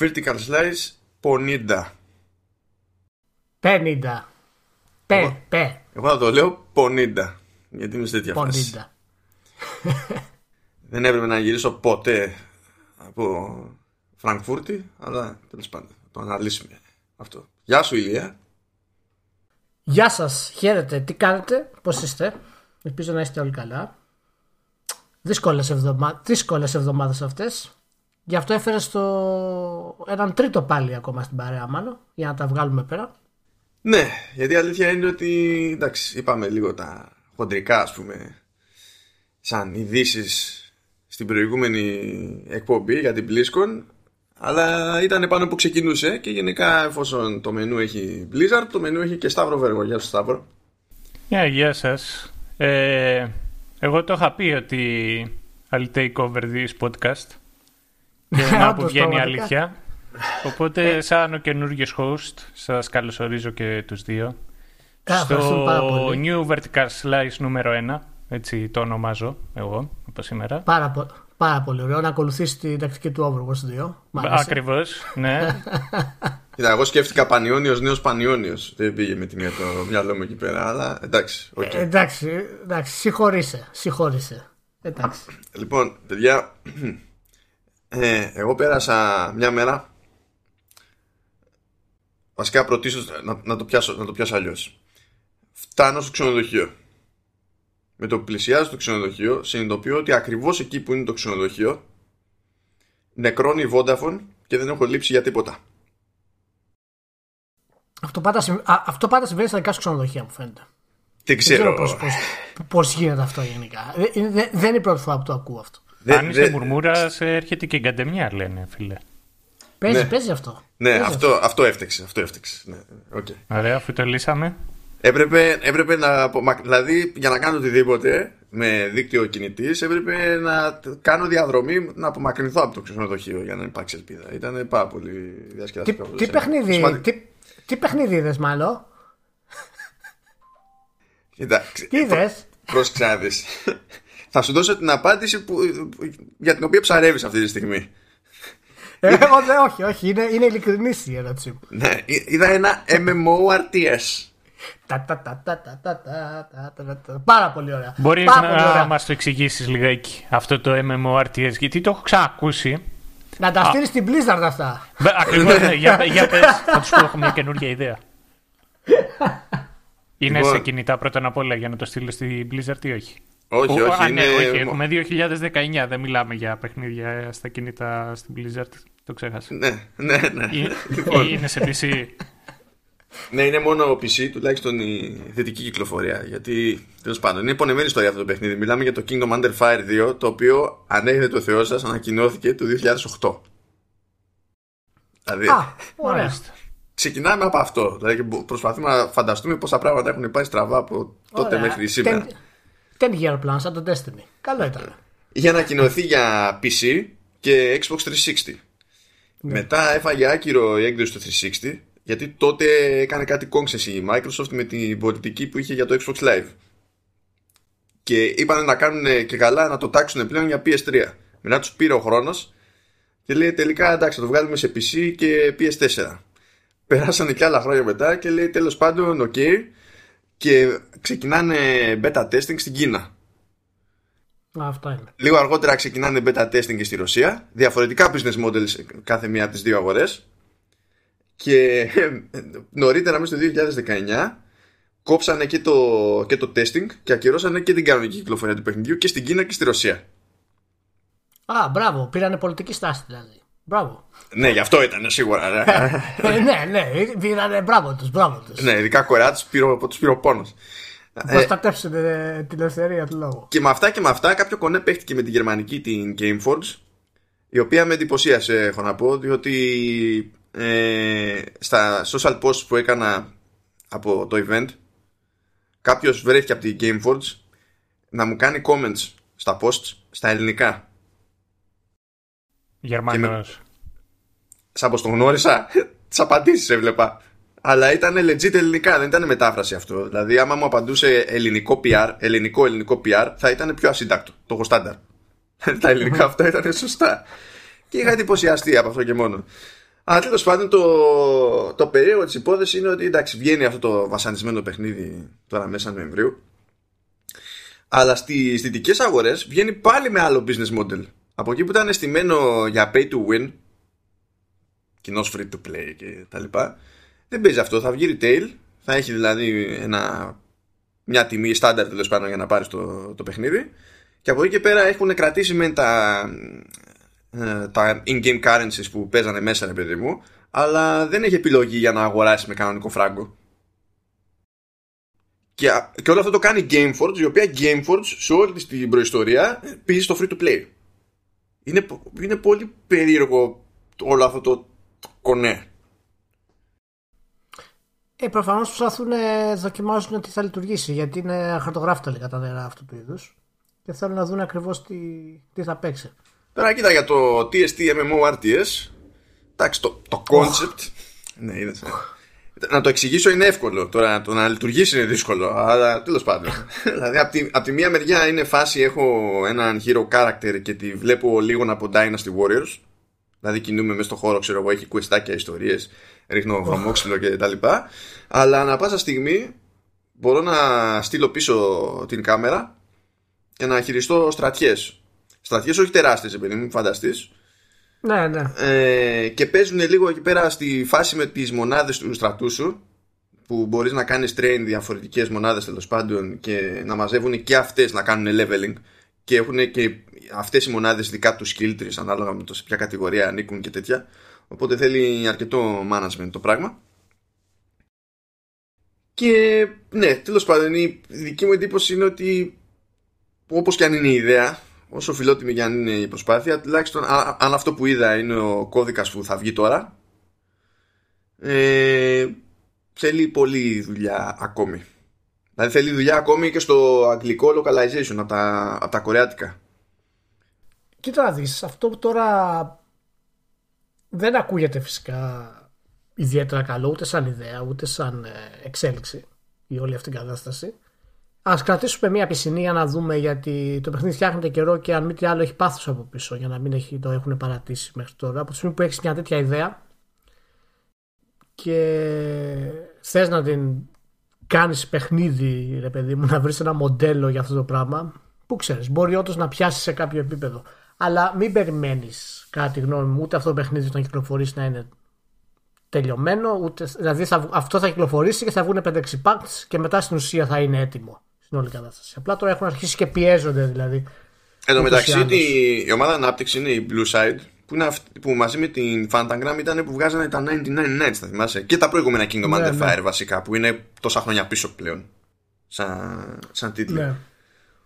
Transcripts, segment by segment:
Vertical Slice 50. 50. Πε, πε. Εγώ θα το λέω 50. Γιατί είμαι σε τέτοια φάση. 50. Δεν έπρεπε να γυρίσω ποτέ από Φραγκφούρτη, αλλά τέλος πάντων το αναλύσουμε αυτό. Γεια σου Ηλία. Γεια σας, χαίρετε, τι κάνετε, πώς είστε, ελπίζω να είστε όλοι καλά. Δύσκολες, εβδομα... Δύσκολες εβδομάδες αυτές, γι' αυτό έφερε στο έναν τρίτο πάλι ακόμα στην παρέα μάλλον, για να τα βγάλουμε πέρα. Ναι, γιατί η αλήθεια είναι ότι, εντάξει, είπαμε λίγο τα χοντρικά ας πούμε, σαν ειδήσεις στην προηγούμενη εκπομπή για την BlizzCon αλλά ήταν πάνω που ξεκινούσε και γενικά εφόσον το μενού έχει Blizzard, το μενού έχει και Σταύρο Βέργο. Γεια σου Σταύρο. Yeah, γεια σας. Ε, εγώ το είχα πει ότι I'll take over this podcast και να που βγαίνει η αλήθεια. Οπότε σαν ο καινούργιος host σας καλωσορίζω και τους δύο στο New Vertical Slice νούμερο 1 έτσι το ονομάζω εγώ από σήμερα. Πάρα, πο- πάρα πολύ ωραίο να ακολουθήσει την τακτική του Overwatch 2. Μ' άρεσε. Ακριβώς, ναι. Κοίτα, εγώ σκέφτηκα Πανιόνιος, νέος Πανιόνιος. Δεν πήγε με τη μία το μυαλό μου εκεί πέρα, αλλά εντάξει. οκ. Ε, εντάξει, εντάξει, συγχωρήσε, συγχωρήσε. Εντάξει. Λοιπόν, παιδιά, ε, εγώ πέρασα μια μέρα. Βασικά προτίσω να, να το πιάσω, να το πιάσω αλλιώς. Φτάνω στο ξενοδοχείο. Με το που πλησιάζω στο ξενοδοχείο, συνειδητοποιώ ότι ακριβώς εκεί που είναι το ξενοδοχείο νεκρώνει η Vodafone και δεν έχω λείψει για τίποτα. Αυτό πάντα, συμβ- α, αυτό πάντα συμβαίνει στα δικά σου ξενοδοχεία μου φαίνεται. Δεν Δεν ξέρω. ξέρω πώς, πώς, πώς γίνεται αυτό γενικά. Ε, είναι- δεν- δεν είναι η πρώτη φορά που το ακούω αυτό. Δεν- Αν είσαι δεν- μουρμούρας, έρχεται και η γκαντεμιά, λένε, φίλε. Παίζει, Ναι. παίζει αυτό. Ναι, Παίζει αυτό, αυτό έφταιξε. Αυτό έφταιξε. Ναι, οκ. Ωραία, αφού το λύσαμε. Έπρεπε, έπρεπε να. απομακ- Δηλαδή, για να κάνω οτιδήποτε με δίκτυο κινητής, έπρεπε να κάνω διαδρομή να απομακρυνθώ από το ξενοδοχείο για να υπάρξει ελπίδα. Ήταν πάρα πολύ Τι, διασκεδαστικό. τι παιχνίδι, Σημαντικό. τι, τι παιχνίδι είδες μάλλον. Κοίτα, ξε- Τι είδες; πρόσεξε να δεις θα σου δώσω την απάντηση που, για την οποία ψαρεύεις αυτή τη στιγμή. Ε, όχι, όχι, είναι, είναι ειλικρινή η ερώτησή μου. Ναι, είδα ένα MMORTS. Πάρα πολύ ωραία. Μπορείς να μας το εξηγήσεις λιγάκι αυτό το MMORTS, γιατί το έχω ξανακούσει. Να τα στείλεις στην Blizzard αυτά. Ακριβώς, ναι, για, για πες, θα τους πω, μια καινούργια ιδέα. Είναι σε λοιπόν. κινητά πρώτα απ' όλα για να το στείλω στην Blizzard ή όχι; Όχι, Ω, όχι, α, είναι... ναι, όχι, έχουμε 2019, δεν μιλάμε για παιχνίδια στα κινητά στην Blizzard. Το ξέχασα. Ναι, ναι, ναι. Ή- Λοιπόν. ή είναι σε PC. Ναι, είναι μόνο PC, τουλάχιστον η θετική κυκλοφορία. Γιατί τέλος πάντων είναι πονεμένη ιστορία αυτό το παιχνίδι. Μιλάμε για το Kingdom Under Fire 2, το οποίο αν έχετε το Θεό σας ανακοινώθηκε το 2008. Δηλαδή, Α, ωραία. Μάλιστα. ξεκινάμε από αυτό. Δηλαδή, και προσπαθούμε να φανταστούμε πόσα πράγματα έχουν πάει στραβά από τότε Ωραία. μέχρι σήμερα. Ten, ten year plan, σαν το Destiny. Καλό ήταν. Είχε ανακοινωθεί για PC και Xbox 360. Μετά έφαγε άκυρο η έκδοση του 360 γιατί τότε έκανε κάτι κόμψες η Microsoft με την πολιτική που είχε για το Xbox Live. Και είπαν να κάνουν και καλά να το τάξουν πλέον για PS3. Μετά τους πήρε ο χρόνος και λέει τελικά εντάξει θα το βγάλουμε σε PC και PS4. Περάσανε και άλλα χρόνια μετά και λέει τέλος πάντων ok και ξεκινάνε beta testing στην Κίνα. Α, Αυτό είναι. Λίγο αργότερα ξεκινάνε beta testing και στη Ρωσία. Διαφορετικά business models σε κάθε μία από τις δύο αγορές. Και νωρίτερα μέσα στο 2019 κόψανε και το, και το testing και ακυρώσανε και την κανονική κυκλοφορία του παιχνιδιού και στην Κίνα και στη Ρωσία. Α, μπράβο. Πήρανε πολιτική στάση δηλαδή. Μπράβο. Ναι, γι' αυτό ήταν σίγουρα. Ναι, Ε, ναι, ναι. Πήρανε μπράβο τους, μπράβο τους. ναι ειδικά κορεά τους πήρε, τους πήρε ο πόνος. Ε, Προστατεύσουν ε, την ελευθερία του λόγου. Και με αυτά και με αυτά κάποιο κονέ παίχτηκε με την γερμανική την Gameforge η οποία με εντυπωσίασε έχω να πω διότι ε, στα social posts που έκανα από το event κάποιος βρέθηκε από την Gameforge να μου κάνει comments στα posts στα ελληνικά Γερμανός. σαν πως τον γνώρισα τις απαντήσεις έβλεπα. Αλλά ήταν legit ελληνικά δεν ήταν μετάφραση αυτό. Δηλαδή άμα μου απαντούσε ελληνικό PR ελληνικό ελληνικό PR θα ήταν πιο ασύντακτο το έχω στάνταρ. Τα ελληνικά αυτά ήταν σωστά. Και είχα εντυπωσιαστεί από αυτό και μόνο. Αλλά τέλος πάντων το, το περίεργο της υπόθεσης είναι ότι εντάξει, βγαίνει αυτό το βασανισμένο παιχνίδι τώρα μέσα Νοεμβρίου. Αλλά στις δυτικέ αγορές βγαίνει πάλι με άλλο business model. Από εκεί που ήταν αισθημένο για pay to win, κοινός free to play και τα λοιπά, δεν παίζει αυτό. Θα βγει retail, θα έχει δηλαδή ένα, μια τιμή στάνταρ τέλος πάντων για να πάρεις το, το παιχνίδι. Και από εκεί και πέρα έχουν κρατήσει με τα, ε, τα in-game currencies που παίζανε μέσα, ρε παιδί μου, αλλά δεν έχει επιλογή για να αγοράσεις με κανονικό φράγκο. Και, και όλο αυτό το κάνει Gameforge, η οποία Gameforge σε όλη της την προϊστορία πήγε στο free to play. Είναι, είναι πολύ περίεργο όλο αυτό το κονέ. Ε, προφανώς προσπαθούν να δοκιμάζουν τι θα λειτουργήσει γιατί είναι χαρτογράφητα λίγα τα νερά αυτού του είδους και θέλουν να δουν ακριβώς τι, τι θα παίξει. Τώρα κοίτα για το TST MMO RTS. Εντάξει, το, το concept. Ναι, είδες. Να το εξηγήσω είναι εύκολο. Τώρα το να λειτουργήσει είναι δύσκολο. Αλλά τέλος πάντων. δηλαδή, από τη, απ τη μία μεριά είναι φάση έχω έναν hero character και τη βλέπω λίγο από Dynasty Warriors. Δηλαδή κινούμε μέσα στο χώρο, ξέρω εγώ, έχει κουεστάκια, ιστορίες, ρίχνω βρωμόξυλο και τα λοιπά. Αλλά ανά πάσα στιγμή μπορώ να στείλω πίσω την κάμερα και να χειριστώ στρατιές Στρατιές όχι τεράστιες, επειδή μην φανταστείς. Ναι, ναι. Ε, και παίζουν λίγο εκεί πέρα στη φάση με τις μονάδες του στρατού σου που μπορείς να κάνεις train διαφορετικές μονάδες τέλος πάντων και να μαζεύουν και αυτές να κάνουν leveling και έχουν και αυτές οι μονάδες δικά τους skill trees ανάλογα με το σε ποια κατηγορία ανήκουν και τέτοια. Οπότε θέλει αρκετό management το πράγμα. Και ναι, τέλος πάντων, η δική μου εντύπωση είναι ότι όπως και αν είναι η ιδέα, όσο φιλότιμη για να είναι η προσπάθεια, τουλάχιστον αν αυτό που είδα είναι ο κώδικας που θα βγει τώρα, ε, θέλει πολλή δουλειά ακόμη. Δηλαδή θέλει δουλειά ακόμη και στο αγγλικό localization από τα, από τα κορεάτικα. Κοίτα να δεις, αυτό που τώρα δεν ακούγεται φυσικά ιδιαίτερα καλό ούτε σαν ιδέα ούτε σαν ε, εξέλιξη η όλη αυτή η κατάσταση. Α κρατήσουμε μια πισινή για να δούμε γιατί το παιχνίδι φτιάχνεται καιρό και αν μη τι άλλο έχει πάθος από πίσω για να μην έχει, το έχουν παρατήσει μέχρι τώρα. Από τη στιγμή που έχεις μια τέτοια ιδέα και θες να την κάνεις παιχνίδι, ρε παιδί μου, να βρεις ένα μοντέλο για αυτό το πράγμα, που ξέρεις, μπορεί όντως να πιάσεις σε κάποιο επίπεδο. Αλλά μην περιμένεις, κατά τη γνώμη μου, ούτε αυτό το παιχνίδι όταν κυκλοφορήσει να είναι τελειωμένο, ούτε, δηλαδή θα, αυτό θα κυκλοφορήσει και θα βγουν 5-6 packs και μετά στην ουσία θα είναι έτοιμο στην όλη κατάσταση. Απλά τώρα έχουν αρχίσει και πιέζονται δηλαδή. Εν τω μεταξύ η ομάδα ανάπτυξη είναι η Blue Side που, είναι αυτή, που μαζί με την Fantagram ήταν που βγάζανε τα 99 Nights, θα θυμάσαι. Και τα προηγούμενα Kingdom ναι, Under ναι. Fire βασικά που είναι τόσα χρόνια πίσω πλέον. Σαν, σαν τίτλο. Ναι.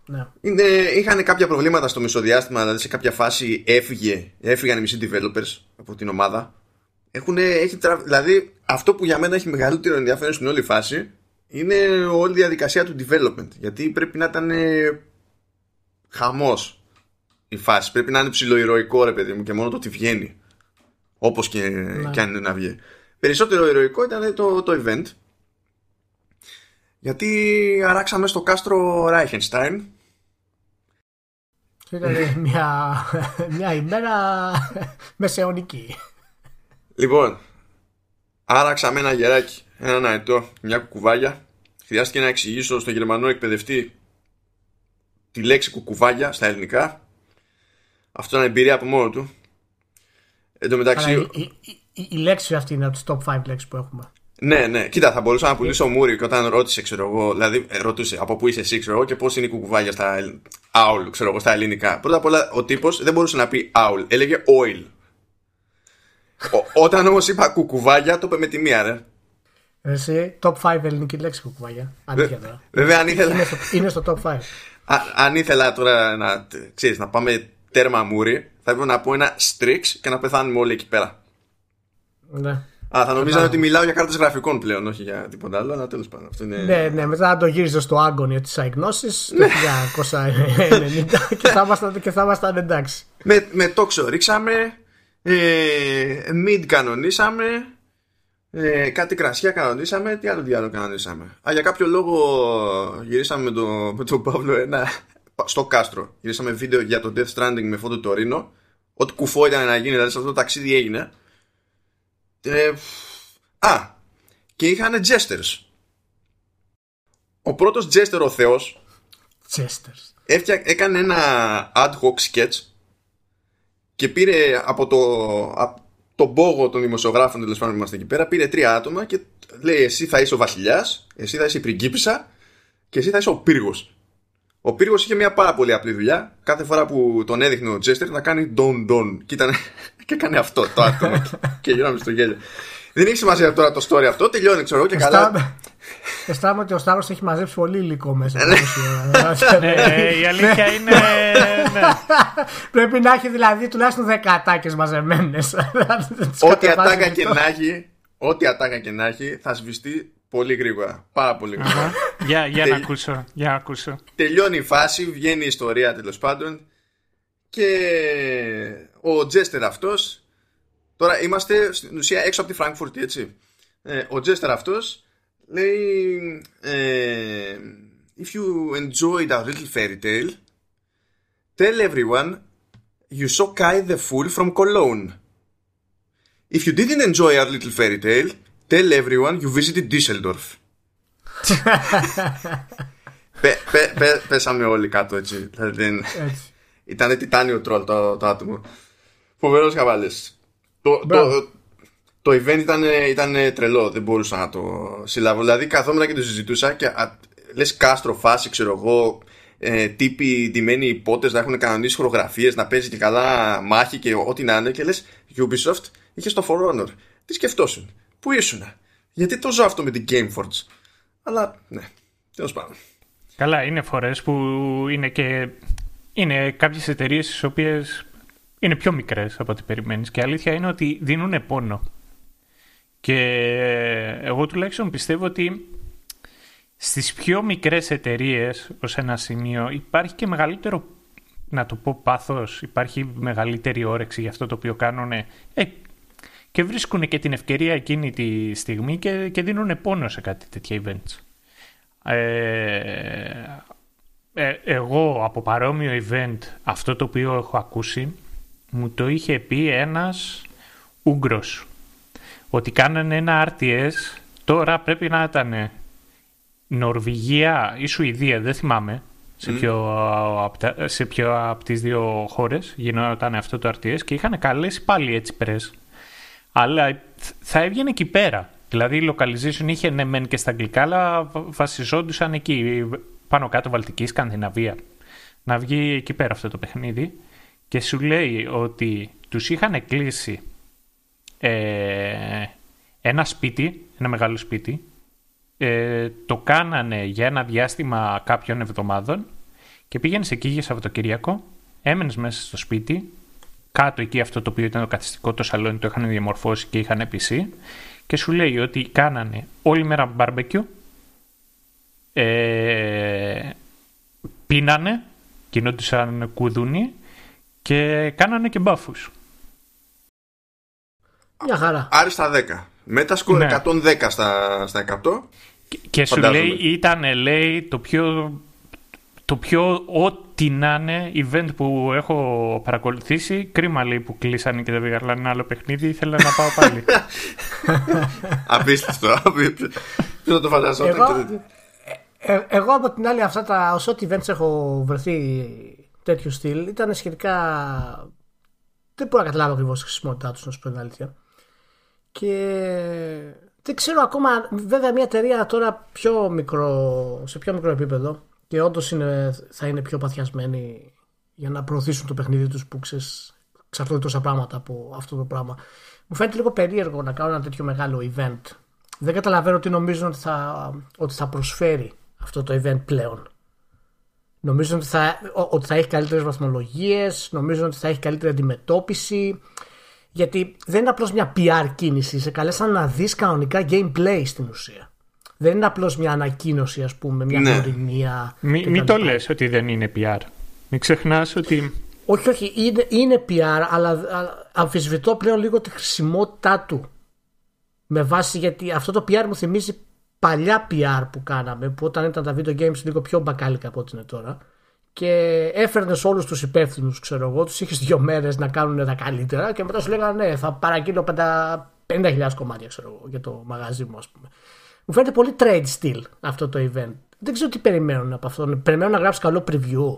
Ναι. Είναι, είχαν κάποια προβλήματα στο μισοδιάστημα, δηλαδή σε κάποια φάση έφυγε, έφυγαν οι μισοί developers από την ομάδα. Έχουν, έχει, δηλαδή αυτό που για μένα έχει μεγαλύτερο ενδιαφέρον στην όλη φάση είναι όλη η διαδικασία του development. Γιατί πρέπει να ήταν ε, χαμός η φάση. Πρέπει να είναι ψηλοηρωικό ρε παιδί μου και μόνο το ότι βγαίνει. Όπως και, ναι. και αν είναι να βγει. Περισσότερο ηρωικό ήταν το, το event. Γιατί αράξαμε στο κάστρο Ράιχενστάιν. Ήταν μια, μια ημέρα μεσαιωνική. Λοιπόν, άραξαμε ένα γεράκι, ένα αετό, μια κουκουβάγια χρειάστηκε να εξηγήσω στον Γερμανό εκπαιδευτή τη λέξη κουκουβάγια στα ελληνικά. Αυτό είναι εμπειρία από μόνο του. Εν τω μεταξύ. η, η, η, λέξη αυτή είναι από τις top 5 λέξεις που έχουμε. Ναι, ναι. Κοίτα, θα μπορούσα να πουλήσω μούρι και όταν ρώτησε, ξέρω εγώ, δηλαδή ε, ρωτούσε από πού είσαι εσύ, ξέρω εγώ, και πώς είναι η κουκουβάγια στα. Άουλ, ξέρω εγώ, στα ελληνικά. Πρώτα απ' όλα, ο τύπος δεν μπορούσε να πει άουλ, έλεγε oil. όταν όμως είπα κουκουβάγια, το είπε με τη μία, ρε. Εσύ, top 5 ελληνική λέξη κουκουβάγια. Αλήθεια τώρα. Βέβαια, αν ήθελα. Είναι στο, είναι στο top 5. Α, αν ήθελα τώρα να, ξέρεις, να πάμε τέρμα μούρι, θα έπρεπε να πω ένα στρίξ και να πεθάνουμε όλοι εκεί πέρα. Ναι. Α, θα νομίζανε ότι μιλάω για κάρτες γραφικών πλέον, όχι για τίποτα άλλο, αλλά τέλος πάντων. Αυτό είναι... Ναι, ναι, μετά να το γύριζες στο άγκονιο τη αγνώση το 1990 και θα ήμασταν, και θα ήμασταν εντάξει. Με, με τόξο ρίξαμε, ε, mid κανονίσαμε, ε, κάτι κρασιά κανονίσαμε, τι άλλο διάλογο κανονίσαμε. Α, για κάποιο λόγο γυρίσαμε με τον, με τον Παύλο ένα, στο κάστρο. Γυρίσαμε βίντεο για το Death Stranding με φόντο το Ρήνο. Ό,τι κουφό ήταν να γίνει, δηλαδή σε αυτό το ταξίδι έγινε. Ε, α, και είχαν Jesters. Ο πρώτος Jester ο Θεός Jesters. έκανε ένα ad hoc sketch και πήρε από το, από τον πόγο των δημοσιογράφων τέλος πάντων που είμαστε εκεί πέρα, πήρε τρία άτομα και λέει: Εσύ θα είσαι ο βασιλιάς, εσύ θα είσαι η πριγκίπισσα και εσύ θα είσαι ο πύργος. Ο πύργος είχε μια πάρα πολύ απλή δουλειά. Κάθε φορά που τον έδειχνε ο Τζέστερ να κάνει don don. Και, ήταν, και έκανε αυτό το άτομο. και γυρνάμε στο γέλιο. Δεν έχει σημασία τώρα το story αυτό. Τελειώνει, ξέρω εγώ και καλά. Αισθάνομαι ότι ο Σταύρος έχει μαζέψει πολύ υλικό μέσα. ναι, η αλήθεια είναι. Ναι. Πρέπει να έχει δηλαδή τουλάχιστον 10 ατάκες μαζεμένες. Ό,τι ατάκα και να έχει, ό,τι ατάκα και να έχει, θα σβηστεί πολύ γρήγορα. Πάρα πολύ γρήγορα. για, για, να ακούσω, για να ακούσω. Τελειώνει η φάση, βγαίνει η ιστορία τέλος πάντων και ο Τζέστερ αυτός. Τώρα είμαστε στην ουσία έξω από τη Φραγκφούρτη, έτσι. Ε, ο Τζέστερ αυτός λέει ε, If you enjoyed our little fairy tale Tell everyone you saw Kai the Fool from Cologne. If you didn't enjoy our little fairy tale, tell everyone you visited Düsseldorf. πέσαμε όλοι κάτω έτσι. Δηλαδή, ήταν τιτάνιο τρόλ το, το άτομο. Φοβερός χαβάλες. Το, το, το event ήταν, ήταν τρελό, δεν μπορούσα να το συλλάβω. Δηλαδή καθόμουν και το συζητούσα και λες κάστρο φάση, ξέρω εγώ, ε, τύποι ντυμένοι υπότε να έχουν κανονίσει χορογραφίες, να παίζει και καλά μάχη και ό,τι να είναι. Και λες, Ubisoft είχε το For Honor. Τι σκεφτόσουν, Πού ήσουν, Γιατί το ζω αυτό με την Gameforge. Αλλά ναι, τέλος πάντων. Καλά, είναι φορές που είναι και. Είναι κάποιες εταιρείες τι οποίες είναι πιο μικρές από ό,τι περιμένεις. Και η αλήθεια είναι ότι δίνουν πόνο. Και εγώ τουλάχιστον πιστεύω ότι στις πιο μικρές εταιρείες ως ένα σημείο υπάρχει και μεγαλύτερο να το πω πάθος, υπάρχει μεγαλύτερη όρεξη για αυτό το οποίο κάνουν ε, και βρίσκουν και την ευκαιρία εκείνη τη στιγμή και, και δίνουν πόνο σε κάτι τέτοια events. Ε, ε, εγώ από παρόμοιο event αυτό το οποίο έχω ακούσει μου το είχε πει ένας Ούγγρος ότι κάνανε ένα RTS τώρα πρέπει να ήταν Νορβηγία ή Σουηδία, δεν θυμάμαι σε, ποιο, σε ποιο από τις δύο χώρες γινόταν αυτό το RTS και είχαν καλέσει πάλι έτσι πρες. Αλλά θα έβγαινε εκεί πέρα. Δηλαδή η localization είχε ναι μεν και στα αγγλικά αλλά βασιζόντουσαν εκεί πάνω κάτω Βαλτική, Σκανδιναβία. Να βγει εκεί πέρα αυτό το παιχνίδι και σου λέει ότι τους είχαν κλείσει ε, ένα σπίτι, ένα μεγάλο σπίτι ε, το κάνανε για ένα διάστημα κάποιων εβδομάδων και πήγαινε εκεί για Σαββατοκύριακο, έμενες μέσα στο σπίτι, κάτω εκεί αυτό το οποίο ήταν το καθιστικό, το σαλόνι το είχαν διαμορφώσει και είχαν PC και σου λέει ότι κάνανε όλη μέρα μπαρμπεκιού, ε, πίνανε, κινόντουσαν κουδούνι και κάνανε και μπάφους. Μια χαρά. Άριστα 10. Μέτασκο ναι. 110 στα, στα 100. Και, και σου λέει, ήταν λέει το πιο, το πιο ό,τι να είναι event που έχω παρακολουθήσει. Κρίμα λέει που κλείσανε και δεν πήγα ένα άλλο παιχνίδι. Ήθελα να πάω πάλι. Απίστευτο. Δεν το φανταζόταν. Εγώ, ε, εγώ από την άλλη αυτά τα όσο ό,τι events έχω βρεθεί τέτοιο στυλ ήταν σχετικά δεν μπορώ να καταλάβω ακριβώς τη χρησιμότητά τους, να σου πω την αλήθεια. Και δεν ξέρω ακόμα, βέβαια μια εταιρεία τώρα πιο μικρό, σε πιο μικρό επίπεδο και όντως θα είναι πιο παθιασμένοι για να προωθήσουν το παιχνίδι τους που ξέρεις, ξαφνούν τόσα πράγματα από αυτό το πράγμα. Μου φαίνεται λίγο περίεργο να κάνουν ένα τέτοιο μεγάλο event. Δεν καταλαβαίνω τι νομίζουν ότι θα, ότι θα προσφέρει αυτό το event πλέον. Νομίζω ότι θα, ότι θα έχει καλύτερες βαθμολογίες, νομίζω ότι θα έχει καλύτερη αντιμετώπιση. Γιατί δεν είναι απλώς μια PR κίνηση. Σε καλέσαν να δεις κανονικά gameplay στην ουσία. Δεν είναι απλώς μια ανακοίνωση, ας πούμε, μια ναι. Μην μη το λες ότι δεν είναι PR. Μην ξεχνάς ότι. Όχι, όχι, είναι, είναι PR, αλλά αμφισβητώ πλέον λίγο τη χρησιμότητά του. Με βάση γιατί αυτό το PR μου θυμίζει παλιά PR που κάναμε, που όταν ήταν τα video games λίγο πιο μπακάλικα από ό,τι είναι τώρα και έφερνες όλους τους υπεύθυνους, ξέρω εγώ, τους είχες δύο μέρες να κάνουν τα καλύτερα και μετά σου λέγανε ναι, θα παραγγείλω 50.000 κομμάτια ξέρω εγώ, για το μαγαζί μου, ας πούμε. Μου φαίνεται πολύ trade still αυτό το event. Δεν ξέρω τι περιμένουν από αυτό. Περιμένουν να γράψει καλό preview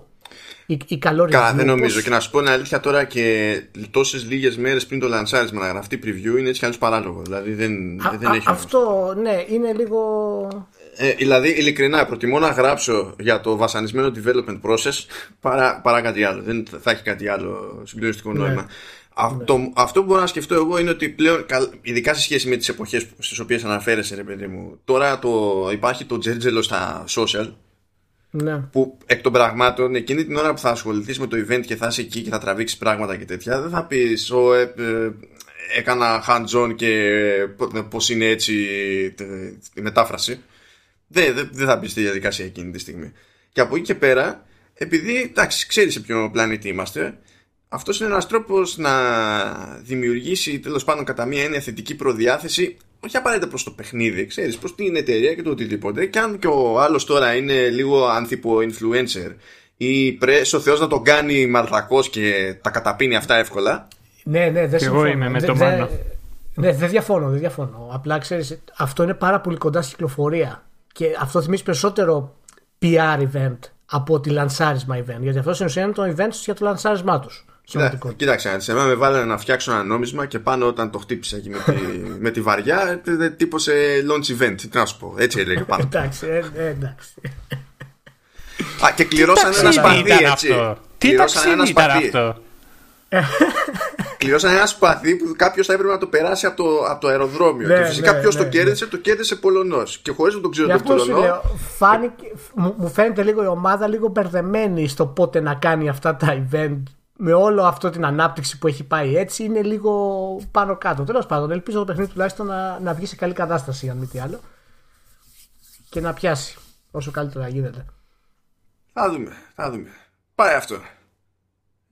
ή, ή καλό review. Καλά, δεν νομίζω. Και να σου πω την αλήθεια τώρα και τόσες λίγες μέρες πριν το λανσάρισμα να γραφτεί preview είναι έτσι κι παράλογο. Δηλαδή δεν, Α, δεν α, έχει. αυτό, ναι, είναι λίγο. Ε, δηλαδή, ειλικρινά, προτιμώ να γράψω για το βασανισμένο development process παρά, παρά κάτι άλλο. Δεν θα έχει κάτι άλλο συγκλονιστικό Ναι. νόημα. Αυτό, αυτό που μπορώ να σκεφτώ εγώ είναι ότι πλέον, καλ- ειδικά σε σχέση με τις εποχές στις οποίες αναφέρεσαι, ρε παιδί μου, τώρα το, υπάρχει το τζέρτζελο στα social, Ναι. που εκ των πραγμάτων εκείνη την ώρα που θα ασχοληθείς με το event και θα είσαι εκεί και θα τραβήξεις πράγματα και τέτοια, δεν θα πεις ο, ε, ε, έκανα hands-on και πώς είναι έτσι τε- η μετάφραση. Δεν, δεν, δεν θα μπει στη διαδικασία εκείνη τη στιγμή. Και από εκεί και πέρα, επειδή εντάξει, ξέρεις σε ποιο πλανήτη είμαστε, αυτός είναι ένας τρόπος να δημιουργήσει τέλος πάντων κατά μία έννοια θετική προδιάθεση, όχι απαραίτητα προς το παιχνίδι, ξέρεις, προς την εταιρεία και το οτιδήποτε. Και αν και ο άλλος τώρα είναι λίγο άνθιπο influencer ή πρέσαι ο Θεός να τον κάνει μαλθακό και τα καταπίνει αυτά εύκολα. Ναι, ναι, δεν Κι εγώ συμφωνώ. είμαι με Δεν- το δεν- Μάνο. Ναι, δεν διαφωνώ, δεν διαφωνώ. Απλά ξέρεις, αυτό είναι πάρα πολύ κοντά στην κυκλοφορία. Και αυτό θυμίζει περισσότερο PR event από ότι λανσάρισμα event. Γιατί αυτός στην ουσία είναι το event για το λανσάρισμά τους. Κοίτα- Κοίταξε, αν εμένα με βάλανε να φτιάξω ένα νόμισμα και πάνω όταν το χτύπησα εκεί με τη, με τη βαριά, τε- τε- τύπωσε launch event. Τι να σου πω, έτσι έλεγε πάνω. εντάξει, ε, ε, εντάξει. Α, και κληρώσανε ένα ταξίδι σπαθί, ήταν έτσι. αυτό; Τι Κληρώσανε ένα ταξίδι ήταν σπαθί. αυτό; Κληρώσανε ένα σπαθί που κάποιος θα έπρεπε να το περάσει από το, από το αεροδρόμιο. Ναι, και φυσικά ναι, ποιος ναι, το ναι. κέρδισε, το κέρδισε Πολωνός. Και χωρίς να τον ξέρω Γι' τον αυτό σου Πολωνό. λέω, φάνηκε, μου, μου φαίνεται λίγο η ομάδα λίγο μπερδεμένη στο πότε να κάνει αυτά τα event με όλο αυτό την ανάπτυξη που έχει πάει έτσι είναι λίγο πάνω κάτω. Τέλος πάντων, ελπίζω το παιχνίδι τουλάχιστον να, να βγει σε καλή κατάσταση, αν μη τι άλλο. Και να πιάσει όσο καλύτερα γίνεται. Θα δούμε, θα δούμε. Πάει αυτό.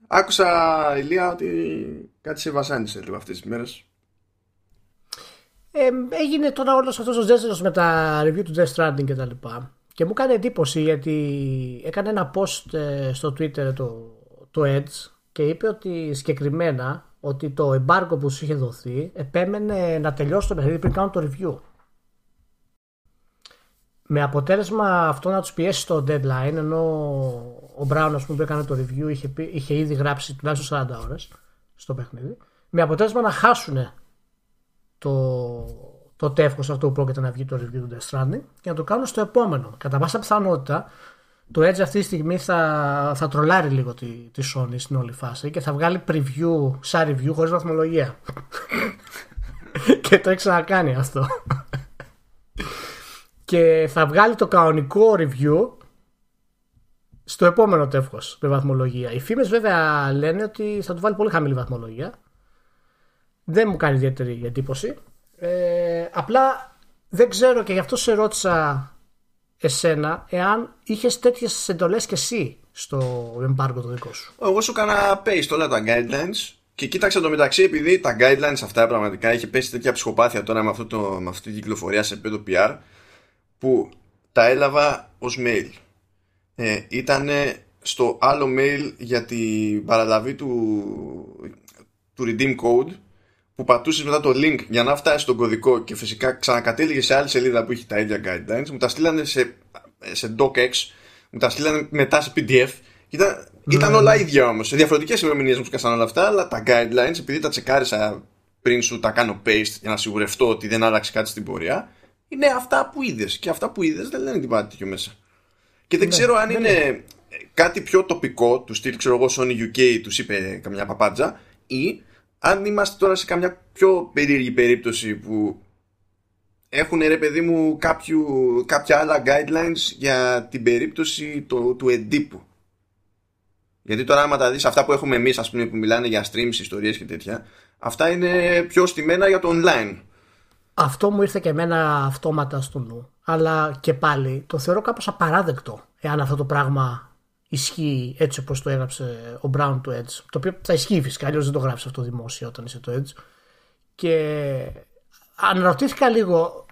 Άκουσα, Ηλία, ότι κάτι σε βασάνισε λίγο αυτές τις μέρες. Ε, έγινε τώρα όλος αυτός ο ζέστερο με τα review του Death Stranding και τα λοιπά. Και μου έκανε εντύπωση γιατί έκανε ένα post ε, στο Twitter το, το Edge και είπε ότι συγκεκριμένα ότι το embargo που σου είχε δοθεί επέμενε να τελειώσει το παιχνίδι πριν κάνουν το review. Με αποτέλεσμα αυτό να τους πιέσει στο deadline ενώ ο Brown ας πούμε, που έκανε το review είχε, πει- είχε ήδη γράψει τουλάχιστον 40 ώρες στο παιχνίδι. Με αποτέλεσμα να χάσουν το, το τεύχος αυτό που πρόκειται να βγει το review του Death Stranding και να το κάνουν στο επόμενο. Κατά πάσα πιθανότητα το Edge αυτή τη στιγμή θα, θα τρολάρει λίγο τη, τη Sony στην όλη φάση και θα βγάλει preview σαν review χωρίς βαθμολογία. και το έχει ξανακάνει αυτό. και θα βγάλει το κανονικό review στο επόμενο τεύχος με βαθμολογία. Οι φήμες βέβαια λένε ότι θα του βάλει πολύ χαμηλή βαθμολογία. Δεν μου κάνει ιδιαίτερη εντύπωση. Ε, απλά δεν ξέρω και γι' αυτό σε ρώτησα εσένα εάν είχες τέτοιες εντολές και εσύ στο embargo το δικό σου. Εγώ σου έκανα paste όλα τα guidelines και κοίταξα το μεταξύ επειδή τα guidelines αυτά πραγματικά είχε πέσει τέτοια ψυχοπάθεια τώρα με, αυτό το, με αυτή την κυκλοφορία σε επίπεδο PR που τα έλαβα ως mail. Ε, Ήταν στο άλλο mail για την παραλαβή του, του redeem code που πατούσες μετά το link για να φτάσεις στον κωδικό και φυσικά ξανακατέληγε σε άλλη σελίδα που έχει τα ίδια guidelines. Μου τα στείλανε σε, σε docx μου τα στείλανε μετά σε pdf. Ήταν, ήταν όλα ίδια όμως. Σε διαφορετικές ημερομηνίες μου σκάσαν όλα αυτά αλλά τα guidelines επειδή τα τσεκάρισα πριν σου τα κάνω paste για να σιγουρευτώ ότι δεν άλλαξε κάτι στην πορεία είναι αυτά που είδες. Και αυτά που είδες δεν λένε τίποτα τέτοιο μέσα και δεν ξέρω αν είναι κάτι πιο τοπικό του στυλ, ξέρω εγώ, Sony UK τους είπε καμιά παπάντζα ή αν είμαστε τώρα σε καμιά πιο περίεργη περίπτωση που έχουν ρε παιδί μου κάποιου, κάποια άλλα guidelines για την περίπτωση το, του εντύπου. Γιατί τώρα άμα τα δεις αυτά που έχουμε εμείς ας πούμε που μιλάνε για streams, ιστορίες και τέτοια αυτά είναι πιο στημένα για το online. Αυτό μου ήρθε και εμένα αυτόματα στο νου. Αλλά και πάλι το θεωρώ κάπως απαράδεκτο εάν αυτό το πράγμα ισχύει έτσι όπως το έγραψε ο Brown του Edge. Το οποίο θα ισχύει φυσικά, αλλιώς δεν το γράψει αυτό δημόσια όταν είσαι το Edge. Και αναρωτήθηκα λίγο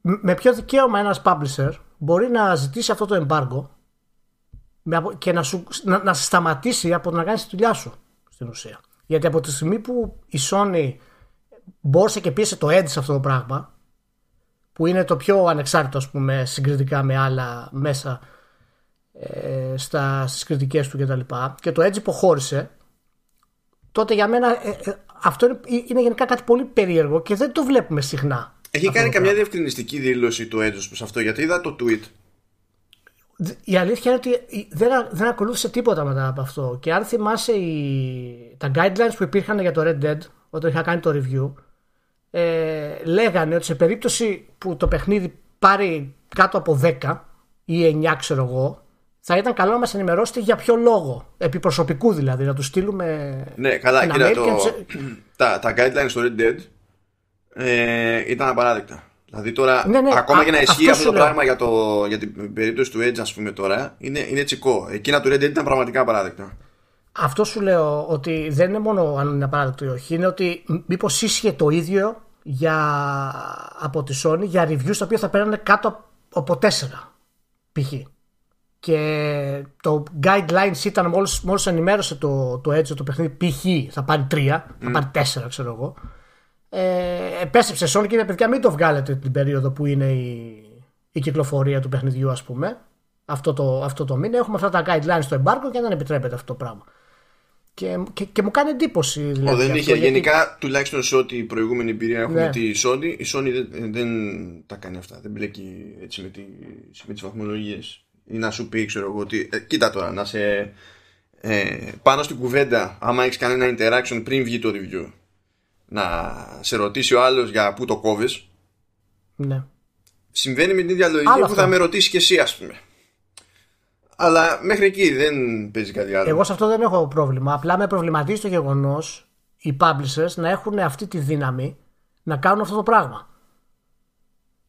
μ- με ποιο δικαίωμα ένας publisher μπορεί να ζητήσει αυτό το embargo με απο- και να, σου, να, να σε σταματήσει από το να κάνεις τη δουλειά σου στην ουσία. Γιατί από τη στιγμή που η Sony μπόρεσε και πίεσε το Edge σε αυτό το πράγμα που είναι το πιο ανεξάρτητο ας πούμε συγκριτικά με άλλα μέσα ε, στα, στις κριτικές του κτλ. Και, και το Edge υποχώρησε τότε για μένα ε, ε, αυτό είναι, είναι, γενικά κάτι πολύ περίεργο και δεν το βλέπουμε συχνά. Έχει κάνει καμιά διευκρινιστική δήλωση το Edge προς αυτό γιατί είδα το tweet η αλήθεια είναι ότι δεν, δεν ακολούθησε τίποτα μετά από αυτό. Και αν θυμάσαι οι, τα guidelines που υπήρχαν για το Red Dead, όταν είχα κάνει το review, ε, λέγανε ότι σε περίπτωση που το παιχνίδι πάρει κάτω από 10 ή 9 ξέρω εγώ, θα ήταν καλό να μας ενημερώσετε για ποιο λόγο. Επί προσωπικού δηλαδή, να του στείλουμε. Ναι, καλά, κοίτα, το... τα, τα guidelines στο Red Dead ε, ήταν απαράδεκτα. Δηλαδή τώρα, ναι, ναι, ακόμα και να ισχύει αυτό το πράγμα για, το, για την περίπτωση του Edge, ας πούμε τώρα, είναι, είναι τσικό. Εκείνα του Red Dead ήταν πραγματικά απαράδεκτα. Αυτό σου λέω ότι δεν είναι μόνο αν είναι απαράδεκτο ή όχι, είναι ότι μήπως ίσχυε το ίδιο για, από τη Sony για reviews τα οποία θα παίρνανε κάτω από 4 π.χ. Και το guidelines ήταν μόλις, μόλις ενημέρωσε το, το Edge το παιχνίδι π.χ. θα πάρει 3, θα πάρει 4 ξέρω εγώ. Ε, επέστρεψε Sony και είπε παιδιά μην το βγάλετε την περίοδο που είναι η, η κυκλοφορία του παιχνιδιού ας πούμε αυτό το, αυτό το μήνα. Έχουμε αυτά τα guidelines στο embargo και δεν επιτρέπεται αυτό το πράγμα και, και, και μου κάνει εντύπωση δηλαδή, δεν είχε γιατί... γενικά τουλάχιστον σε ό,τι προηγούμενη εμπειρία έχουμε ναι. τη Sony η Sony δεν, δεν τα κάνει αυτά δεν μπλέκει έτσι με, τη, με τις βαθμολογίες ή να σου πει ξέρω εγώ ότι ε, κοίτα τώρα να σε ε, πάνω στην κουβέντα άμα έχεις κανένα interaction πριν βγει το review να σε ρωτήσει ο άλλος για πού το κόβεις. Ναι. Συμβαίνει με την ίδια λογική που θα με ρωτήσει και εσύ, ας πούμε. Αλλά μέχρι εκεί δεν παίζει κάτι άλλο. Εγώ σε αυτό δεν έχω πρόβλημα. Απλά με προβληματίζει το γεγονός οι publishers να έχουν αυτή τη δύναμη να κάνουν αυτό το πράγμα.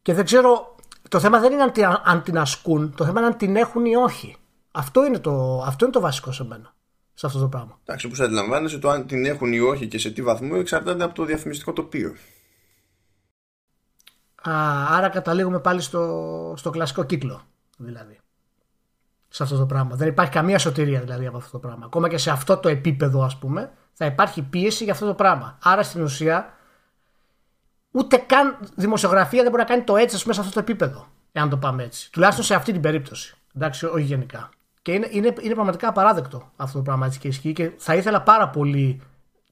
Και δεν ξέρω. Το θέμα δεν είναι αν την ασκούν, το θέμα είναι αν την έχουν ή όχι. Αυτό είναι το, αυτό είναι το βασικό σε μένα σε αυτό το πράγμα. Εντάξει, όπως αντιλαμβάνεσαι, το αν την έχουν ή όχι και σε τι βαθμό εξαρτάται από το διαφημιστικό τοπίο. Α, άρα καταλήγουμε πάλι στο, στο κλασικό κύκλο, δηλαδή. Σε αυτό το πράγμα. Δεν υπάρχει καμία σωτηρία δηλαδή από αυτό το πράγμα. Ακόμα και σε αυτό το επίπεδο, ας πούμε, θα υπάρχει πίεση για αυτό το πράγμα. Άρα στην ουσία, ούτε καν δημοσιογραφία δεν μπορεί να κάνει το έτσι, ας πούμε, σε αυτό το επίπεδο. Εάν το πάμε έτσι. Τουλάχιστον σε αυτή την περίπτωση. Εντάξει, όχι γενικά. Και είναι, είναι, είναι πραγματικά απαράδεκτο αυτό το πράγμα έτσι και ισχύει και θα ήθελα πάρα πολύ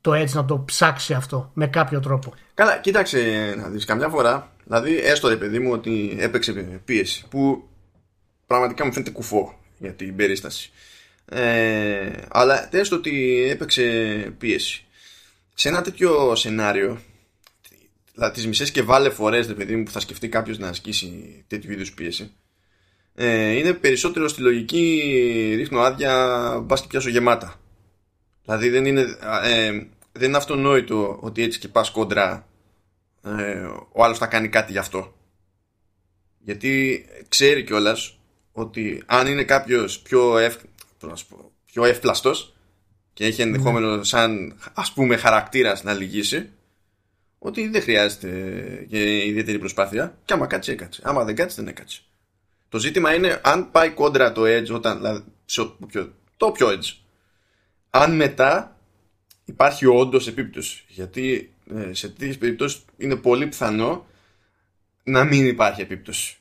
το έτσι να το ψάξει αυτό με κάποιο τρόπο. Καλά, κοίταξε να δεις καμιά φορά, δηλαδή έστω ρε παιδί μου ότι έπαιξε πίεση που πραγματικά μου φαίνεται κουφό για την περίσταση. Ε, αλλά έστω ότι έπαιξε πίεση. Σε ένα τέτοιο σενάριο, δηλαδή τις μισές και βάλε φορές ρε παιδί μου που θα σκεφτεί κάποιος να ασκήσει τέτοιου είδους πίεση, ε, είναι περισσότερο στη λογική ρίχνω άδεια μπας και πιάσω γεμάτα δηλαδή δεν είναι, ε, δεν είναι αυτονόητο ότι έτσι και πας κόντρα ε, ο άλλος θα κάνει κάτι γι' αυτό γιατί ξέρει κιόλας ότι αν είναι κάποιος πιο, ευ, πιο εύπλαστος και έχει ενδεχόμενο ναι. σαν ας πούμε χαρακτήρας να λυγίσει ότι δεν χρειάζεται και ιδιαίτερη προσπάθεια και άμα κάτσει έκατσε άμα δεν κάτσει δεν έκατσε το ζήτημα είναι αν πάει κόντρα το edge όταν, δηλαδή, το πιο edge. Αν μετά υπάρχει όντως επίπτωση. Γιατί ε, σε τέτοιες περιπτώσεις είναι πολύ πιθανό να μην υπάρχει επίπτωση.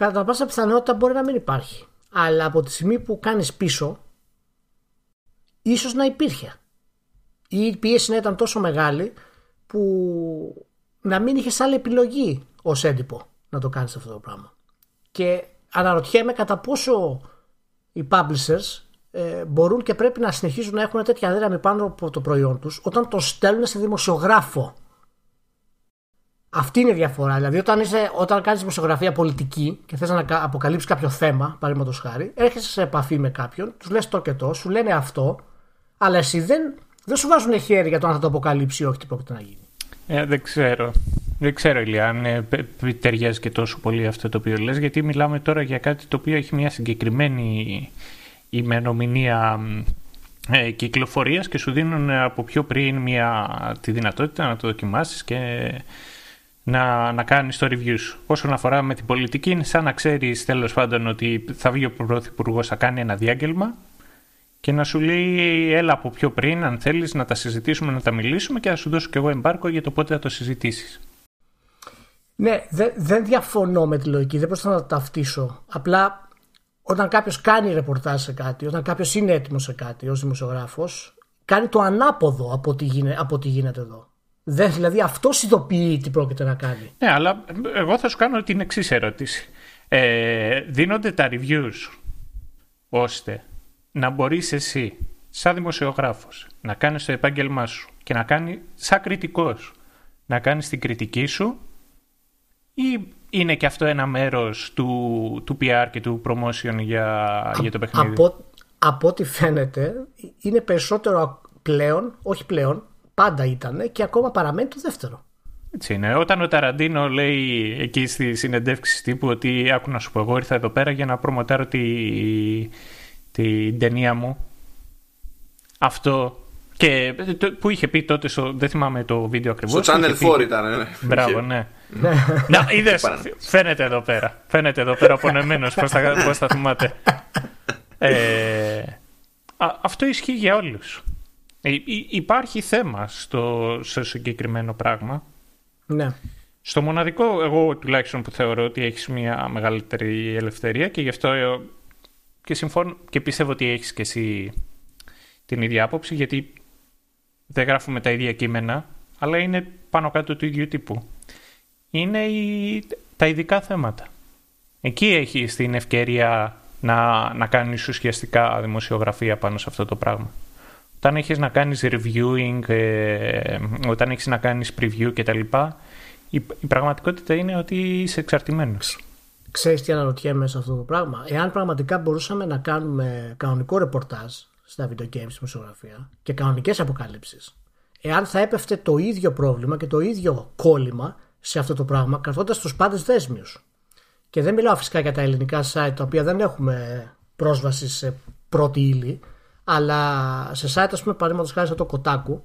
Κατά πάσα πιθανότητα μπορεί να μην υπάρχει. Αλλά από τη στιγμή που κάνεις πίσω, ίσως να υπήρχε. Η πίεση να ήταν τόσο μεγάλη που να μην είχες άλλη επιλογή ως έντυπο να το κάνεις αυτό το πράγμα. Και αναρωτιέμαι κατά πόσο οι publishers ε, μπορούν και πρέπει να συνεχίζουν να έχουν τέτοια δύναμη πάνω από το προϊόν τους όταν το στέλνουν σε δημοσιογράφο. Αυτή είναι η διαφορά. Δηλαδή, όταν, είσαι, όταν κάνεις δημοσιογραφία πολιτική και θες να αποκαλύψεις κάποιο θέμα, παραδείγματος χάρη, έρχεσαι σε επαφή με κάποιον, τους λες το και το, σου λένε αυτό, αλλά εσύ δεν, δεν σου βάζουν χέρι για το αν θα το αποκαλύψει ή όχι τι πρόκειται να γίνει. Ε, δεν ξέρω. Δεν ξέρω, Ηλία, αν ε, ταιριάζει και τόσο πολύ αυτό το οποίο λες, γιατί μιλάμε τώρα για κάτι το οποίο έχει μια συγκεκριμένη ημερομηνία ε, κυκλοφορίας και σου δίνουν από πιο πριν μια, τη δυνατότητα να το δοκιμάσεις και να, να κάνεις το review σου. Όσον αφορά με την πολιτική, είναι σαν να ξέρεις τέλος πάντων ότι θα βγει ο Πρωθυπουργός, θα κάνει ένα διάγγελμα και να σου λέει έλα από πιο πριν αν θέλεις να τα συζητήσουμε, να τα μιλήσουμε και να σου δώσω και εγώ εμπάρκο για το πότε θα το συζητήσεις. Ναι, δεν διαφωνώ με τη λογική, δεν προσπαθώ να ταυτίσω. Απλά όταν κάποιος κάνει ρεπορτάζ σε κάτι, όταν κάποιος είναι έτοιμος σε κάτι ως δημοσιογράφος, κάνει το ανάποδο από ό,τι γίνεται, από γίνεται εδώ. Δεν, δηλαδή αυτός ειδοποιεί τι πρόκειται να κάνει. Ναι, αλλά εγώ θα σου κάνω την εξής ερώτηση. Ε, δίνονται τα reviews ώστε να μπορείς εσύ σαν δημοσιογράφος να κάνεις το επάγγελμά σου και να κάνει σαν κριτικός να κάνεις την κριτική σου ή είναι και αυτό ένα μέρος του, του PR και του promotion για, για το παιχνίδι; Από, από ό,τι φαίνεται είναι περισσότερο πλέον, όχι πλέον, πάντα ήταν και ακόμα παραμένει το δεύτερο. Έτσι είναι. Όταν ο Ταραντίνο λέει εκεί στη συνεντεύξη τύπου ότι άκου να σου πω εγώ ήρθα εδώ πέρα για να προμοτάρω τη, την ταινία μου. Αυτό και που είχε πει τότε, στο, δεν θυμάμαι το βίντεο ακριβώς. Στο Channel 4 ήταν, ναι. Μπράβο, ναι. Να, είδες, φαίνεται εδώ πέρα. Φαίνεται εδώ πέρα απονεμένος πώς θα, πώς θα θυμάται. Ε, αυτό ισχύει για όλους. υπάρχει θέμα στο, στο συγκεκριμένο πράγμα. Ναι. Στο μοναδικό, εγώ τουλάχιστον που θεωρώ ότι έχεις μια μεγαλύτερη ελευθερία και γι' αυτό και, συμφωνώ, και πιστεύω ότι έχεις και εσύ την ίδια άποψη γιατί δεν γράφουμε τα ίδια κείμενα αλλά είναι πάνω κάτω του ίδιου τύπου. Είναι η, τα ειδικά θέματα. Εκεί έχεις την ευκαιρία να, να κάνεις ουσιαστικά δημοσιογραφία πάνω σε αυτό το πράγμα. Όταν έχεις να κάνεις reviewing, ε, όταν έχεις να κάνεις preview κτλ. Η, η πραγματικότητα είναι ότι είσαι εξαρτημένος. Ξέρεις τι αναρωτιέμαι σε αυτό το πράγμα. Εάν πραγματικά μπορούσαμε να κάνουμε κανονικό ρεπορτάζ στα video games στη μουσιογραφία και κανονικές αποκαλύψεις, εάν θα έπεφτε το ίδιο πρόβλημα και το ίδιο κόλλημα σε αυτό το πράγμα καθόντας τους πάντες δέσμιους. Και δεν μιλάω φυσικά για τα ελληνικά site τα οποία δεν έχουμε πρόσβαση σε πρώτη ύλη, αλλά σε site, ας πούμε, παραδείγματος χάρη σαν το Kotaku,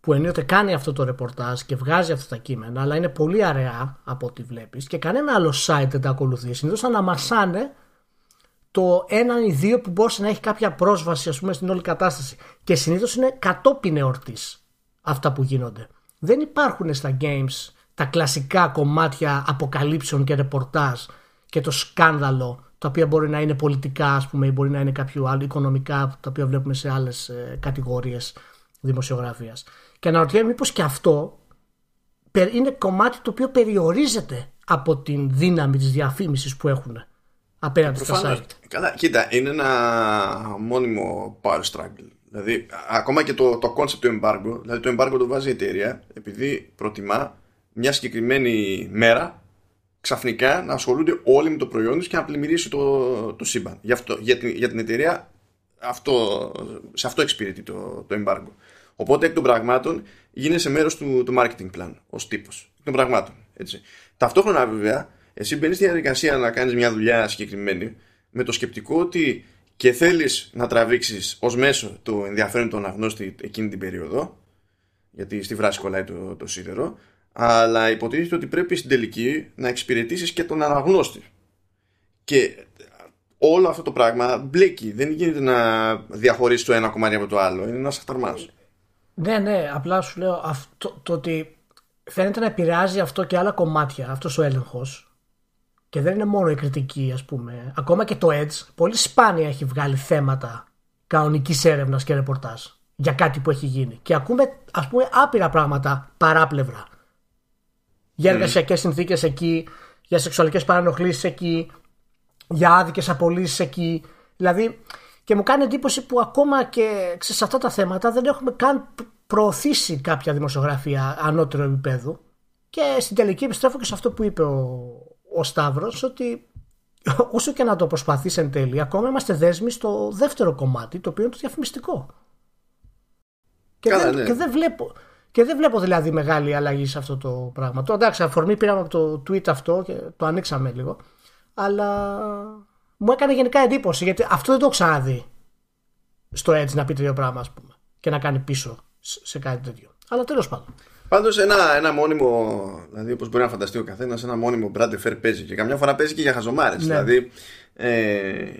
που ενίοτε κάνει αυτό το ρεπορτάζ και βγάζει αυτά τα κείμενα, αλλά είναι πολύ αραιά από ό,τι βλέπεις και κανένα άλλο site δεν τα ακολουθεί. Συνήθως αναμασάνε το έναν ή δύο που μπορεί να έχει κάποια πρόσβαση ας πούμε, στην όλη κατάσταση. Και συνήθως είναι κατόπιν εορτής αυτά που γίνονται. Δεν υπάρχουν στα games τα κλασικά κομμάτια αποκαλύψεων και ρεπορτάζ και το σκάνδαλο τα οποία μπορεί να είναι πολιτικά ας πούμε ή μπορεί να είναι κάποιο άλλο οικονομικά τα οποία βλέπουμε σε άλλες ε, κατηγορίες δημοσιογραφίας. Και αναρωτιέμαι μήπως και αυτό είναι κομμάτι το οποίο περιορίζεται από την δύναμη της διαφήμισης που έχουν απέναντι στα site. Καλά, κοίτα, είναι ένα μόνιμο power struggle. Δηλαδή, ακόμα και το, το concept του embargo, δηλαδή το embargo το βάζει η εταιρεία επειδή προτιμά μια συγκεκριμένη μέρα ξαφνικά να ασχολούνται όλοι με το προϊόν τους και να πλημμυρίσει το, το σύμπαν. Για, αυτό, για, την, για την εταιρεία αυτό, σε αυτό εξυπηρετεί το, το embargo. Οπότε εκ των πραγμάτων γίνεσαι μέρος του, του marketing plan ως τύπος. Εκ των πραγμάτων. Έτσι. Ταυτόχρονα βέβαια εσύ μπαίνεις στη διαδικασία να κάνεις μια δουλειά συγκεκριμένη με το σκεπτικό ότι και θέλεις να τραβήξεις ως μέσο το ενδιαφέρον των αγνώστη εκείνη την περίοδο γιατί στη βράση κολλάει το, το σίδερο αλλά υποτίθεται ότι πρέπει στην τελική να εξυπηρετήσεις και τον αναγνώστη. Και όλο αυτό το πράγμα μπλέκει. Δεν γίνεται να διαχωρίσεις το ένα κομμάτι από το άλλο. Είναι ένας αχταρμάς. Ναι, ναι, απλά σου λέω αυτό, το ότι φαίνεται να επηρεάζει αυτό και άλλα κομμάτια, αυτός ο έλεγχος. Και δεν είναι μόνο η κριτική, ας πούμε. Ακόμα και το Edge πολύ σπάνια έχει βγάλει θέματα κανονικής έρευνας και ρεπορτάζ για κάτι που έχει γίνει. Και ακούμε, ας πούμε, άπειρα πράγματα παράπλευρα για εργασιακές mm. συνθήκες εκεί, για σεξουαλικές παρανοχλήσεις εκεί, για άδικες απολύσεις εκεί. Δηλαδή, και μου κάνει εντύπωση που ακόμα και σε αυτά τα θέματα δεν έχουμε καν προωθήσει κάποια δημοσιογραφία ανώτερου επίπεδου. Και στην τελική επιστρέφω και σε αυτό που είπε ο, ο Σταύρος ότι όσο και να το προσπαθείς εν τέλει ακόμα είμαστε δέσμοι στο δεύτερο κομμάτι το οποίο είναι το διαφημιστικό. Και, δεν, ναι. και δεν βλέπω και δεν βλέπω δηλαδή μεγάλη αλλαγή σε αυτό το πράγμα. Το εντάξει, αφορμή πήραμε από το tweet αυτό και το ανοίξαμε λίγο. Αλλά μου έκανε γενικά εντύπωση γιατί αυτό δεν το έχω ξαναδεί στο Edge να πει τέτοιο πράγμα, ας πούμε. Και να κάνει πίσω σε κάτι τέτοιο. Αλλά τέλος πάντων. Πάντως ένα, ένα μόνιμο, δηλαδή όπως μπορεί να φανταστεί ο καθένας, ένα μόνιμο brand fair παίζει και καμιά φορά παίζει και για χαζομάρες. Ναι. Δηλαδή ε,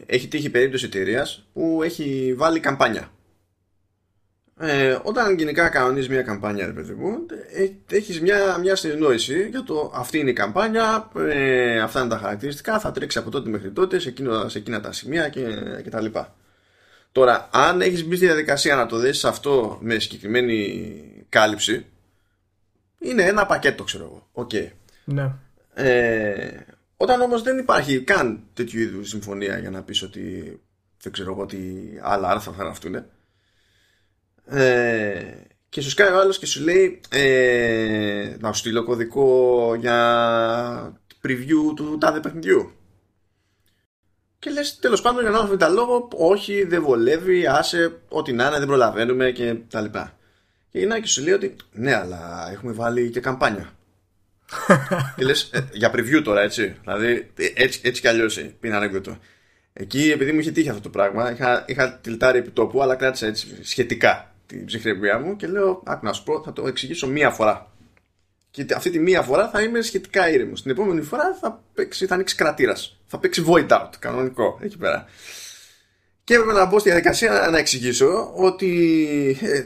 έχει τύχει περίπτωση εταιρείας που έχει βάλει καμπάνια. Ε, όταν γενικά κανονίζεις μια καμπάνια, ρε παιδί μου, ε, έχεις μια, μια συνεννόηση για το αυτή είναι η καμπάνια, ε, αυτά είναι τα χαρακτηριστικά, θα τρέξει από τότε μέχρι τότε σε, εκείνο, σε εκείνα τα σημεία και, και τα λοιπά. Τώρα, αν έχεις μπει στη διαδικασία να το δέσεις αυτό με συγκεκριμένη κάλυψη, είναι ένα πακέτο, ξέρω εγώ. Okay. Ναι. Ε, όταν όμως δεν υπάρχει καν τέτοιου είδους συμφωνία για να πεις ότι δεν ξέρω εγώ τι άλλα άρθρα θα γραφτούν ε, και σου σκάει ο άλλος και σου λέει ε, να σου στείλω κωδικό για preview του τάδε παιχνιδιού και λες τέλος πάντων για να τα λόγο όχι δεν βολεύει άσε ό,τι να είναι δεν προλαβαίνουμε και τα λοιπά και γυρνάει και σου λέει ότι ναι αλλά έχουμε βάλει και καμπάνια και λες, ε, για preview τώρα, έτσι. Δηλαδή, έτσι, έτσι κι αλλιώς είναι ανέκδοτο. Εκεί, επειδή μου είχε τύχει αυτό το πράγμα, είχα, είχα τυλτάρει επί τόπου, αλλά κράτησα έτσι σχετικά την ψυχραιμία μου και λέω, άκου να σου πω, θα το εξηγήσω μία φορά. Και αυτή τη μία φορά θα είμαι σχετικά ήρεμος. Την επόμενη φορά θα, παίξει, θα ανοίξει κρατήρας. Θα παίξει void out, κανονικό, εκεί πέρα. Και έπρεπε να μπω στη διαδικασία να εξηγήσω ότι ε,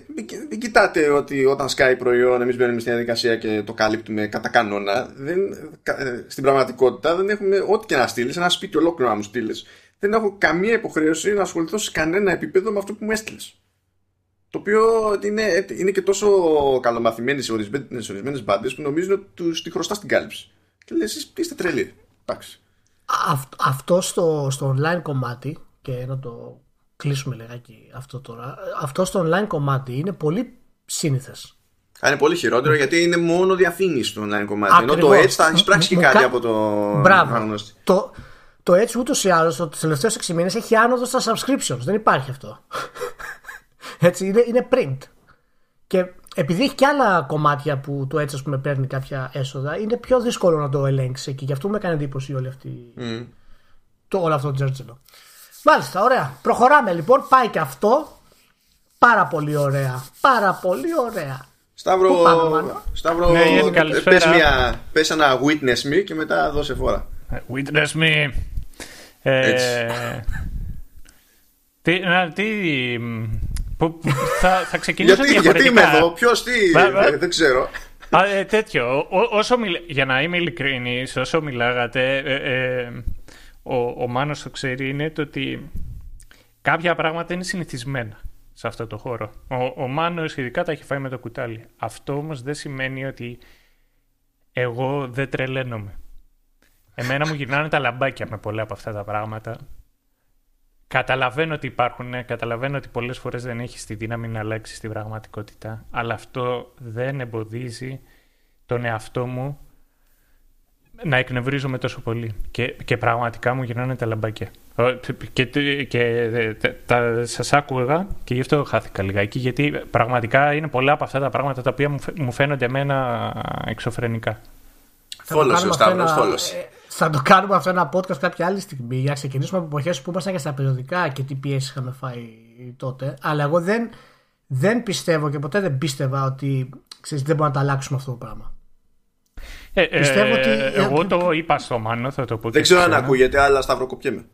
μην κοιτάτε ότι όταν σκάει προϊόν εμείς μπαίνουμε στη διαδικασία και το καλύπτουμε κατά κανόνα. Δεν, ε, στην πραγματικότητα δεν έχουμε ό,τι και να στείλεις, ένα σπίτι ολόκληρο να μου στείλεις. Δεν έχω καμία υποχρέωση να ασχοληθώ σε κανένα επίπεδο με αυτό που μου έστειλες. Το οποίο είναι, είναι και τόσο καλομαθημένοι σε ορισμένες μπάντες που νομίζουν ότι τους τη χρωστάς την κάλυψη. Και λες, είστε τρελοί. Εντάξει. Αυτό στο, στο online κομμάτι και να το κλείσουμε λιγάκι αυτό τώρα. Αυτό στο online κομμάτι είναι πολύ σύνηθες. Είναι πολύ χειρότερο γιατί είναι μόνο διαφήμιση το online κομμάτι. Ακριβώς. Ενώ το έτσι θα έχει πράξει και κάτι από το Μπράβο. Το, το έτσι ούτως ή άλλως του τελευταίου 6 μήνες έχει άνοδο στα subscriptions. Δεν υπάρχει αυτό. Έτσι είναι, είναι print. Και επειδή έχει και άλλα κομμάτια που το έτσι ας πούμε παίρνει κάποια έσοδα, είναι πιο δύσκολο να το ελέγξεις και γι' αυτό με έκανε εντύπωση όλη αυτή. Mm. Το, όλο αυτό το τζέρτζελο. Μάλιστα, ωραία. Προχωράμε λοιπόν. Πάει και αυτό. Πάρα πολύ ωραία. Πάρα πολύ ωραία. Σταύρο, Σταύρο ναι, πες, μια, πες ένα witness me και μετά δώσε φορά. Ε, witness me. Ε, τι, να, τι, που, θα, θα ξεκινήσω γιατί, γιατί είμαι εδώ, ποιος τι, δεν ξέρω. Α, ε, τέτοιο, Ό, όσο μιλ, για να είμαι ειλικρινής, όσο μιλάγατε, ε, ε, ο, ο Μάνος το ξέρει είναι το ότι κάποια πράγματα είναι συνηθισμένα σε αυτό το χώρο. Ο, ο Μάνος ειδικά τα έχει φάει με το κουτάλι. Αυτό όμως δεν σημαίνει ότι εγώ δεν τρελαίνομαι. Εμένα μου γυρνάνε τα λαμπάκια με πολλά από αυτά τα πράγματα. Καταλαβαίνω ότι υπάρχουν, καταλαβαίνω ότι πολλές φορές δεν έχεις τη δύναμη να αλλάξεις την πραγματικότητα, αλλά αυτό δεν εμποδίζει τον εαυτό μου να εκνευρίζομαι τόσο πολύ. Και, και πραγματικά μου γυρνάνε τα λαμπάκια. Και, και τα, σας άκουγα και γι' αυτό χάθηκα λιγάκι, γιατί πραγματικά είναι πολλά από αυτά τα πράγματα τα οποία μου, μου φαίνονται εμένα εξωφρενικά. Θόλωση ο Σταύρος, θόλωση. Ε, θα το κάνουμε αυτό ένα podcast κάποια άλλη στιγμή για να ξεκινήσουμε από εποχές που ήμασταν και στα περιοδικά και τι πιέσεις είχαμε φάει τότε. Αλλά εγώ δεν, δεν πιστεύω και ποτέ δεν πίστευα ότι ξέρεις, δεν μπορούμε να τα αλλάξουμε αυτό το πράγμα. Ε, ε, Πιστεύω ότι. Εγώ το είπα στο Μάνο, θα το πω. Δεν ξέρω αν ακούγεται, αλλά σταυροκοπιέμαι.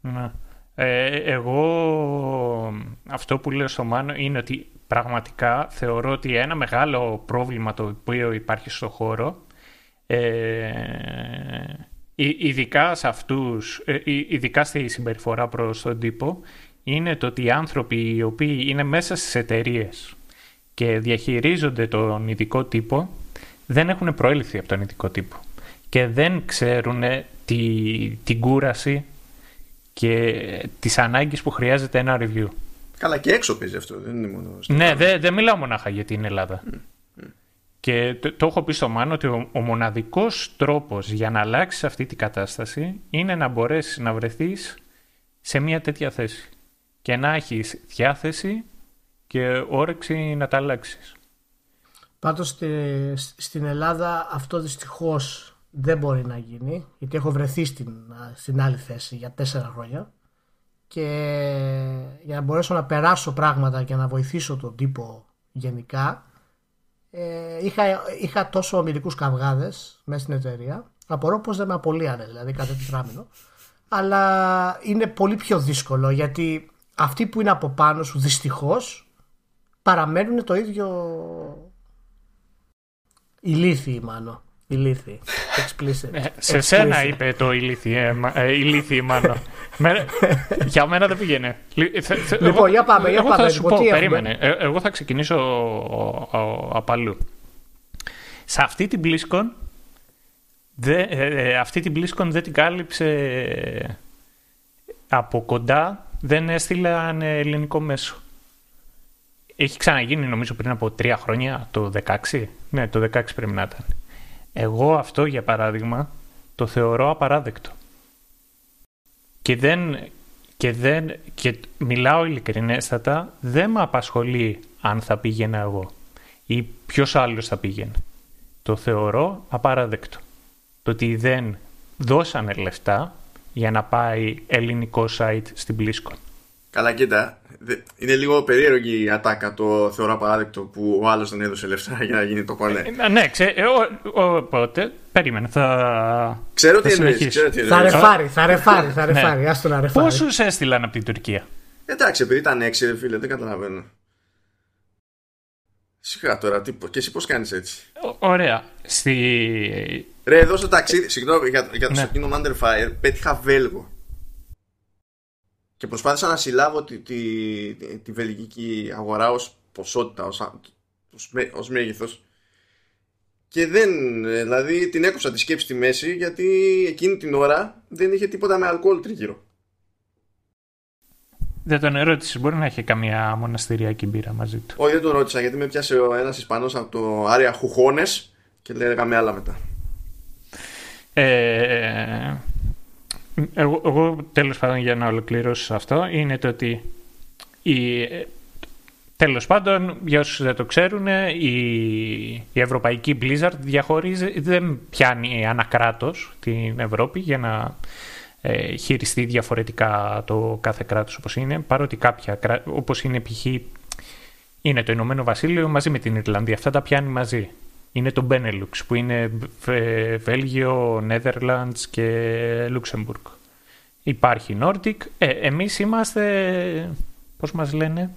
Ναι. Ε, εγώ αυτό που λέω στο Μάνο είναι ότι πραγματικά θεωρώ ότι ένα μεγάλο πρόβλημα το οποίο υπάρχει στο χώρο ε, ειδικά σε αυτούς, ε, ειδικά στη συμπεριφορά προς τον τύπο είναι το ότι οι άνθρωποι οι οποίοι είναι μέσα στις εταιρείες και διαχειρίζονται τον ειδικό τύπο δεν έχουν προέλθει από τον ειδικό τύπο και δεν ξέρουν τη, την κούραση και τις ανάγκες που χρειάζεται ένα review. Καλά και έξω παίζει αυτό, δεν είναι μόνο Ναι, δεν δε μιλάω μονάχα για την Ελλάδα. Και το, το, έχω πει στο Μάνο ότι ο, ο μοναδικός τρόπος για να αλλάξεις αυτή την κατάσταση είναι να μπορέσεις να βρεθείς σε μια τέτοια θέση και να έχεις διάθεση και όρεξη να τα αλλάξεις. Πάντως στη, στην Ελλάδα αυτό δυστυχώς δεν μπορεί να γίνει γιατί έχω βρεθεί στην, στην άλλη θέση για τέσσερα χρόνια και για να μπορέσω να περάσω πράγματα και να βοηθήσω τον τύπο γενικά ε, είχα, είχα τόσο ομιλικούς καυγάδες μέσα στην εταιρεία. Απορώ πώ δεν με απολύανε, δηλαδή κάθε τετράμινο. Αλλά είναι πολύ πιο δύσκολο γιατί αυτοί που είναι από πάνω σου δυστυχώς παραμένουν το ίδιο ηλίθιοι μάλλον. Ηλίθιοι. Explicit. Ε, σε σένα είπε το ηλίθιοι ε, μάλλον. για μένα δεν πήγαινε. Λοιπόν, για πάμε. Για εγώ πάμε. θα σου πω, περίμενε. Ε, εγώ θα ξεκινήσω από αλλού. Σε αυτή την BlizzCon Δε, αυτή την BlizzCon δεν την κάλυψε από κοντά, δεν έστειλαν ελληνικό μέσο. Έχει ξαναγίνει νομίζω πριν από τρία χρόνια, το 16. Ναι, το 16 πρέπει να ήταν. Εγώ αυτό για παράδειγμα το θεωρώ απαράδεκτο. Και δεν, και δεν και μιλάω ειλικρινέστατα, δεν με απασχολεί αν θα πήγαινα εγώ ή ποιος άλλος θα πήγαινε. Το θεωρώ απαράδεκτο. Το ότι δεν δώσανε λεφτά για να πάει ελληνικό site στην BlizzCon. Καλά, κοίτα. Είναι λίγο περίεργη η ατάκα το θεωρώ απαράδεκτο που ο άλλος δεν έδωσε λεφτά για να γίνει το κονέ. Ε, ναι, ξέρω. Οπότε, περίμενε. Θα. Ξέρω τι εννοείς. Θα ρεφάρει, θα ρεφάρει. Θα ρεφάρει. Ναι. να ρεφάρει. Πόσους έστειλαν από την Τουρκία; Εντάξει, επειδή ήταν έξι, φίλε, δεν καταλαβαίνω. Σιγά τώρα, τι, και εσύ πώς κάνεις έτσι; ωραία. Στη... Ρε, εδώ στο ταξίδι, συγγνώμη για, για το ναι. Kingdom Under Fire, πέτυχα Βέλγο και προσπάθησα να συλλάβω τη, τη, τη, βελγική αγορά ως ποσότητα, ως, ως, ως μέγεθος και δεν, δηλαδή την έκοψα τη σκέψη στη μέση γιατί εκείνη την ώρα δεν είχε τίποτα με αλκοόλ τριγύρω. Δεν τον ερώτησε, μπορεί να έχει καμία μοναστηριακή μπύρα μαζί του. Όχι, δεν τον ρώτησα γιατί με πιάσε ο ένας Ισπανός από το Άρια Χουχόνε και λέγαμε άλλα μετά. Ε, εγώ, εγώ τέλος πάντων για να ολοκληρώσω αυτό είναι το ότι η, τέλος πάντων για όσους δεν το ξέρουν η, η ευρωπαϊκή Blizzard διαχωρίζει, δεν πιάνει ανακράτος την Ευρώπη για να ε, χειριστεί διαφορετικά το κάθε κράτος όπως είναι παρότι κάποια όπως είναι π.χ. είναι το Ηνωμένο Βασίλειο μαζί με την Ιρλανδία αυτά τα πιάνει μαζί είναι το Benelux που είναι Βέλγιο, Netherlands και Luxembourg. Υπάρχει Nordic. Ε, εμείς είμαστε, πώς μας λένε,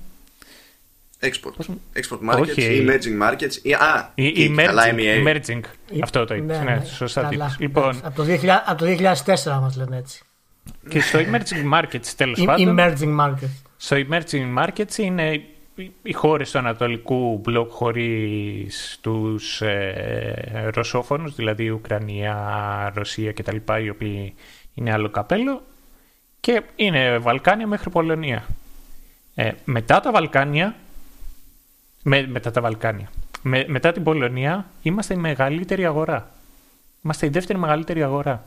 Export. Πώς... Export markets Όχι, emerging markets. Ή, α, emerging, emerging. Αυτό το είπες. Ναι, ναι, σωστά καλά. Λοιπόν, από, το 2000, από το 2004 μας λένε έτσι. Και στο emerging markets τέλος πάντων. Emerging markets. Στο emerging markets είναι οι χώρες του Ανατολικού μπλοκ χωρίς τους ε, ρωσόφωνους, δηλαδή Ουκρανία, Ρωσία κτλ. οι οποίοι είναι άλλο καπέλο και είναι Βαλκάνια μέχρι Πολωνία. Ε, μετά τα Βαλκάνια, με, μετά τα Βαλκάνια, με, μετά την Πολωνία είμαστε η μεγαλύτερη αγορά. Είμαστε η δεύτερη μεγαλύτερη αγορά.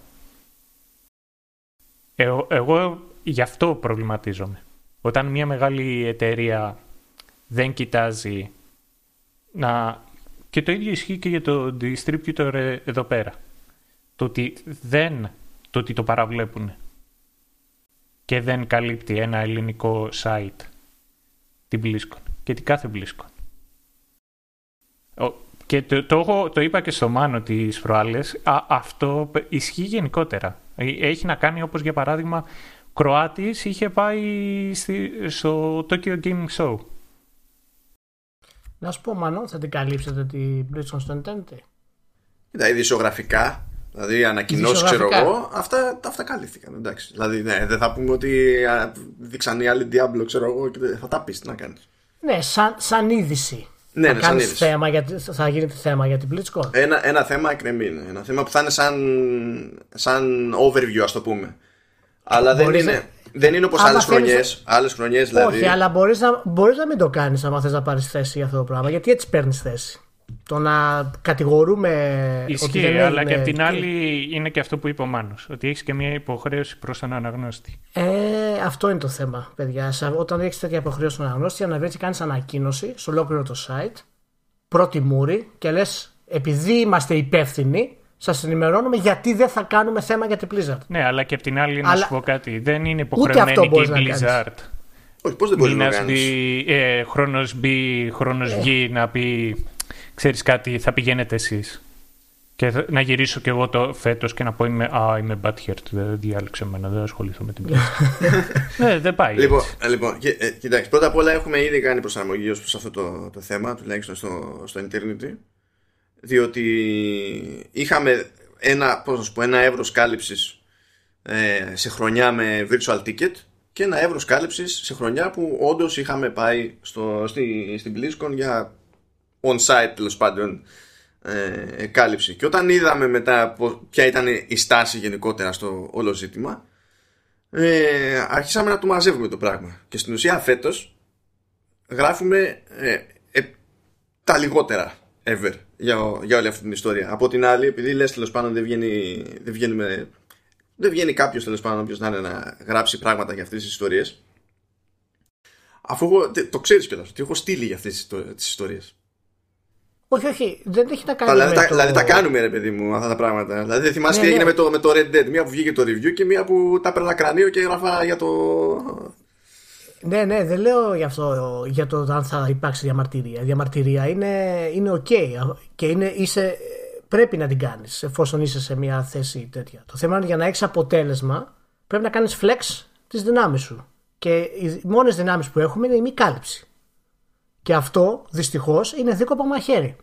Εγώ, εγώ γι' αυτό προβληματίζομαι. Όταν μια μεγάλη εταιρεία δεν κοιτάζει να... Και το ίδιο ισχύει και για το distributor εδώ πέρα. Το ότι δεν... Το ότι το παραβλέπουν και δεν καλύπτει ένα ελληνικό site την BlizzCon και την κάθε BlizzCon. Και το, το, το είπα και στο Μάνο τις προάλλες, αυτό ισχύει γενικότερα. Ε, έχει να κάνει όπως για παράδειγμα Κροάτης είχε πάει στη, στο Tokyo Gaming Show να σου πω, Μανώ, θα την καλύψετε την BlizzCon στο Nintendo. Κοίτα, ειδησιογραφικά, δηλαδή ανακοινώσεις, ξέρω εγώ, αυτά, αυτά καλύφθηκαν. Εντάξει. Δηλαδή, ναι, δεν θα πούμε ότι δείξαν οι άλλοι Diablo, ξέρω εγώ, και θα τα πεις τι να κάνεις. Ναι, σαν, σαν είδηση. Ναι, θα, ναι, σαν θέμα για, θα γίνεται θέμα για την BlizzCon. Ένα, ένα θέμα εκκρεμή. Ναι. Ένα θέμα που θα είναι σαν, σαν overview, ας το πούμε. Αλλά δεν είναι. Δεν είναι όπως άλλες χρονιές. Άλλες χρονιές δηλαδή. Όχι, αλλά μπορείς να, μπορείς να μην το κάνεις άμα θες να πάρεις θέση για αυτό το πράγμα. Γιατί έτσι παίρνεις θέση. Το να κατηγορούμε. Ισχύει, ότι δεν αλλά και απ' την άλλη είναι και αυτό που είπε ο Μάνος, Ότι έχεις και μια υποχρέωση προς τον αναγνώστη. Ε, αυτό είναι το θέμα, παιδιά. Όταν έχεις τέτοια υποχρέωση στον αναγνώστη, να και κάνει ανακοίνωση σε ολόκληρο το site, πρώτη μούρη και λες, επειδή είμαστε υπεύθυνοι, σας ενημερώνουμε γιατί δεν θα κάνουμε θέμα για την Blizzard. Ναι, αλλά και απ' την άλλη να σου πω κάτι. Δεν είναι υποχρεωμένη και η Blizzard. Όχι, πώς δεν μπορεί να, να κάνεις. Ε, χρόνος μπει, χρόνος ε. βγει να πει ξέρεις κάτι, θα πηγαίνετε εσείς. Και να γυρίσω κι εγώ το φέτος και να πω είμαι, α, είμαι butthurt, δεν διάλεξε εμένα, δεν ασχοληθώ με την PlayStation. ε, δεν πάει Λοιπόν, ε, λοιπόν ε, κοιτάξτε, πρώτα απ' όλα έχουμε ήδη κάνει προσαρμογή ως προς αυτό το, το θέμα, τουλάχιστον στο, στο Eternity, διότι είχαμε ένα, πώς να σου πω, ένα εύρος κάλυψης ε, σε χρονιά με virtual ticket και ένα εύρος κάλυψης σε χρονιά που όντως είχαμε πάει στο, στη, στην BlizzCon για on-site τέλος πάντων ε, κάλυψη. Και όταν είδαμε μετά ποια ήταν η στάση γενικότερα στο όλο ζήτημα, ε, αρχίσαμε να το μαζεύουμε το πράγμα. Και στην ουσία φέτος γράφουμε ε, ε, τα λιγότερα ever για, για όλη αυτή την ιστορία. Από την άλλη, επειδή λες τέλος πάντων δεν βγαίνει, δεν βγαίνει, με, δεν βγαίνει κάποιος τέλος πάντων όποιος να είναι να γράψει πράγματα για αυτές τις ιστορίες. Αφού εγώ, το ξέρεις κιόλας ότι έχω στείλει για αυτές τις ιστορίες. Όχι, όχι, δεν έχει να κάνει δηλαδή, με τα, το... δηλαδή τα κάνουμε ρε παιδί μου αυτά τα πράγματα. Δηλαδή δεν θυμάσαι ναι, τι έγινε ναι. με, το, με το Red Dead. Μία που βγήκε το review και μία που τα έπαιρνα κρανίο και έγραφα για το. Ναι, ναι, δεν λέω για αυτό για το αν θα υπάρξει διαμαρτυρία. Η διαμαρτυρία είναι, είναι ok και είναι, είσαι, πρέπει να την κάνεις εφόσον είσαι σε μια θέση τέτοια. Το θέμα είναι για να έχεις αποτέλεσμα πρέπει να κάνεις flex τις δυνάμεις σου. Και οι μόνες δυνάμεις που έχουμε είναι η μη κάλυψη. Και αυτό δυστυχώς είναι δίκοπο μαχαίρι.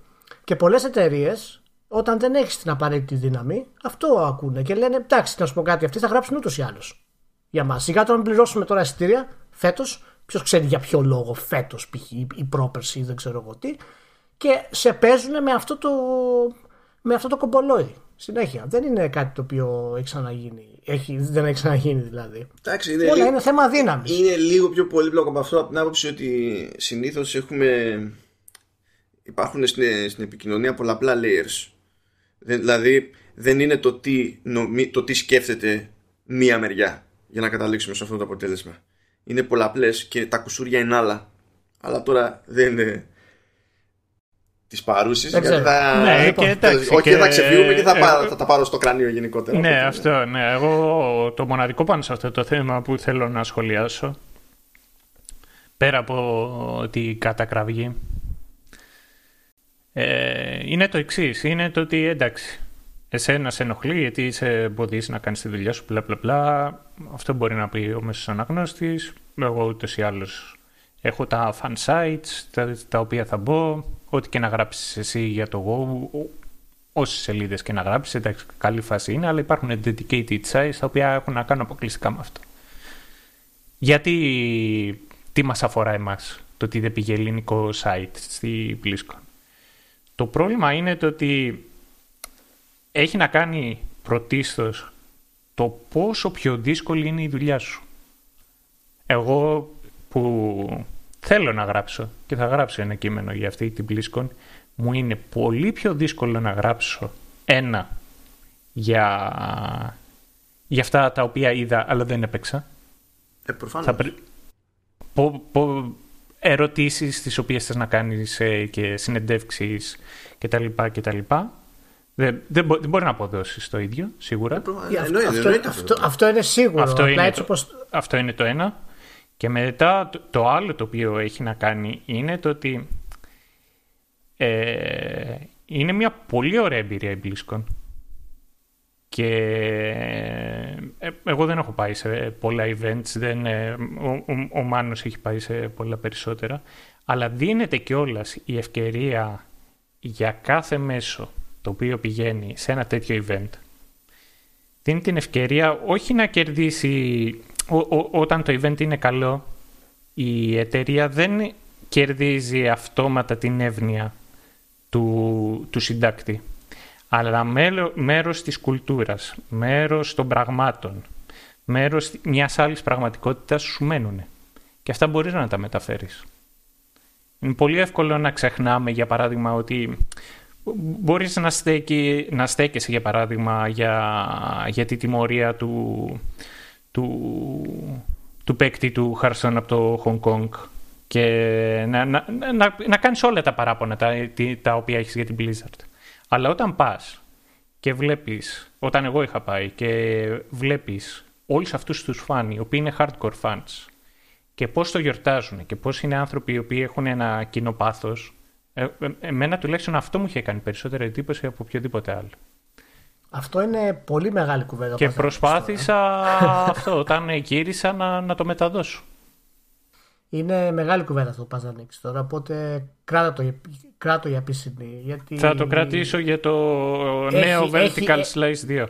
Και πολλές εταιρείες, όταν δεν έχεις την απαραίτητη δύναμη, αυτό ακούνε και λένε: Εντάξει, να σου πω κάτι, αυτοί θα γράψουν ούτως ή άλλως για μας. Σιγά τώρα να πληρώσουμε τώρα εισιτήρια φέτος, ποιος ξέρει για ποιο λόγο φέτος π.χ. ή πρόπερση ή δεν ξέρω εγώ τι, και σε παίζουν με αυτό το, με αυτό το κομπολόι. Συνέχεια. Δεν είναι κάτι το οποίο έχει ξαναγίνει. Έχει, δεν έχει ξαναγίνει δηλαδή. Εντάξει, είναι Όλα λίγο, είναι θέμα δύναμης. Είναι λίγο πιο πολύπλοκο από αυτό από την άποψη ότι συνήθως έχουμε. Υπάρχουν στην, στην επικοινωνία πολλαπλά layers. Δηλαδή δεν είναι το τι, νομι, το τι σκέφτεται μία μεριά για να καταλήξουμε σε αυτό το αποτέλεσμα. Είναι πολλαπλές και τα κουσούρια είναι άλλα. Αλλά τώρα δεν είναι της παρούσης. Ναι, και όχι, και... θα ξεφύγουμε και θα, πάρω, θα τα πάρω στο κρανίο γενικότερα. Ναι, αυτό. Ναι. Εγώ το μοναδικό πάνω σε αυτό το θέμα που θέλω να σχολιάσω πέρα από την κατακραυγή ε, είναι το εξής. Είναι το ότι εντάξει, εσένα σε ενοχλεί γιατί σε εμποδίζει να κάνεις τη δουλειά σου, πλα πλα Αυτό μπορεί να πει ο μέσος αναγνώστης. Εγώ ούτως ή άλλως έχω τα fan sites τα, τα οποία θα μπω ό,τι και να γράψεις εσύ για το Go, όσες σελίδες και να γράψεις, εντάξει, καλή φάση είναι, αλλά υπάρχουν dedicated sites τα οποία έχουν να κάνουν αποκλειστικά με αυτό. Γιατί τι μας αφορά εμάς το ότι δεν πήγε ελληνικό site στη BlizzCon; Το πρόβλημα είναι το ότι έχει να κάνει πρωτίστως το πόσο πιο δύσκολη είναι η δουλειά σου. Εγώ που θέλω να γράψω και θα γράψω ένα κείμενο για αυτή την BlizzCon, μου είναι πολύ πιο δύσκολο να γράψω ένα για, για αυτά τα οποία είδα αλλά δεν έπαιξα. Ε, προφανώς. Θα πρι... πο, πο, ερωτήσεις τις οποίες θες να κάνεις ε, και συνεντεύξεις κτλ. κτλ. Δεν, δεν, δεν μπορεί να αποδώσει το ίδιο, σίγουρα. Ε, αυτό, αυτό, αυτό, είναι σίγουρο. Αυτό είναι, το, αυτό είναι το ένα. Και μετά το, άλλο το οποίο έχει να κάνει είναι το ότι ε, είναι μια πολύ ωραία εμπειρία η BlizzCon. Και ε, εγώ δεν έχω πάει σε πολλά events, δεν, ε, ο, ο, ο Μάνος έχει πάει σε πολλά περισσότερα, αλλά δίνεται κιόλας η ευκαιρία για κάθε μέσο το οποίο πηγαίνει σε ένα τέτοιο event, δίνει την ευκαιρία όχι να κερδίσει όταν το event είναι καλό, η εταιρεία δεν κερδίζει αυτόματα την εύνοια του, του συντάκτη, αλλά μέρος της κουλτούρας, μέρος των πραγμάτων, μέρος μιας άλλης πραγματικότητας σου μένουν. Και αυτά μπορείς να τα μεταφέρεις. Είναι πολύ εύκολο να ξεχνάμε, για παράδειγμα, ότι μπορείς να, στέκει, να στέκεσαι, για παράδειγμα, για, για τη τιμωρία του, του, του παίκτη του Χαρσόν από το Hong Kong και να, να, να, να κάνεις όλα τα παράπονα τα, τα οποία έχεις για την Blizzard. Αλλά όταν πας και βλέπεις, όταν εγώ είχα πάει και βλέπεις όλους αυτούς τους φαν, οι οποίοι είναι hardcore fans και πώς το γιορτάζουν και πώς είναι άνθρωποι οι οποίοι έχουν ένα κοινό πάθος, Ε, ε, εμένα τουλάχιστον αυτό μου είχε κάνει περισσότερη εντύπωση από οποιοδήποτε άλλο. Αυτό είναι πολύ μεγάλη κουβέντα. Και προσπάθησα αυτό όταν γύρισα να, να το μεταδώσω. Είναι μεγάλη κουβέντα αυτό που πας να ανοίξεις τώρα, οπότε κράτα το, κράτο για πίσινη. Γιατί... Θα το κρατήσω για το νέο Vertical έχει... Slice 2.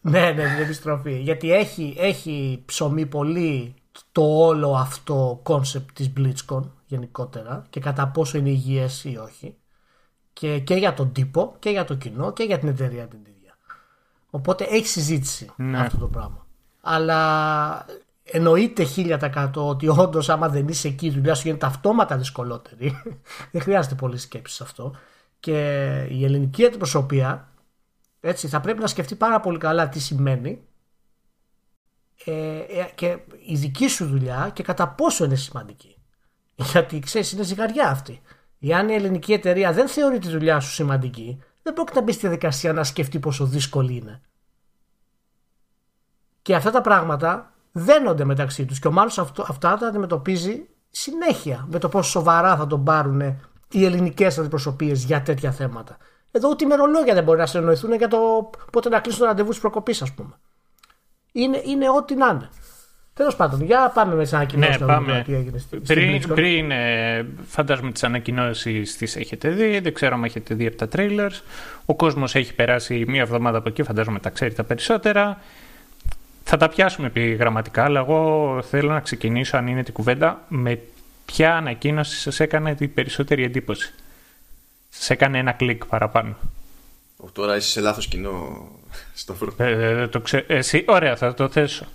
Ναι, ναι, την επιστροφή. Γιατί έχει, έχει ψωμί πολύ το όλο αυτό concept της BlizzCon γενικότερα και κατά πόσο είναι υγιές ή όχι. Και, και για τον τύπο και για το κοινό και για την εταιρεία την ίδια. Οπότε έχει συζήτηση ναι. αυτό το πράγμα. Αλλά εννοείται 1000% ότι όντως άμα δεν είσαι εκεί η δουλειά σου γίνεται αυτόματα δυσκολότερη. δεν χρειάζεται πολύ σκέψη σε αυτό. Και η ελληνική αντιπροσωπεία έτσι, θα πρέπει να σκεφτεί πάρα πολύ καλά τι σημαίνει ε, ε, και η δική σου δουλειά και κατά πόσο είναι σημαντική. Γιατί ξέρεις, είναι ζυγαριά αυτή. Εάν η ελληνική εταιρεία δεν θεωρεί τη δουλειά σου σημαντική, δεν πρόκειται να μπει στη διαδικασία να σκεφτεί πόσο δύσκολη είναι. Και αυτά τα πράγματα δένονται μεταξύ τους και ο Μάνος αυτά τα αντιμετωπίζει συνέχεια με το πόσο σοβαρά θα τον πάρουν οι ελληνικές αντιπροσωπείες για τέτοια θέματα. Εδώ ούτε ημερολόγια δεν μπορεί να συνεννοηθούν για το πότε να κλείσουν το ραντεβού της προκοπής, ας πούμε. Είναι, είναι ό,τι να είναι. Τέλος πάντων, για πάμε με τις ανακοινώσεις ναι, πάμε. τι έγινε στη, πριν, πριν ε, φαντάζομαι τις ανακοινώσεις τις έχετε δει. Δεν ξέρω αν έχετε δει από τα trailers. Ο κόσμος έχει περάσει μία εβδομάδα από εκεί, φαντάζομαι τα ξέρει τα περισσότερα. Θα τα πιάσουμε επιγραμματικά, αλλά εγώ θέλω να ξεκινήσω, αν είναι την κουβέντα, με ποια ανακοίνωση σας έκανε την περισσότερη εντύπωση. Σας έκανε ένα κλικ παραπάνω. Τώρα είσαι σε λάθος κοινό, στο ε, ε, το ξε... Εσύ, ωραία, θα το θέσω.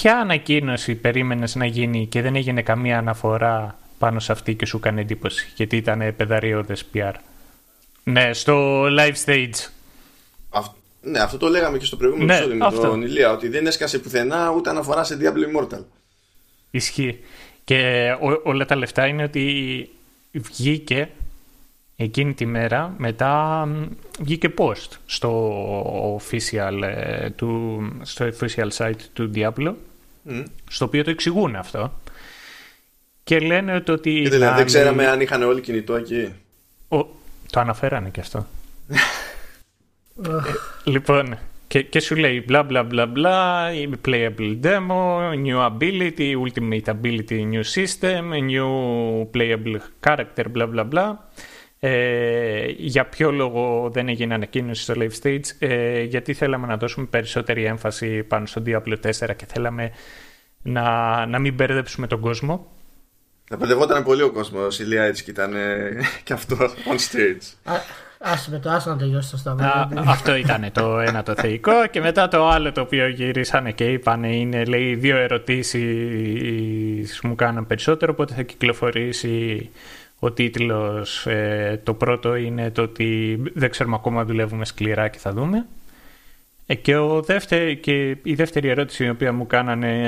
Ποια ανακοίνωση περίμενες να γίνει και δεν έγινε καμία αναφορά πάνω σε αυτή και σου έκανε εντύπωση, γιατί ήταν πεδαριώδες PR. Ναι, στο live stage. Ναι, αυτό το λέγαμε και στο προηγούμενο ναι, επεισόδιο με τον Ηλία, ότι δεν έσκασε πουθενά ούτε αναφορά σε Diablo Immortal. Ισχύει. Και όλα τα λεφτά είναι ότι βγήκε εκείνη τη μέρα, μετά βγήκε post στο official, ε, του, στο official site του Diablo, στο οποίο το εξηγούν αυτό. Και λένε ότι... Και δηλαδή, δεν ξέραμε αν είχαν όλοι κινητό εκεί. Ο... Το αναφέρανε και αυτό. Ε, λοιπόν, και, και σου λέει μπλα μπλα μπλα μπλα, playable demo, new ability, ultimate ability, new system, new playable character, μπλα μπλα μπλα. Ε, για ποιο λόγο δεν έγινε ανακοίνωση στο live stage, ε, γιατί θέλαμε να δώσουμε περισσότερη έμφαση πάνω στο Diablo 4 και θέλαμε να, να μην μπερδέψουμε τον κόσμο. Να μπερδευόταν πολύ ο κόσμος. Η Λία έτσι και ήταν και αυτό on stage. Άσε με το άσο να τελειώσει το σταυρό. Αυτό ήταν το ένα το θεϊκό και μετά το άλλο το οποίο γυρίσανε και είπαν είναι λέει δύο ερωτήσεις μου κάναν περισσότερο οπότε θα κυκλοφορήσει ο τίτλος ε, το πρώτο είναι το ότι δεν ξέρουμε ακόμα δουλεύουμε σκληρά και θα δούμε ε, και, ο δεύτερη, και η δεύτερη ερώτηση η οποία μου κάνανε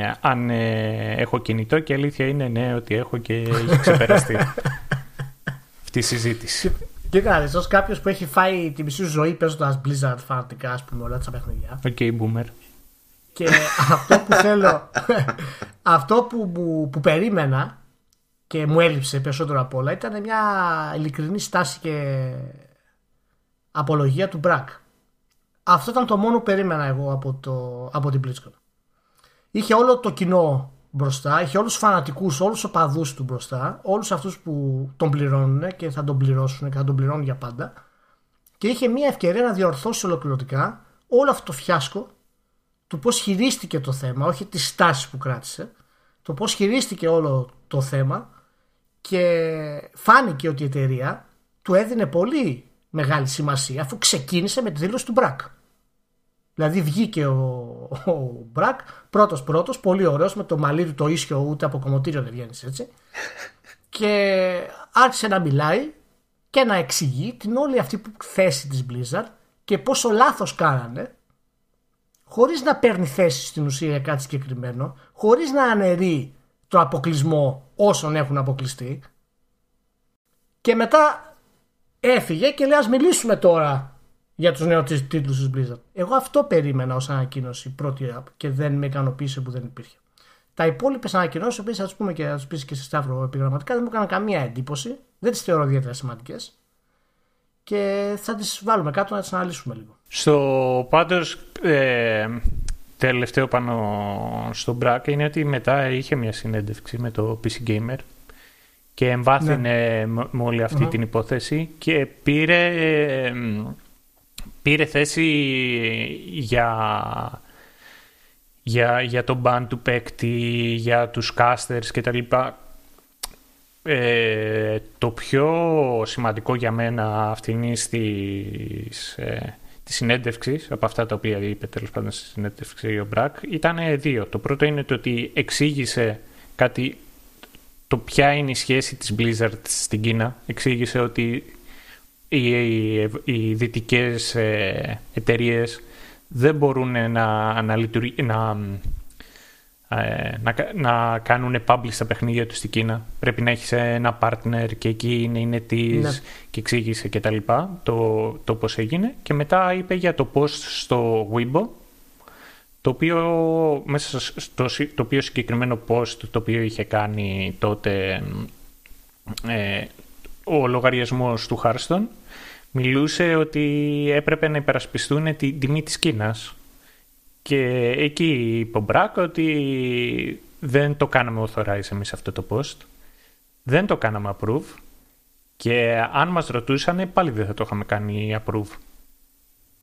ε, αν ε, έχω κινητό και αλήθεια είναι ναι ότι έχω και έχει ξεπεραστεί αυτή η συζήτηση. Κοίτα, ως κάποιος που έχει φάει τη μισή ζωή παίζοντας Blizzard φανατικά, ας πούμε, όλα τα παιχνίδια. Οκ, okay, boomer. Και αυτό που θέλω. αυτό που, που, που περίμενα και μου έλειψε περισσότερο από όλα ήταν μια ειλικρινής στάση και απολογία του Brack. Αυτό ήταν το μόνο που περίμενα εγώ από, το, από την BlizzCon. Είχε όλο το κοινό μπροστά, είχε όλους τους φανατικούς, όλους τους οπαδούς του μπροστά, όλους αυτούς που τον πληρώνουν και θα τον πληρώσουν και θα τον πληρώνουν για πάντα και είχε μια ευκαιρία να διορθώσει ολοκληρωτικά όλο αυτό το φιάσκο του πώς χειρίστηκε το θέμα, όχι τις στάσεις που κράτησε, το πώς χειρίστηκε όλο το θέμα και φάνηκε ότι η εταιρεία του έδινε πολύ μεγάλη σημασία αφού ξεκίνησε με τη δήλωση του Μπρακ. Δηλαδή βγήκε ο, ο Μπρακ πρώτος πρώτος, πολύ ωραίος, με το μαλλί του το ίσιο, ούτε από κομμωτήριο δεν βγαίνεις έτσι. και άρχισε να μιλάει και να εξηγεί την όλη αυτή θέση της Blizzard και πόσο λάθος κάνανε χωρίς να παίρνει θέση στην ουσία για κάτι συγκεκριμένο, χωρίς να αναιρεί το αποκλεισμό όσων έχουν αποκλειστεί και μετά έφυγε και λέει ας μιλήσουμε τώρα για τους νέους τίτλους της Blizzard. Εγώ αυτό περίμενα ως ανακοίνωση πρώτη και δεν με ικανοποίησε που δεν υπήρχε. Τα υπόλοιπες ανακοινώσεις, οποίες θα τι πούμε και θα τι πεις και σε Σταύρο επιγραμματικά, δεν μου έκαναν καμία εντύπωση. Δεν τις θεωρώ ιδιαίτερα σημαντικές. Και θα τις βάλουμε κάτω να τις αναλύσουμε λίγο. Στο πάντως, ε, τελευταίο πάνω στο Μπρακ είναι ότι μετά είχε μια συνέντευξη με το PC Gamer και εμβάθυνε ναι. με όλη την υπόθεση και πήρε, ε, πήρε θέση για για, για το band του παίκτη, για τους casters κτλ. Ε, το πιο σημαντικό για μένα αυτήν της, ε, της συνέντευξης, από αυτά τα οποία είπε τέλος πάντων στη συνέντευξη ο Μπρακ, ήταν δύο. Το πρώτο είναι το ότι εξήγησε κάτι, το ποια είναι η σχέση της Blizzard στην Κίνα. Εξήγησε ότι οι, οι, οι δυτικές ε, εταιρείες δεν μπορούν να, να, να, ε, να, να κάνουν publish τα παιχνίδια τους στην Κίνα. Πρέπει να έχεις ένα partner και εκεί είναι, είναι της ναι. και εξήγησε και τα λοιπά το, το πώς έγινε. Και μετά είπε για το post στο Weibo το οποίο μέσα στο το οποίο συγκεκριμένο post το οποίο είχε κάνει τότε ε, ο λογαριασμός του Hearthstone μιλούσε ότι έπρεπε να υπερασπιστούν την τιμή της Κίνας. Και εκεί είπε ο Μπράκ ότι δεν το κάναμε authorize εμείς αυτό το post. Δεν το κάναμε approve. Και αν μας ρωτούσαν πάλι δεν θα το είχαμε κάνει approve.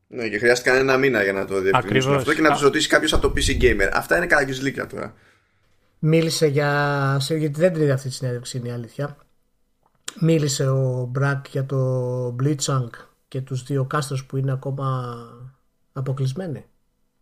Ναι, και χρειάστηκαν ένα μήνα για να το διευκρινίσουμε αυτό και να τους ρωτήσει κάποιος από το PC Gamer. Αυτά είναι καλά τώρα. Μίλησε για. γιατί δεν την είδα αυτή τη συνέντευξη, είναι η αλήθεια μίλησε ο Μπρακ για το Blitzchung και τους δύο κάστρους που είναι ακόμα αποκλεισμένοι.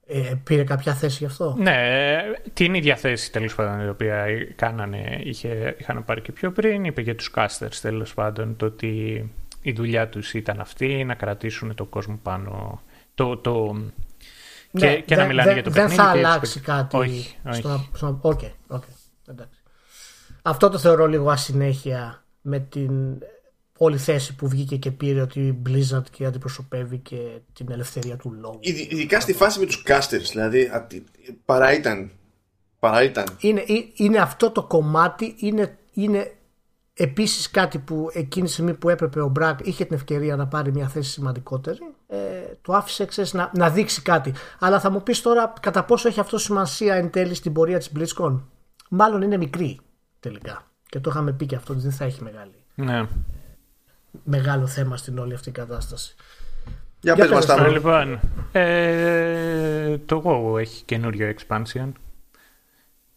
Ε, πήρε κάποια θέση γι' αυτό; Ναι, την ίδια θέση τέλος πάντων η οποία κάνανε, είχε, είχαν πάρει και πιο πριν. Είπε για τους κάστερς τέλος πάντων το ότι η δουλειά τους ήταν αυτή να κρατήσουν τον κόσμο πάνω. Το, το, ναι, και, και δεν, να μιλάνε για το δεν παιχνίδι. Δεν θα αλλάξει κάτι. Όχι. όχι. Στο, okay, okay, Αυτό το θεωρώ λίγο ασυνέχεια με την όλη θέση που βγήκε και πήρε ότι η Blizzard και αντιπροσωπεύει και την ελευθερία του λόγου. Ειδικά στη φάση με τους casters, δηλαδή παρά ήταν. Παρά ήταν. Είναι, είναι αυτό το κομμάτι, είναι, είναι επίσης κάτι που εκείνη τη στιγμή που έπρεπε ο Μπρακ είχε την ευκαιρία να πάρει μια θέση σημαντικότερη, ε, το άφησε ξέρεις, να, να δείξει κάτι. Αλλά θα μου πεις τώρα κατά πόσο έχει αυτό σημασία εν τέλει στην πορεία της BlizzCon; Μάλλον είναι μικρή τελικά. Και το είχαμε πει και αυτό ότι δεν θα έχει μεγάλη. Ναι. Μεγάλο θέμα στην όλη αυτή η κατάσταση. Για, Για πες μας Λοιπόν, ε, το WoW έχει καινούριο expansion.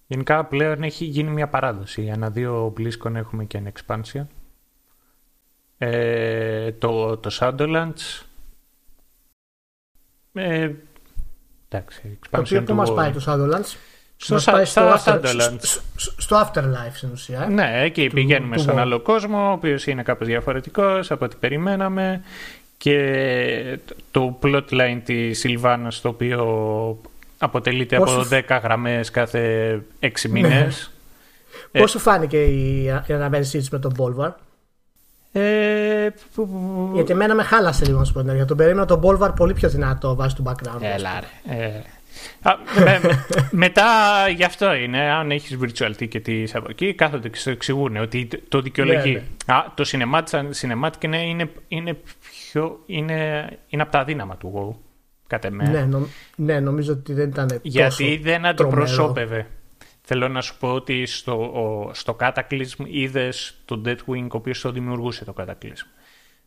Γενικά πλέον έχει γίνει μια παράδοση. Ανά δύο BlizzCon έχουμε και ένα expansion. Ε, το, το Shadowlands. Ε, εντάξει, expansion το οποίο του... μας πάει το Shadowlands; Στο, στο, στο, στο, Afterlife στην ουσία. Ε; Ναι, εκεί πηγαίνουμε του στον άλλο κόσμο, ο οποίος είναι κάπως διαφορετικός από ό,τι περιμέναμε και το plotline της Σιλβάνα, το οποίο αποτελείται από 10 γραμμές κάθε 6 ναι. μήνες. Ε, Πώς σου φάνηκε η αναμέτρησή της με τον Bolvar? Ε, Γιατί εμένα με χάλασε λίγο να σου πω Για τον περίμενα τον Bolvar πολύ πιο δυνατό βάσει του background. Έλα ρε. Ε, μετά γι' αυτό είναι, αν έχεις virtual ticket από εκεί, κάθονται και σου εξηγούν ότι το δικαιολογεί. Ναι, ναι. Α, το cinematic, είναι, είναι, είναι, πιο, είναι, είναι από τα αδύναμα του WoW. Κατά ναι, νο, ναι, νομίζω ότι δεν ήταν Γιατί δεν αντιπροσώπευε. Θέλω να σου πω ότι στο, ο, στο Cataclysm είδες τον Deathwing ο οποίος το δημιουργούσε το Cataclysm.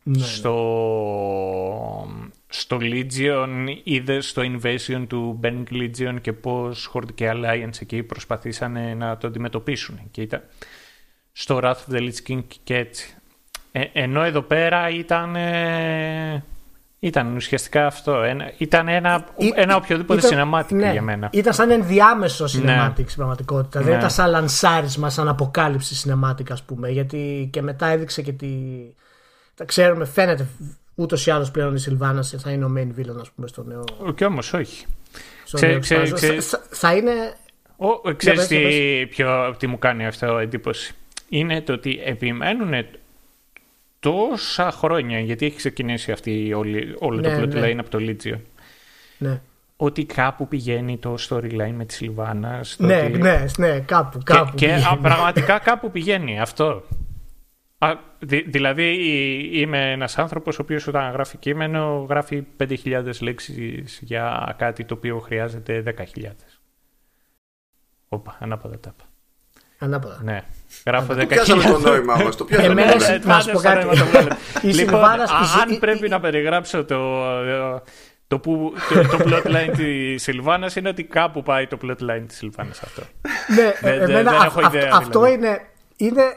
Ναι, ναι, στο, στο Legion είδε στο Invasion του Burning Legion και πώς Horde και Alliance εκεί προσπαθήσαν να το αντιμετωπίσουν. Και ήταν στο Wrath of the Lich King και έτσι. Ε, ενώ εδώ πέρα ήταν... ήταν ουσιαστικά αυτό. Ένα, ήταν ένα, ένα οποιοδήποτε ήταν, ναι, για μένα. Ήταν σαν ενδιάμεσο cinematic ναι. στην πραγματικότητα. Δεν ναι. ήταν σαν λανσάρισμα, σαν αποκάλυψη cinematic, ας πούμε. Γιατί και μετά έδειξε και τη, τα ξέρουμε, φαίνεται ούτως ή άλλως πλέον η Σιλβάνα θα είναι ο main villain, ας πούμε, στο νέο. Και όμως όχι. Ξέ, ξέ, ξέ, θα, είναι. Ο, ξέρεις τι, ποιο, τι μου κάνει αυτό εντύπωση. Είναι το ότι επιμένουν τόσα χρόνια, γιατί έχει ξεκινήσει αυτή όλη, όλο ναι, το plot ναι. από το Legion. Ναι. ότι κάπου πηγαίνει το storyline με τη Σιλβάνα. Ναι, ότι... ναι, ναι, κάπου. κάπου και, και πραγματικά κάπου πηγαίνει αυτό. Α, δηλαδή είμαι ένας άνθρωπος ο οποίος όταν γράφει κείμενο γράφει 5.000 λέξεις για κάτι το οποίο χρειάζεται 10.000. Όπα, ανάποδα τάπα. Ανάποδα. Ναι. Γράφω 10.000. Πιάσαμε το νόημα μας. Το πιάσαμε. Εμένα, να σου πω κάτι. λοιπόν, αν πρέπει να περιγράψω το, το, που, το, το plotline της Σιλβάνας είναι ότι κάπου πάει το plotline της Σιλβάνας αυτό. Ναι, δεν, εμένα, δεν έχω ιδέα. Αυτό δηλαδή. είναι, είναι.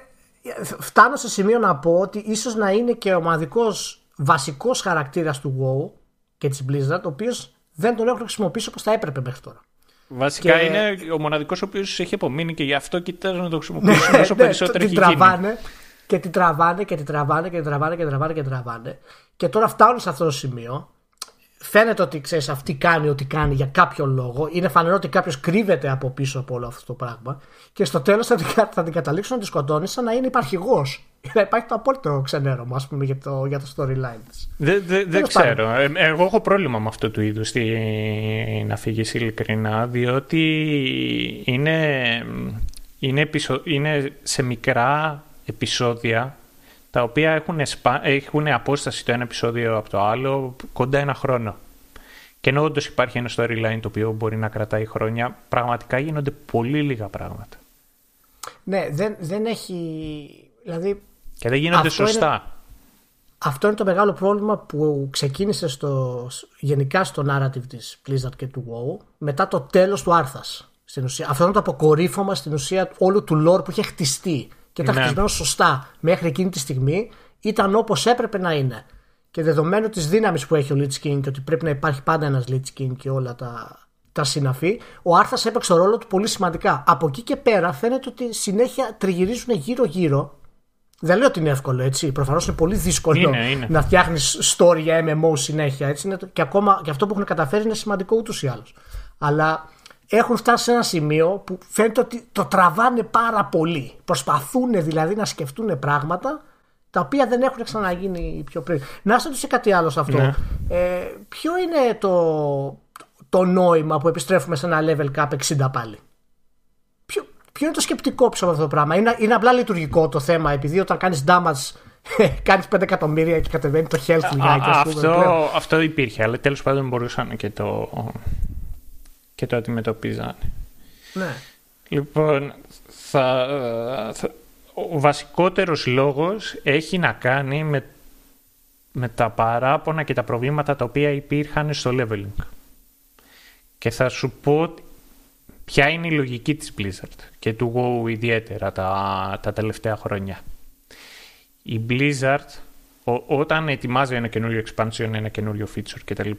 Φτάνω σε σημείο να πω ότι ίσως να είναι και ο μοναδικό βασικός χαρακτήρας του WoW και της Blizzard, ο οποίος δεν τον έχω χρησιμοποιήσει όπως θα έπρεπε μέχρι τώρα. Βασικά και... είναι ο μοναδικός ο οποίος έχει απομείνει και γι' αυτό κοιτάζω να το χρησιμοποιήσω ναι, όσο ναι, περισσότερο έχει τραβάνε, γίνει. Και την τραβάνε και την τραβάνε και την τραβάνε και την τραβάνε και την τραβάνε. Και τώρα φτάνουν σε αυτό το σημείο φαίνεται ότι ξέρεις, αυτή κάνει ό,τι κάνει για κάποιο λόγο. Είναι φανερό ότι κάποιος κρύβεται από πίσω από όλο αυτό το πράγμα. Και στο τέλος θα, θα, την καταλήξουν να τη σκοτώνει σαν να είναι υπαρχηγός. Να υπάρχει το απόλυτο ξενέρωμα, ας πούμε, για το, για το storyline της. Δεν δε, δε ξέρω. Ε, εγώ έχω πρόβλημα με αυτό του είδους την αφήγηση ειλικρινά, διότι είναι, είναι, είναι σε μικρά επεισόδια τα οποία έχουν, έχουν απόσταση το ένα επεισόδιο από το άλλο κοντά ένα χρόνο. Και ενώ όντως υπάρχει ένα storyline το οποίο μπορεί να κρατάει χρόνια, πραγματικά γίνονται πολύ λίγα πράγματα. Ναι, δεν, δεν έχει. Δηλαδή, και δεν γίνονται σωστά. Είναι, αυτό είναι το μεγάλο πρόβλημα που ξεκίνησε στο, γενικά στο narrative της Blizzard και του WoW μετά το τέλος του Άρθας. Στην ουσία. Αυτό είναι το αποκορύφωμα στην ουσία όλου του lore που είχε χτιστεί και ήταν ναι. χτισμένο σωστά μέχρι εκείνη τη στιγμή, ήταν όπως έπρεπε να είναι. Και δεδομένου της δύναμης που έχει ο Lich King και ότι πρέπει να υπάρχει πάντα ένας Lich King και όλα τα, τα συναφή, ο Άρθας έπαιξε το ρόλο του πολύ σημαντικά. Από εκεί και πέρα φαίνεται ότι συνέχεια τριγυρίζουν γύρω-γύρω. Δεν λέω ότι είναι εύκολο έτσι. Προφανώς είναι πολύ δύσκολο να φτιάχνεις story για MMO συνέχεια. Έτσι. Και ακόμα και αυτό που έχουν καταφέρει είναι σημαντικό ούτως ή άλλως. Αλλά έχουν φτάσει σε ένα σημείο που φαίνεται ότι το τραβάνε πάρα πολύ. Προσπαθούν δηλαδή να σκεφτούν πράγματα τα οποία δεν έχουν ξαναγίνει πιο πριν. Να σα ρωτήσω κάτι άλλο σε αυτό. Ναι. Ε, ποιο είναι το, το νόημα που επιστρέφουμε σε ένα level cap 60 πάλι; Ποιο, ποιο είναι το σκεπτικό πίσω από αυτό το πράγμα; Είναι, είναι απλά λειτουργικό το θέμα επειδή όταν κάνεις damage κάνεις 5 εκατομμύρια και κατεβαίνει το health λιγάκι. Αυτό, αυτό υπήρχε, αλλά τέλος πάντων μπορούσαν και το, και το αντιμετωπίζανε. Ναι. Λοιπόν, θα, θα, ο βασικότερος λόγος έχει να κάνει με, με τα παράπονα και τα προβλήματα τα οποία υπήρχαν στο leveling. Και θα σου πω ποια είναι η λογική της Blizzard και του WoW ιδιαίτερα τα, τα τελευταία χρόνια. Η Blizzard όταν ετοιμάζει ένα καινούριο expansion, ένα καινούριο feature κτλ.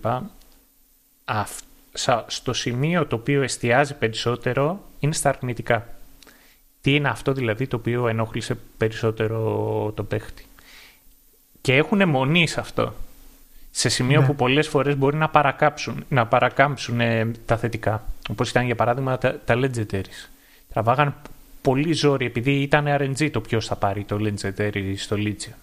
Αυτό στο σημείο το οποίο εστιάζει περισσότερο είναι στα αρνητικά. Τι είναι αυτό δηλαδή το οποίο ενόχλησε περισσότερο το παίχτη; Και έχουν αιμονή σε αυτό. Σε σημείο ναι. που πολλές φορές μπορεί να παρακάψουν, να παρακάμψουν ε, τα θετικά. Όπως ήταν για παράδειγμα τα, τα Legendaries. Τραβάγαν πολύ ζόρι επειδή ήταν RNG το ποιος θα πάρει το Legendary στο Legion.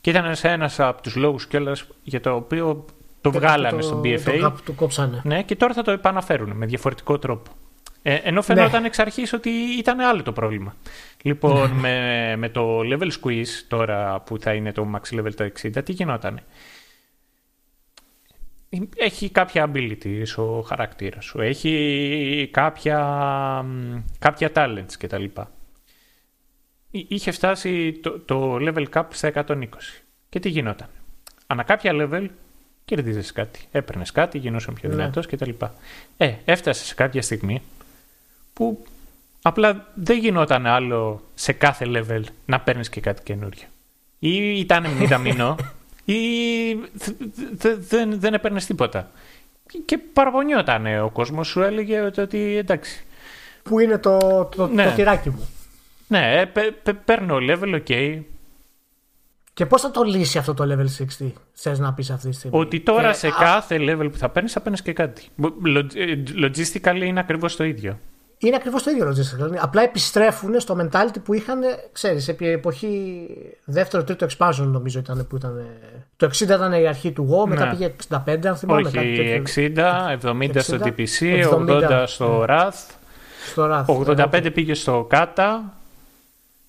Και ήταν ένας από τους λόγους κιόλας για το οποίο το βγάλανε το, στον BFA. Το, το κόψανε. Ναι, και τώρα θα το επαναφέρουν με διαφορετικό τρόπο. Ε, ενώ φαινόταν ναι. εξ αρχής ότι ήταν άλλο το πρόβλημα. Λοιπόν, ναι. με, με το level squeeze τώρα που θα είναι το max level το 60, τι γινόταν. Έχει κάποια ability ο χαρακτήρα σου. Έχει κάποια, κάποια talents κτλ. Είχε φτάσει το, το level cap στα 120. Και τι γινόταν. Ανά κάποια level κερδίζε κάτι. Έπαιρνες κάτι, γινούσε πιο ναι. δυνατός κτλ. Ε, έφτασες σε κάποια στιγμή που απλά δεν γινόταν άλλο σε κάθε level να παίρνεις και κάτι καινούριο. Ή ήταν μηδαμινό, ή δεν, δεν έπαιρνες τίποτα. Και παραπονιόταν ο κόσμος, σου έλεγε ότι εντάξει. Πού είναι το, το, ναι. το τυράκι μου. Ναι, παίρνω level, ok, και πώς θα το λύσει αυτό το level 60, θες να πεις αυτή τη στιγμή; Ότι τώρα σε κάθε level που θα παίρνεις, θα παίρνεις και κάτι. Logistically είναι ακριβώς το ίδιο. είναι ακριβώς το ίδιο Roger δηλαδή, Απλά επιστρέφουν στο mentality που είχαν, ξέρεις, επί εποχή δεύτερο-τρίτο expansion νομίζω ήταν που ήταν. Το 60 ήταν η αρχή του WoW, μετά ναι. πήγε 65, αν θυμάμαι. Όχι, 60, 70 στο TPC, 80 στο Wrath. Στο Wrath 85 πήγε στο Kata,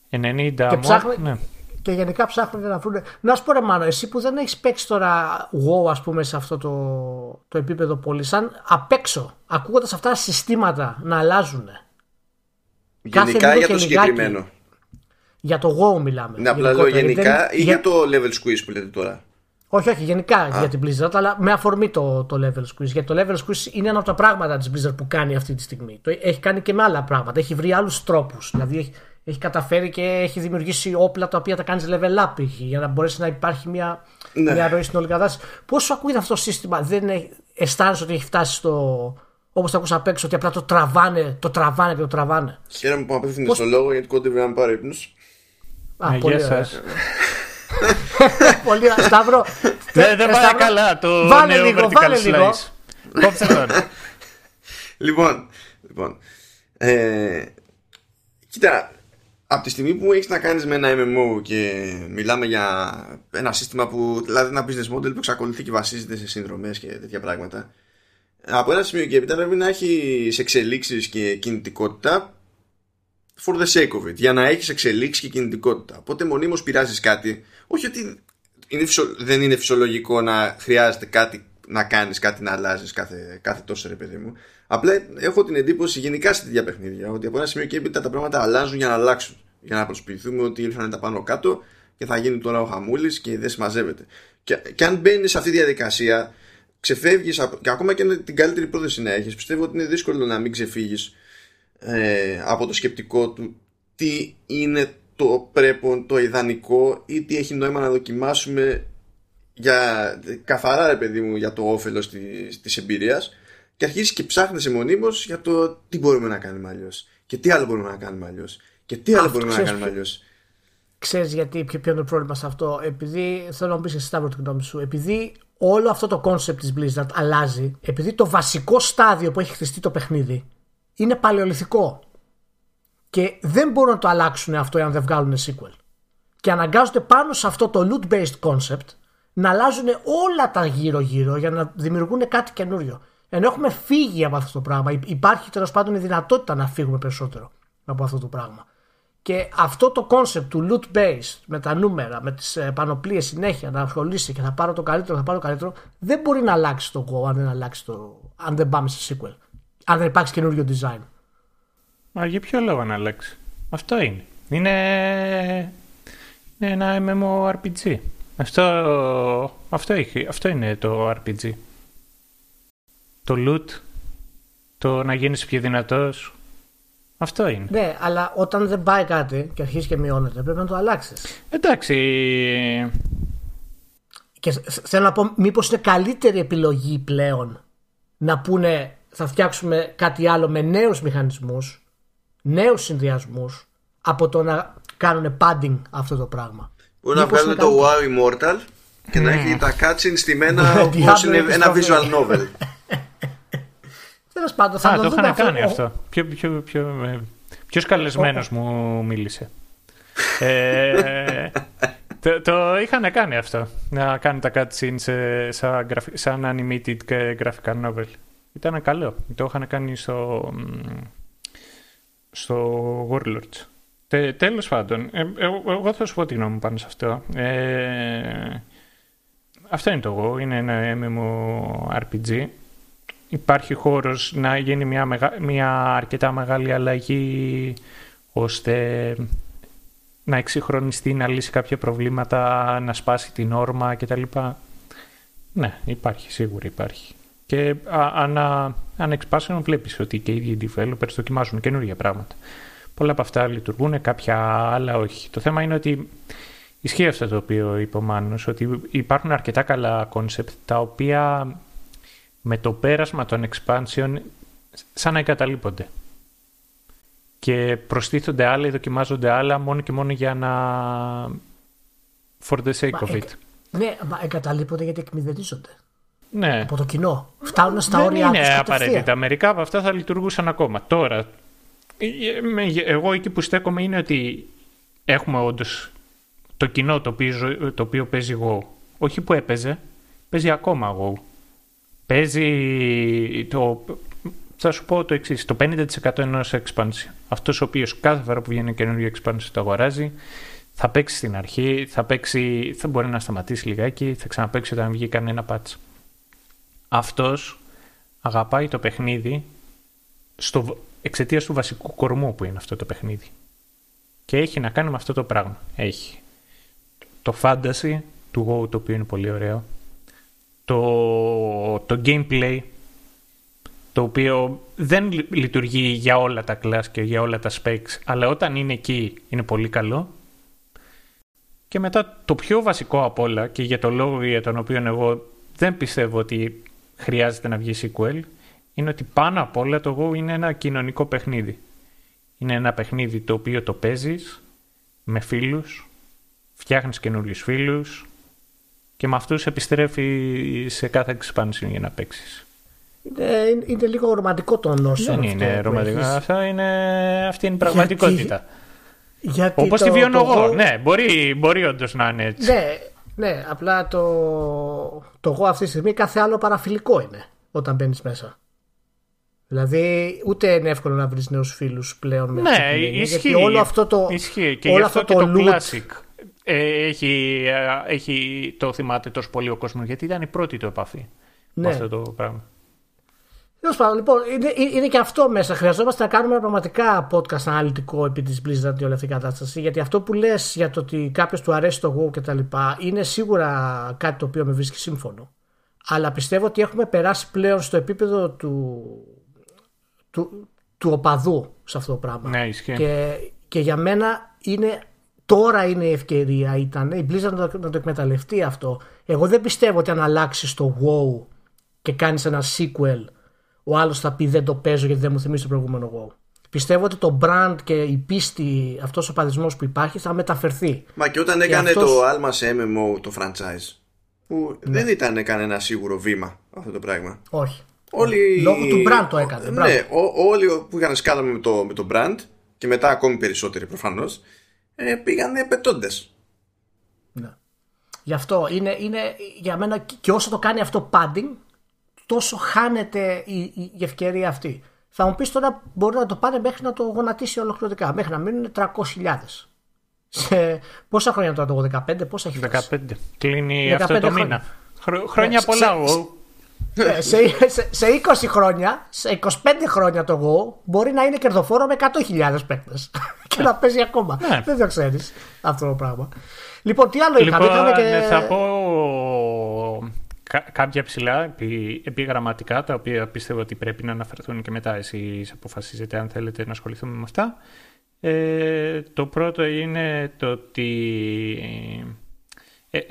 90 και, ψάχνε, ναι. Και γενικά ψάχνουν να βρουν. Να σου πω ρε Μάνο, εσύ που δεν έχεις παίξει τώρα WoW, ας πούμε, σε αυτό το, το επίπεδο πολύ, σαν απ' έξω, ακούγοντας αυτά τα συστήματα να αλλάζουν. Γενικά για το συγκεκριμένο. Για το WoW μιλάμε. Να απλά λέω γενικά ή για... το level squeeze που λέτε τώρα. Όχι, όχι, γενικά Α. για την Blizzard, αλλά με αφορμή το, το level squeeze. Γιατί το level squeeze είναι ένα από τα πράγματα της Blizzard που κάνει αυτή τη στιγμή. Το έχει κάνει και με άλλα πράγματα. Έχει βρει άλλους τρόπους. Δηλαδή έχει, έχει καταφέρει και έχει δημιουργήσει όπλα τα οποία τα κάνεις level up για να μπορέσει να υπάρχει μια, ναι. μια ροή στην όλη κατάσταση. Πώ σου ακούγεται αυτό το σύστημα, δεν αισθάνεσαι ότι έχει φτάσει στο. Όπως το ακούσα απ' έξω, ότι απλά το τραβάνε, το τραβάνε και το τραβάνε; Χαίρομαι που απευθύνεις Πώς... το λόγο γιατί κόντευε να πάρει ύπνος. Α, πολύ ωραία. πολύ ωραία. Σταύρο. Δεν πάει καλά το βάλε νέο λίγο, βάλε λίγο. Κόψε τώρα. λοιπόν, λοιπόν ε, κοίτα, από τη στιγμή που έχεις να κάνεις με ένα MMO και μιλάμε για ένα σύστημα που, δηλαδή ένα business model που εξακολουθεί και βασίζεται σε συνδρομές και τέτοια πράγματα, από ένα σημείο και έπειτα πρέπει να έχεις εξελίξεις και κινητικότητα for the sake of it, για να έχεις εξελίξεις και κινητικότητα. Οπότε μονίμως πειράζεις κάτι, όχι ότι είναι δεν είναι φυσιολογικό να χρειάζεται κάτι να κάνεις κάτι να αλλάζεις κάθε, κάθε τόσο ρε παιδί μου. Απλά έχω την εντύπωση γενικά σε τέτοια παιχνίδια ότι από ένα σημείο και έπειτα τα πράγματα αλλάζουν για να αλλάξουν για να προσποιηθούμε ότι ήρθαν τα πάνω κάτω και θα γίνει τώρα ο χαμούλης και δεν συμμαζεύεται. Και, και αν μπαίνεις σε αυτή τη διαδικασία, ξεφεύγεις και ακόμα και την καλύτερη πρόθεση να έχεις, πιστεύω ότι είναι δύσκολο να μην ξεφύγεις ε, από το σκεπτικό του τι είναι το πρέπον, το ιδανικό ή τι έχει νόημα να δοκιμάσουμε για καθαρά ρε παιδί μου για το όφελος της, της εμπειρίας και αρχίζει και ψάχνεσαι μονίμως για το τι μπορούμε να κάνουμε αλλιώς. και τι άλλο μπορούμε να κάνουμε αλλιώς. Και τι άλλο μπορούμε να κάνουμε αλλιώς. Ξέρεις γιατί, ποιο είναι το πρόβλημα σε αυτό. Επειδή θέλω να μου πεις εσύ Σταύρο την γνώμη σου. Επειδή όλο αυτό το concept της Blizzard αλλάζει, επειδή το βασικό στάδιο που έχει χτιστεί το παιχνίδι είναι παλαιοληθικό. Και δεν μπορούν να το αλλάξουν αυτό εάν δεν βγάλουν sequel. Και αναγκάζονται πάνω σε αυτό το loot-based concept να αλλάζουν όλα τα γύρω-γύρω για να δημιουργούν κάτι καινούριο. Ενώ έχουμε φύγει από αυτό το πράγμα. Υπάρχει τέλος πάντων η δυνατότητα να φύγουμε περισσότερο από αυτό το πράγμα. Και αυτό το concept του loot based με τα νούμερα, με τις ε, πανοπλίες συνέχεια να ασχολείσαι και θα πάρω το καλύτερο, θα πάρω το καλύτερο, δεν μπορεί να αλλάξει το Go αν δεν, αλλάξει το, αν δεν πάμε σε sequel. Αν δεν υπάρξει καινούριο design. Μα για ποιο λόγο να αλλάξει; Αυτό είναι. Είναι, είναι ένα MMORPG. Αυτό, αυτό, έχει, αυτό είναι το RPG. Το loot, το να γίνεις πιο δυνατός, αυτό είναι. Ναι, αλλά όταν δεν πάει κάτι και αρχίζεις και μειώνεται, πρέπει να το αλλάξεις. Εντάξει. Και θέλω να πω, μήπως είναι καλύτερη επιλογή πλέον να πούνε θα φτιάξουμε κάτι άλλο με νέους μηχανισμούς, νέους συνδυασμούς, από το να κάνουν padding αυτό το πράγμα. Μπορεί να βγάλουν το Wow Immortal και να ναι. έχει τα cutscenes στημένα όπως είναι ένα visual novel. Τέλος πάντων, θα Α, το, το είχαν κάνει αυτό. Ποιο, ποιο, ποιο, ποιος καλεσμένος μου μίλησε. ε, το, το είχαν κάνει αυτό. Να κάνουν τα cutscenes σαν, σαν animated και graphical novel. Ήταν καλό. Το είχαν κάνει στο, στο Warlords. Τε, τέλος πάντων, ε, εγώ θα σου πω τη γνώμη μου πάνω σε αυτό. Ε, αυτό είναι το εγώ. Είναι ένα MMORPG υπάρχει χώρος να γίνει μια, μια αρκετά μεγάλη αλλαγή ώστε να εξυγχρονιστεί, να λύσει κάποια προβλήματα, να σπάσει την όρμα κτλ. Ναι, υπάρχει, σίγουρα υπάρχει. Και ανά, αν expansion βλέπεις ότι και οι ίδιοι developers δοκιμάζουν καινούργια πράγματα. Πολλά από αυτά λειτουργούν, κάποια άλλα όχι. Το θέμα είναι ότι ισχύει αυτό το οποίο είπε ο Μάνος, ότι υπάρχουν αρκετά καλά concept τα οποία με το πέρασμα των expansion σαν να εγκαταλείπονται. Και προστίθονται άλλα ή δοκιμάζονται άλλα μόνο και μόνο για να... for the sake of it. Ναι, μα εγκαταλείπονται γιατί εκμηδενίζονται. Ναι. Από το κοινό. Φτάνουν στα όρια Δεν είναι απαραίτητα. Μερικά από αυτά θα λειτουργούσαν ακόμα. Τώρα, εγώ εκεί που στέκομαι είναι ότι έχουμε όντως το κοινό το οποίο, το οποίο παίζει Go. Όχι που έπαιζε, παίζει ακόμα Go. Παίζει το... Θα σου πω το εξής: το 50% ενός expansion. Αυτός ο οποίος κάθε φορά που βγαίνει ένα καινούριο expansion το αγοράζει, θα παίξει στην αρχή, θα, παίξει, θα μπορεί να σταματήσει λιγάκι, θα ξαναπαίξει όταν βγει κανένα patch. Αυτός αγαπάει το παιχνίδι στο, εξαιτίας του βασικού κορμού που είναι αυτό το παιχνίδι. Και έχει να κάνει με αυτό το πράγμα. Έχει το fantasy του WoW το οποίο είναι πολύ ωραίο. Το, το gameplay το οποίο δεν λειτουργεί για όλα τα class και για όλα τα specs αλλά όταν είναι εκεί είναι πολύ καλό και μετά το πιο βασικό από όλα και για το λόγο για τον οποίο εγώ δεν πιστεύω ότι χρειάζεται να βγει sequel είναι ότι πάνω απ' όλα το Go είναι ένα κοινωνικό παιχνίδι. Είναι ένα παιχνίδι το οποίο το παίζεις με φίλους, φτιάχνεις καινούριους φίλους και με αυτούς επιστρέφει σε κάθε expansion για να παίξεις. Είναι, είναι λίγο ρομαντικό το νόσο. Δεν είναι ρομαντικό. Αυτά είναι, αυτή είναι η πραγματικότητα. Γιατί Όπως το, τη βιώνω εγώ. Ναι, μπορεί, μπορεί όντως να είναι έτσι. Ναι, ναι, απλά το, το εγώ αυτή τη στιγμή κάθε άλλο παραφιλικό είναι όταν μπαίνεις μέσα. Δηλαδή, ούτε είναι εύκολο να βρεις νέους φίλους πλέον με Ναι, ισχύει. Γιατί όλο αυτό το. Ισχύει. Και όλο αυτό, το, το classic ε, έχει, ε, έχει, το θυμάται τόσο πολύ ο κόσμος, γιατί ήταν η πρώτη του επαφή ναι. με αυτό το πράγμα. Τέλος πάντων, λοιπόν, είναι, είναι και αυτό μέσα. Χρειαζόμαστε να κάνουμε πραγματικά podcast αναλυτικό επί της Blizzard για όλη αυτή η κατάσταση. Γιατί αυτό που λες για το ότι κάποιος του αρέσει το WoW κτλ. είναι σίγουρα κάτι το οποίο με βρίσκει σύμφωνο. Αλλά πιστεύω ότι έχουμε περάσει πλέον στο επίπεδο του, του, του οπαδού σε αυτό το πράγμα. Ναι, Και, και για μένα είναι τώρα είναι η ευκαιρία ήταν η Blizzard να το, να το εκμεταλλευτεί αυτό. Εγώ δεν πιστεύω ότι αν αλλάξεις το WoW και κάνεις ένα sequel ο άλλος θα πει δεν το παίζω γιατί δεν μου θυμίζει το προηγούμενο WoW. Πιστεύω ότι το brand και η πίστη, αυτός ο παδισμός που υπάρχει θα μεταφερθεί. Μα και όταν έκανε το Alma σε MMO το franchise, που ναι. δεν ήταν κανένα σίγουρο βήμα αυτό το πράγμα. Όχι. Όλοι... Λόγω του brand το έκανε. Ναι, όλοι που είχαν σκάλα με το, με το brand και μετά ακόμη περισσότεροι προφανώς, ε, πήγαν πετώντε. Ναι. Γι' αυτό είναι, είναι για μένα και όσο το κάνει αυτό padding, τόσο χάνεται η, η, η ευκαιρία αυτή. Θα μου πεις τώρα μπορεί να το πάνε μέχρι να το γονατίσει ολοκληρωτικά, μέχρι να μείνουν 300.000. Σε πόσα χρόνια τώρα το 15, πόσα έχει φτάσει. 15. Κλείνει 15 αυτό το χρόνια. μήνα. χρόνια ναι, πολλά. Ε, σε, σε, σε, 20 χρόνια, σε 25 χρόνια το Go μπορεί να είναι κερδοφόρο με 100.000 παίκτες. και να παίζει ακόμα. Ναι. Δεν το ξέρεις αυτό το πράγμα. Λοιπόν, τι άλλο λοιπόν, είχαμε. και... Ναι, θα πω κάποια ψηλά επί, επιγραμματικά, τα οποία πιστεύω ότι πρέπει να αναφερθούν και μετά εσείς αποφασίζετε αν θέλετε να ασχοληθούμε με αυτά. Ε, το πρώτο είναι το ότι ε, ε,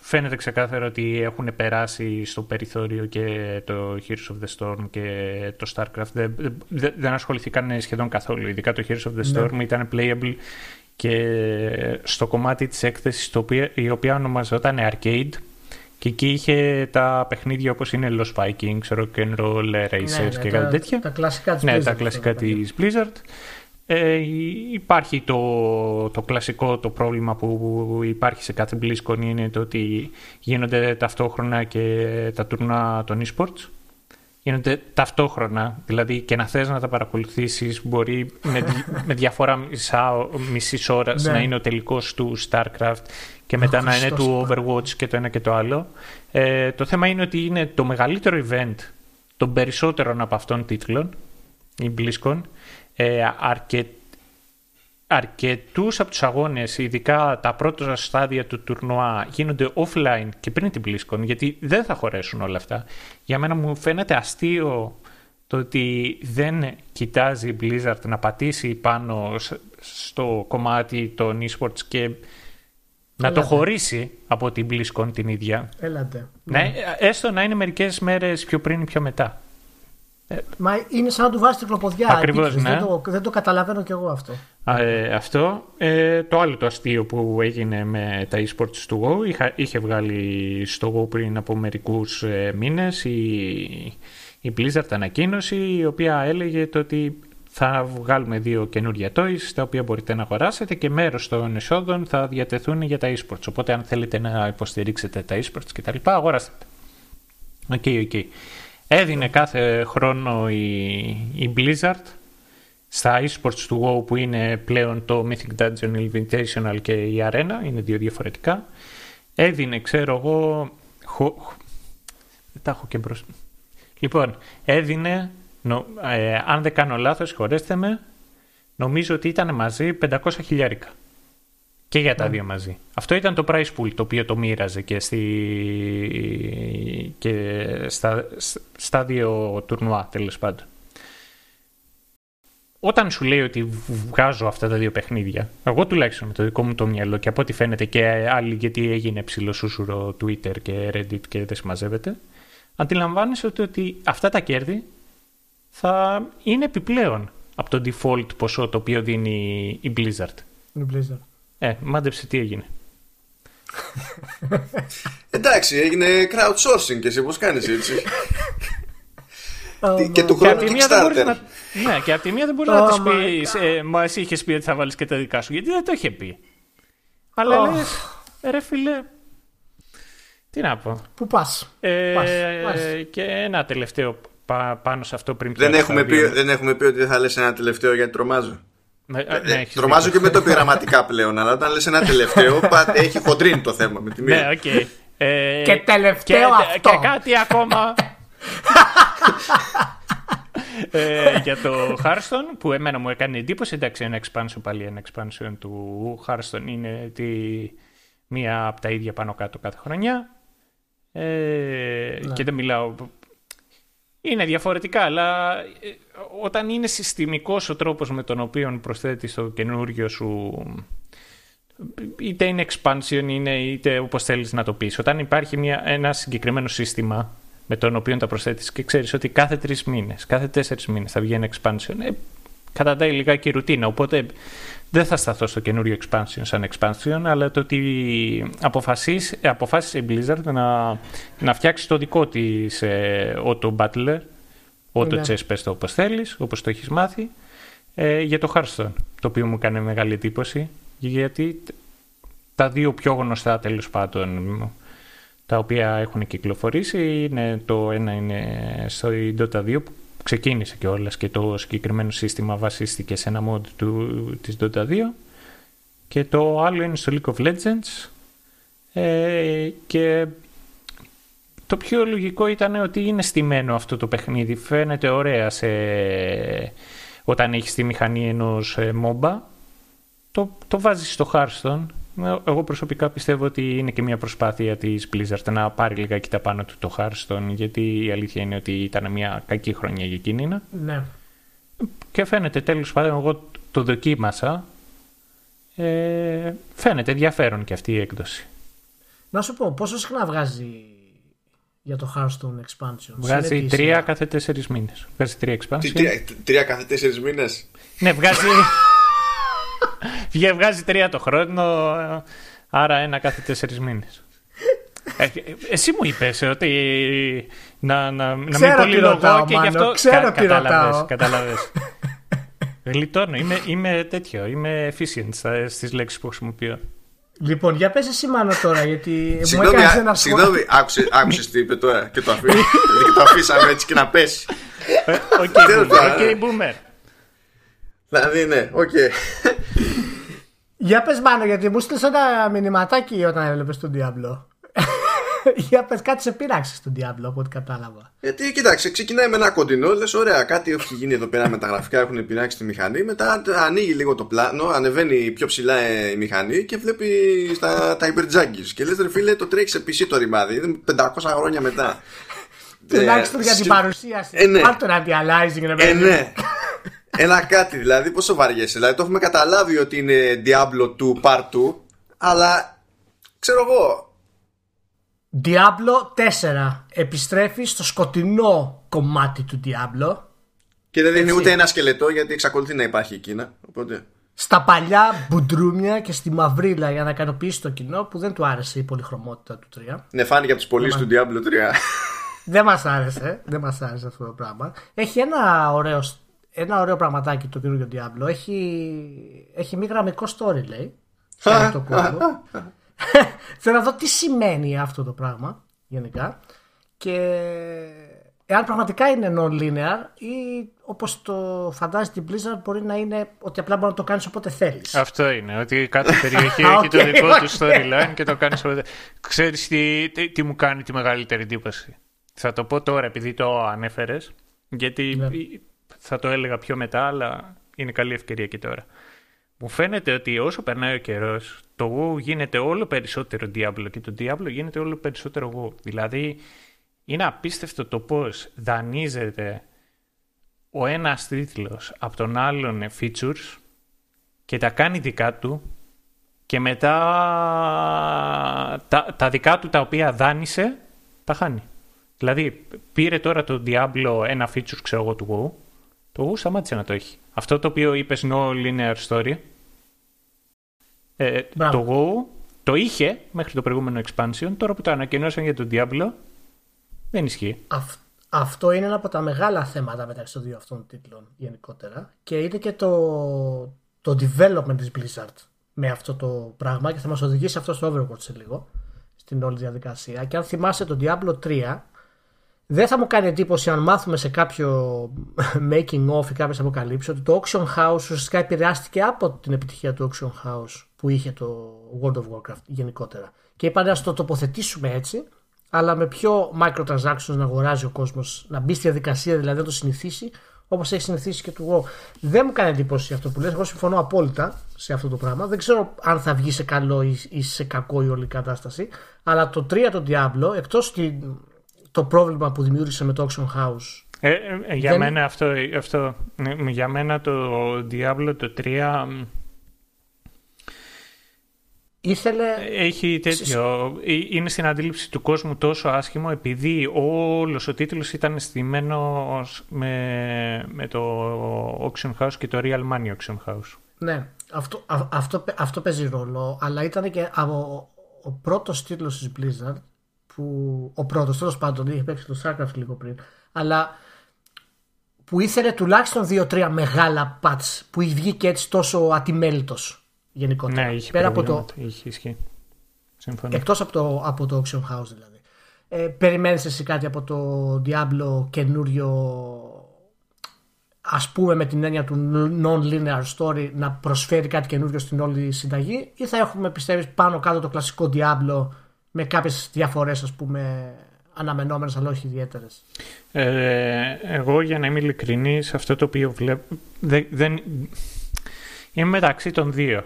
φαίνεται ξεκάθαρο ότι έχουν περάσει στο περιθώριο και το Heroes of the Storm και το Starcraft. Δεν, δεν, δεν ασχοληθήκαν σχεδόν καθόλου. Ειδικά το Heroes of the ναι. Storm ήταν playable και στο κομμάτι της έκθεσης η οποία ονομαζόταν Arcade και εκεί είχε τα παιχνίδια όπως είναι Lost Vikings, Rock and Roll Racers ναι, και κάτι τέτοια. Τα κλασικά της ναι, Blizzard. τα κλασικά της Blizzard. Ε, υπάρχει το, το κλασικό το πρόβλημα που υπάρχει σε κάθε BlizzCon είναι το ότι γίνονται ταυτόχρονα και τα τουρνά των eSports. Γίνονται ταυτόχρονα, δηλαδή και να θες να τα παρακολουθήσεις μπορεί με, με διαφορά μισά, μισής ώρας ναι. να είναι ο τελικός του StarCraft και μετά να είναι του Overwatch και το ένα και το άλλο. Ε, το θέμα είναι ότι είναι το μεγαλύτερο event των περισσότερων από αυτών τίτλων, η BlizzCon, ε, αρκε... αρκετούς από τους αγώνες, ειδικά τα πρώτα στάδια του τουρνουά, γίνονται offline και πριν την BlizzCon, γιατί δεν θα χωρέσουν όλα αυτά. Για μένα μου φαίνεται αστείο το ότι δεν κοιτάζει η Blizzard να πατήσει πάνω στο κομμάτι των esports και να το χωρίσει από την BlizzCon την ίδια. Έλατε. Ναι, έστω να είναι μερικές μέρες πιο πριν ή πιο μετά. Ε, μα είναι σαν να του βάζει τρικλοποδιά. Ακριβώς, ναι. δεν, το, δεν το καταλαβαίνω κι εγώ αυτό. Ε, αυτό. Ε, το άλλο το αστείο που έγινε με τα eSports του WoW είχα, είχε βγάλει στο WoW πριν από μερικούς ε, μήνες η, η Blizzard ανακοίνωση η οποία έλεγε το ότι θα βγάλουμε δύο καινούργια toys τα οποία μπορείτε να αγοράσετε και μέρος των εσόδων θα διατεθούν για τα esports. Οπότε αν θέλετε να υποστηρίξετε τα esports και τα λοιπά, αγοράστε Οκ, okay, οκ. Okay. Έδινε κάθε χρόνο η, η Blizzard στα esports του WoW που είναι πλέον το Mythic Dungeon Invitational και η Arena, είναι δύο διαφορετικά. Έδινε, ξέρω εγώ, δεν τα έχω και μπροστά. Λοιπόν, έδινε, ε, αν δεν κάνω λάθος, συγχωρέστε με, νομίζω ότι ήταν μαζί 500 χιλιάρικα. Και για τα ναι. δύο μαζί. Αυτό ήταν το prize pool το οποίο το μοίραζε και, στη... και στα... στα δύο τουρνουά τέλος πάντων. Όταν σου λέει ότι βγάζω αυτά τα δύο παιχνίδια, εγώ τουλάχιστον με το δικό μου το μυαλό και από ό,τι φαίνεται και άλλοι γιατί έγινε ψηλοσούσουρο Twitter και Reddit και δεν συμμαζεύεται, αντιλαμβάνεσαι ότι, ότι αυτά τα κέρδη θα είναι επιπλέον από το default ποσό το οποίο δίνει η Blizzard. Η Blizzard. Ε, μάντεψε τι έγινε. Εντάξει, έγινε crowdsourcing και εσύ πώς κάνεις έτσι; και του χρόνου Kickstarter. Να... Ναι, και από τη μία δεν μπορεί να τη πει. Ε, μα εσύ είχες πει ότι θα βάλεις και τα δικά σου, γιατί δεν το είχε πει. Αλλά oh. λες, ρε φίλε. Τι να πω. Πού πας; Ε, και ένα τελευταίο πάνω σε αυτό πριν δεν έχουμε, πει, δεν έχουμε πει ότι δεν θα λες ένα τελευταίο γιατί τρομάζω. Ναι, ναι, τρομάζω και με το πειραματικά πλέον, αλλά όταν λες ένα τελευταίο, έχει χοντρίνει το θέμα με τη μία. Ναι, okay. ε, και τελευταίο και, αυτό. Και κάτι ακόμα. ε, για το Hearthstone που εμένα μου έκανε εντύπωση εντάξει ένα expansion πάλι ένα expansion του Hearthstone είναι τη, μία από τα ίδια πάνω κάτω κάθε χρονιά ε, ναι. και δεν μιλάω είναι διαφορετικά αλλά ε, όταν είναι συστημικός ο τρόπος με τον οποίο προσθέτεις το καινούργιο σου είτε είναι expansion είτε, είτε όπως θέλεις να το πεις όταν υπάρχει μια, ένα συγκεκριμένο σύστημα με τον οποίο τα προσθέτεις και ξέρεις ότι κάθε τρεις μήνες, κάθε τέσσερις μήνες θα βγαίνει expansion, ε, καταντάει λιγάκι ρουτίνα. Οπότε δεν θα σταθώ στο καινούριο expansion σαν expansion, αλλά το ότι αποφάσισε η Blizzard να, να φτιάξει το δικό της ε, Auto Battler, Auto ναι. Chess, πες το όπως θέλεις, όπως το έχεις μάθει, ε, για το Hearthstone, το οποίο μου κάνει μεγάλη εντύπωση, γιατί τα δύο πιο γνωστά τέλος πάντων τα οποία έχουν κυκλοφορήσει. Είναι, το ένα είναι στο Dota 2 που ξεκίνησε και όλες και το συγκεκριμένο σύστημα βασίστηκε σε ένα mod του, της Dota 2 και το άλλο είναι στο League of Legends ε, και το πιο λογικό ήταν ότι είναι στημένο αυτό το παιχνίδι. Φαίνεται ωραία σε... όταν έχεις τη μηχανή ενός ε, MOBA. Το, το βάζεις στο Hearthstone εγώ προσωπικά πιστεύω ότι είναι και μια προσπάθεια της Blizzard να πάρει λιγάκι τα πάνω του το Hearthstone, γιατί η αλήθεια είναι ότι ήταν μια κακή χρονιά για εκείνη. Ναι. Και φαίνεται τέλος πάντων, εγώ το δοκίμασα. Ε, φαίνεται ενδιαφέρον και αυτή η έκδοση. Να σου πω, πόσο συχνά βγάζει για το Hearthstone Expansion; Βγάζει τρία κάθε τέσσερις μήνες. Βγάζει τρία expansion. τρία, τρία κάθε τέσσερις μήνες; Ναι, βγάζει. Βγάζει τρία το χρόνο, άρα ένα κάθε τέσσερις μήνες. Ε, εσύ μου είπες ότι να, να, να μην πολυλογώ και γι' αυτό ξέρω τι ρωτάω. Κατάλαβες. Γλιτώνω, είμαι, είμαι τέτοιο, είμαι efficient στις λέξεις που χρησιμοποιώ. Λοιπόν, για πες εσύ μάλλον τώρα, γιατί συγγνώμη, μου έκανες ένα σχόλιο. Συγγνώμη, άκουσες, άκουσες τι είπε τώρα και το, αφή, και το αφήσαμε έτσι και να πέσει. Οκ, okay, boomer. Δηλαδή, ναι, οκ. Για πες Μάνο, γιατί μου στείλες ένα μηνυματάκι όταν έβλεπες τον Diablo. Για πες κάτι σε πείραξες στον Diablo από ό,τι κατάλαβα. Γιατί κοιτάξτε, ξεκινάει με ένα κοντινό, λες ωραία, κάτι έχει γίνει εδώ πέρα με τα γραφικά, έχουν πειράξει τη μηχανή. Μετά ανοίγει λίγο το πλάνο, ανεβαίνει πιο ψηλά ε, η μηχανή και βλέπει στα, τα υπερτζάγκη. Και λες ρε φίλε, το τρέχει σε PC το ρημάδι, είναι 500 χρόνια μετά. Τουλάχιστον για την παρουσίαση. Ε, ναι. Πάρ το anti-aliasing, ρε ε, ναι. Ένα κάτι δηλαδή, πόσο βαριέσαι. Δηλαδή το έχουμε καταλάβει ότι είναι Diablo 2 Part 2, αλλά ξέρω εγώ. Diablo 4 επιστρέφει στο σκοτεινό κομμάτι του Diablo. Και δεν δίνει ούτε ένα σκελετό γιατί εξακολουθεί να υπάρχει η Κίνα. Οπότε... Στα παλιά μπουντρούμια και στη μαυρίλα για να ικανοποιήσει το κοινό που δεν του άρεσε η πολυχρωμότητα του 3. Ναι, φάνηκε από τους πωλήσει του Diablo 3. δεν μας άρεσε, δεν μας άρεσε αυτό το πράγμα. Έχει ένα ωραίο ένα ωραίο πραγματάκι το καινούργιο Diablo. Έχει, έχει μη γραμμικό story, λέει. το Θέλω να δω τι σημαίνει αυτό το πράγμα γενικά. Και εάν πραγματικά είναι non-linear ή όπως το φαντάζεται η Blizzard μπορεί να είναι ότι απλά μπορεί να το κάνεις όποτε θέλεις. Αυτό είναι. Ότι κάθε περιοχή έχει το δικό του storyline και το κάνεις όποτε. Ξέρεις τι, τι, τι, μου κάνει τη μεγαλύτερη εντύπωση. Θα το πω τώρα επειδή το ανέφερες. Γιατί ναι. Θα το έλεγα πιο μετά, αλλά είναι καλή ευκαιρία και τώρα. Μου φαίνεται ότι όσο περνάει ο καιρός, το WoW γίνεται όλο περισσότερο Diablo και το Diablo γίνεται όλο περισσότερο WoW. Δηλαδή, είναι απίστευτο το πώς δανείζεται ο ένας τίτλος από τον άλλον features και τα κάνει δικά του και μετά τα, τα δικά του τα οποία δάνεισε τα χάνει. Δηλαδή, πήρε τώρα το Diablo ένα feature, ξέρω εγώ, του WoW. Το WoW σταμάτησε να το έχει. Αυτό το οποίο είπες no linear story. Ε, το WoW το είχε μέχρι το προηγούμενο expansion. Τώρα που το ανακοινώσαν για το Diablo, δεν ισχύει. αυτό είναι ένα από τα μεγάλα θέματα μεταξύ των δύο αυτών τίτλων γενικότερα. Και είναι και το, το development της Blizzard με αυτό το πράγμα και θα μας οδηγήσει αυτό στο Overwatch σε λίγο στην όλη διαδικασία. Και αν θυμάσαι το Diablo 3 δεν θα μου κάνει εντύπωση αν μάθουμε σε κάποιο making of ή κάποιες αποκαλύψεις ότι το Auction House ουσιαστικά επηρεάστηκε από την επιτυχία του Auction House που είχε το World of Warcraft γενικότερα. Και είπαν να το τοποθετήσουμε έτσι, αλλά με πιο microtransactions να αγοράζει ο κόσμος, να μπει στη διαδικασία δηλαδή να το συνηθίσει όπως έχει συνηθίσει και του WoW. Δεν μου κάνει εντύπωση αυτό που λες. Εγώ συμφωνώ απόλυτα σε αυτό το πράγμα. Δεν ξέρω αν θα βγει σε καλό ή σε κακό η όλη κατάσταση. Αλλά το 3 το Diablo, εκτός το πρόβλημα που δημιούργησε με το Auction House. Ε, ε, για μένα αυτό, αυτό, ναι, για μένα το Diablo το 3 Ήθελε... Έχει τέτοιο. Ε, είναι στην αντίληψη του κόσμου τόσο άσχημο επειδή όλος ο τίτλος ήταν στημένος με, με το Auction House και το Real Money Auction House. Ναι, αυτό, αυτό, αυτό παίζει ρόλο, αλλά ήταν και ο, ο πρώτος τίτλος της Blizzard που ο πρώτος τέλος πάντων είχε παίξει το StarCraft λίγο πριν, αλλά που ήθελε τουλάχιστον δύο-τρία μεγάλα πατς που βγήκε έτσι τόσο ατιμέλητος γενικότερα. Ναι, είχε Πέρα από το... είχε ισχύει. Εκτός από το, από το Auction House δηλαδή. Ε, περιμένεις εσύ κάτι από το Diablo καινούριο ας πούμε με την έννοια του non-linear story να προσφέρει κάτι καινούριο στην όλη συνταγή ή θα έχουμε πιστεύεις πάνω κάτω το κλασικό Diablo με κάποιες διαφορές ας πούμε αναμενόμενες αλλά όχι ιδιαίτερες. Ε, εγώ για να είμαι ειλικρινής αυτό το οποίο βλέπω δεν, δεν, είμαι μεταξύ των δύο.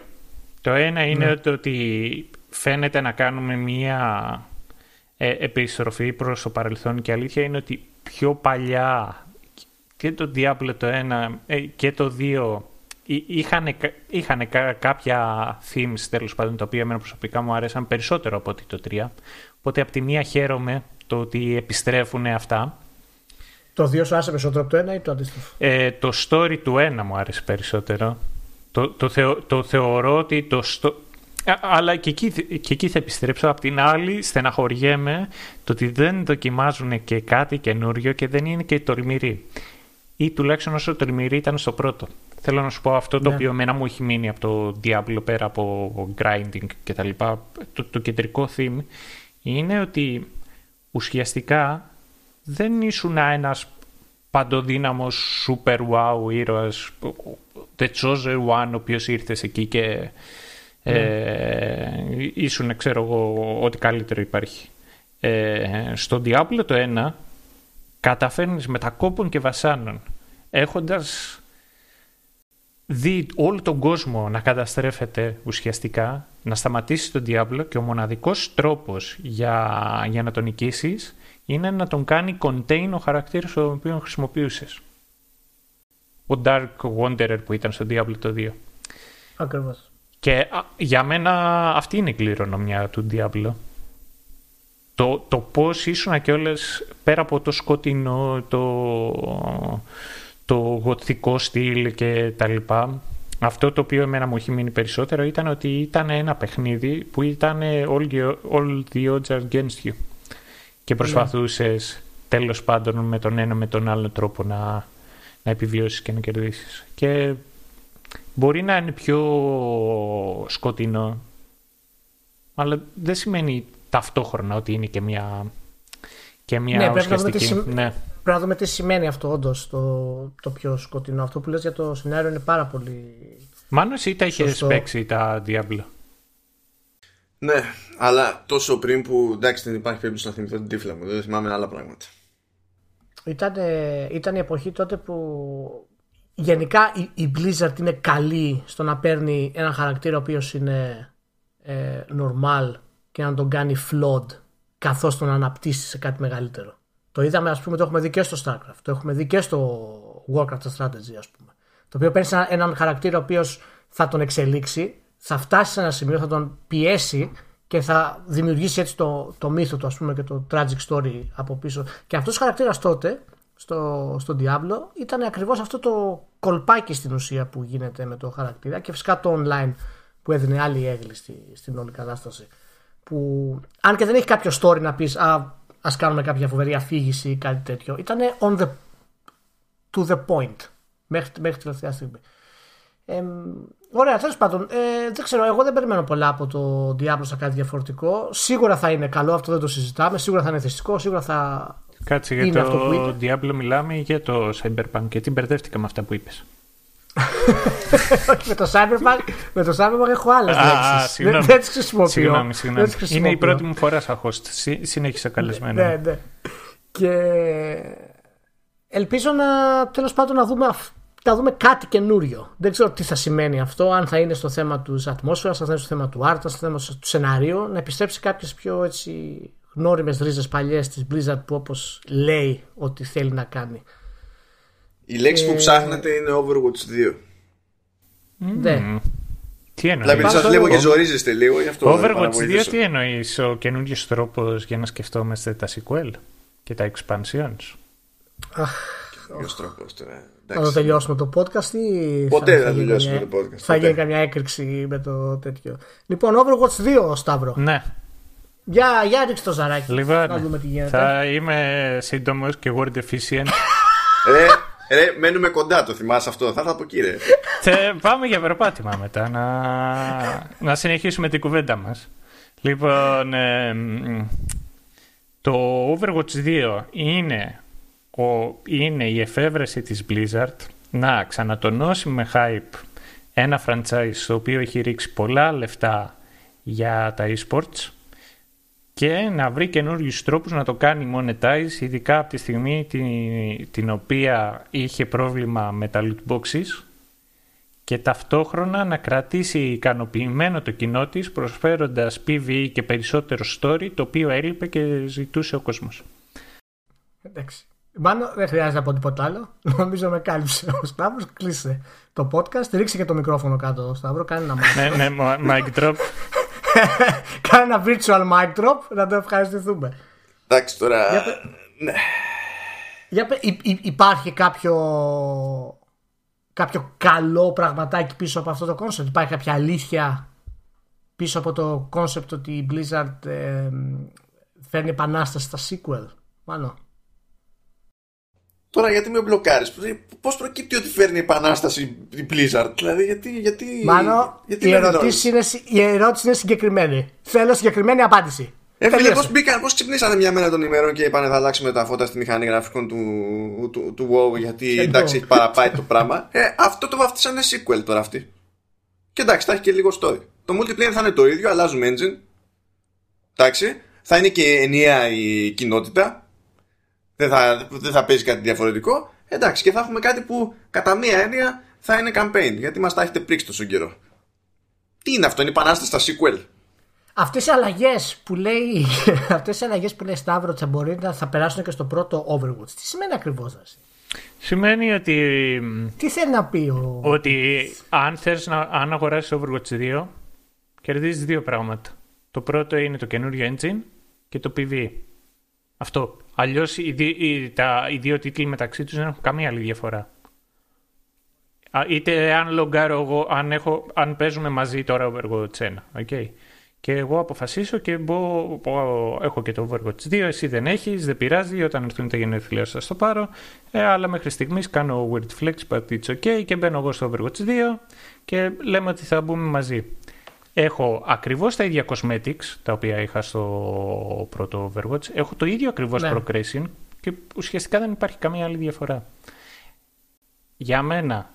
Το ένα είναι ναι. ότι φαίνεται να κάνουμε μία ε, επιστροφή προς το παρελθόν και αλήθεια είναι ότι πιο παλιά και το Diablo το 1 ε, και το 2 είχαν, είχαν κάποια themes τέλος πάντων τα οποία εμένα προσωπικά μου άρεσαν περισσότερο από ότι το 3. Οπότε από τη μία χαίρομαι το ότι επιστρέφουν αυτά. Το 2 σου άρεσε περισσότερο από το 1 ή το αντίστοιχο. Ε, το story του 1 μου άρεσε περισσότερο. Το, το, το θεωρώ ότι το. Στο... Αλλά και εκεί, και εκεί θα επιστρέψω. Απ' την άλλη, στεναχωριέμαι το ότι δεν δοκιμάζουν και κάτι καινούριο και δεν είναι και τολμηροί. Ή τουλάχιστον όσο τολμηροί ήταν στο πρώτο. Θέλω να σου πω αυτό το ναι. οποίο εμένα μου έχει μείνει από το Diablo πέρα από grinding και τα λοιπά. Το, το κεντρικό theme είναι ότι ουσιαστικά δεν ήσουν ένας παντοδύναμος super wow ήρωας the chosen one ο οποίος ήρθες εκεί και ναι. ε, ήσουν ξέρω εγώ ό,τι καλύτερο υπάρχει. Ε, στο Diablo το 1 καταφέρνεις με τα κόπων και βασάνων έχοντας δει όλο τον κόσμο να καταστρέφεται ουσιαστικά, να σταματήσει τον Diablo και ο μοναδικός τρόπος για, για να τον νικήσεις είναι να τον κάνει contain ο χαρακτήρας τον οποίο χρησιμοποιούσες. Ο Dark Wanderer που ήταν στο Diablo το 2. Ακριβώς. Και για μένα αυτή είναι η κληρονομιά του Diablo. Το, το πώς ήσουν και όλες πέρα από το σκοτεινό, το, το γοτθικό στυλ και τα λοιπά. Αυτό το οποίο εμένα μου έχει μείνει περισσότερο ήταν ότι ήταν ένα παιχνίδι που ήταν all, all the odds are against you. Και προσπαθούσες τέλος πάντων με τον ένα με τον άλλο τρόπο να, να επιβιώσεις και να κερδίσεις. Και μπορεί να είναι πιο σκοτεινό, αλλά δεν σημαίνει ταυτόχρονα ότι είναι και μια, και μια ναι, ουσιαστική. Πρέπει να, ναι. Πρέπει να δούμε τι σημαίνει αυτό όντως το, το πιο σκοτεινό. Αυτό που λες για το σενάριο είναι πάρα πολύ. Μάλλον εσύ τα είχες παίξει τα Diablo; Ναι, αλλά τόσο πριν που εντάξει δεν υπάρχει περίπτωση να θυμηθώ την τύφλα μου. Δεν θυμάμαι άλλα πράγματα. Ήταν, ήταν η εποχή τότε που γενικά η, η Blizzard είναι καλή στο να παίρνει ένα χαρακτήρα ο οποίος είναι ε, normal και να τον κάνει flawed καθώς τον αναπτύσσει σε κάτι μεγαλύτερο. Το είδαμε ας πούμε το έχουμε δει και στο StarCraft, το έχουμε δει και στο Warcraft Strategy ας πούμε. Το οποίο παίρνει έναν χαρακτήρα ο οποίος θα τον εξελίξει, θα φτάσει σε ένα σημείο, θα τον πιέσει και θα δημιουργήσει έτσι το, το μύθο του ας πούμε και το tragic story από πίσω. Και αυτός ο χαρακτήρας τότε στο, στο Diablo ήταν ακριβώς αυτό το κολπάκι στην ουσία που γίνεται με το χαρακτήρα και φυσικά το online που έδινε άλλη έγκλη στη, στην όλη κατάσταση. Που αν και δεν έχει κάποιο story να πεις α, ας κάνουμε κάποια φοβερή αφήγηση ή κάτι τέτοιο ήταν on the, to the point μέχρι, μέχρι τη τελευταία στιγμή. Ε, ωραία, τέλος πάντων. Ε, δεν ξέρω, εγώ δεν περιμένω πολλά από το Diablo σαν κάτι διαφορετικό. Σίγουρα θα είναι καλό, αυτό δεν το συζητάμε. Σίγουρα θα είναι θετικό, σίγουρα θα. Κάτσε για το Diablo μιλάμε για το Cyberpunk γιατί μπερδεύτηκα με αυτά που είπες. με το Cyberpunk, με το Cyberpunk έχω άλλες λέξεις. Δεν, δεν τις χρησιμοποιώ. Συγγνώμη, συγγνώμη. Είναι η πρώτη μου φορά σαν host. Συνέχισε καλεσμένο. Ναι, ναι. Και ελπίζω να τέλος πάντων να δούμε να δούμε κάτι καινούριο. Δεν ξέρω τι θα σημαίνει αυτό, αν θα είναι στο θέμα τους ατμόσφαιρας, αν θα είναι στο θέμα του art, στο θέμα του σενάριου, να επιστρέψει κάποιες πιο έτσι γνώριμες ρίζες παλιές της Blizzard που όπως λέει ότι θέλει να κάνει. Η λέξη που ψάχνετε είναι Overwatch 2. Ναι. Τι εννοείς; Δηλαδή, σας βλέπω και ζορίζεστε λίγο γι' αυτό. Overwatch 2 τι εννοείς, ο καινούριο τρόπος για να σκεφτόμαστε τα sequel και τα expansions; Αχ. τρόπος τώρα. Θα το τελειώσουμε το podcast ή. Ποτέ δεν θα τελειώσουμε το podcast. Θα γίνει καμιά έκρηξη με το τέτοιο. Λοιπόν, Overwatch 2, Σταύρο. Ναι. Για, για ρίξτε το ζαράκι. Λοιπόν, θα, δούμε τι γίνεται. θα είμαι σύντομος και word efficient. ρε, ρε, μένουμε κοντά, το θυμάσαι αυτό; Θα έρθω από κύριε. πάμε για περπάτημα μετά να, να συνεχίσουμε την κουβέντα μας. Λοιπόν, ε, το Overwatch 2 είναι, ο, είναι η εφεύρεση της Blizzard να ξανατονώσει με hype ένα franchise το οποίο έχει ρίξει πολλά λεφτά για τα esports και να βρει καινούριους τρόπους να το κάνει monetize, ειδικά από τη στιγμή την, την οποία είχε πρόβλημα με τα loot boxes και ταυτόχρονα να κρατήσει ικανοποιημένο το κοινό της προσφέροντας PvE και περισσότερο story το οποίο έλειπε και ζητούσε ο κόσμος. Εντάξει. Μάλλον δεν χρειάζεται να πω τίποτα άλλο. Νομίζω με κάλυψε ο Σταύρος. Κλείσε το podcast. Ρίξε και το μικρόφωνο κάτω, Σταύρο. Κάνει ένα mic. ναι, ναι, mic drop. Κάνε ένα virtual mic drop να το ευχαριστηθούμε. Εντάξει τώρα. Για, ναι. για, υπάρχει κάποιο κάποιο καλό πραγματάκι πίσω από αυτό το concept; Υπάρχει κάποια αλήθεια πίσω από το concept ότι η Blizzard ε, φέρνει επανάσταση στα sequel; Μάλλον. Τώρα γιατί με μπλοκάρεις, Πώς προκύπτει ότι φέρνει επανάσταση η Blizzard, Δηλαδή γιατί. γιατί Μάλλον γιατί η, ερώτηση είναι, η ερώτηση είναι συγκεκριμένη. Θέλω συγκεκριμένη απάντηση. Ε, φίλε, πώς μπήκαν, πώς ξυπνήσανε μια μέρα των ημερών και είπαν θα αλλάξουμε τα φώτα στη μηχανή γραφικών του, του, του, WoW γιατί εντάξει έχει παραπάει το πράγμα. Ε, αυτό το βαφτίσανε sequel τώρα αυτή. Και εντάξει, θα έχει και λίγο story. Το multiplayer θα είναι το ίδιο, αλλάζουμε engine. Εντάξει, θα είναι και ενιαία η κοινότητα δεν θα, δεν θα παίζει κάτι διαφορετικό. Εντάξει, και θα έχουμε κάτι που κατά μία έννοια θα είναι campaign, γιατί μας τα έχετε πρίξει τόσο καιρό. Τι είναι αυτό, είναι η επανάσταση στα sequel; Αυτές οι αλλαγές που λέει, αυτές οι αλλαγές που λέει Σταύρο μπορεί να θα περάσουν και στο πρώτο Overwatch. Τι σημαίνει ακριβώς αυτό. Σημαίνει ότι. Τι θέλει να πει ο. Ότι αν θες να αν αγοράσεις Overwatch 2, κερδίζεις δύο πράγματα. Το πρώτο είναι το καινούριο engine και το PvE. Αυτό. Αλλιώς οι, οι, οι δύο τίτλοι μεταξύ τους δεν έχουν καμία άλλη διαφορά. Είτε αν λογκάρω εγώ, αν, έχω, αν παίζουμε μαζί τώρα Overwatch 1. Okay. και εγώ αποφασίσω και μπω, έχω και το Overwatch 2, εσύ δεν έχεις, δεν πειράζει, όταν έρθουν τα γενέθλια σας το πάρω, ε, αλλά μέχρι στιγμής κάνω weird flex, but it's okay και μπαίνω εγώ στο Overwatch 2 και λέμε ότι θα μπούμε μαζί. Έχω ακριβώς τα ίδια cosmetics, τα οποία είχα στο πρώτο Overwatch, έχω το ίδιο ακριβώς ναι. progression και ουσιαστικά δεν υπάρχει καμία άλλη διαφορά. Για μένα,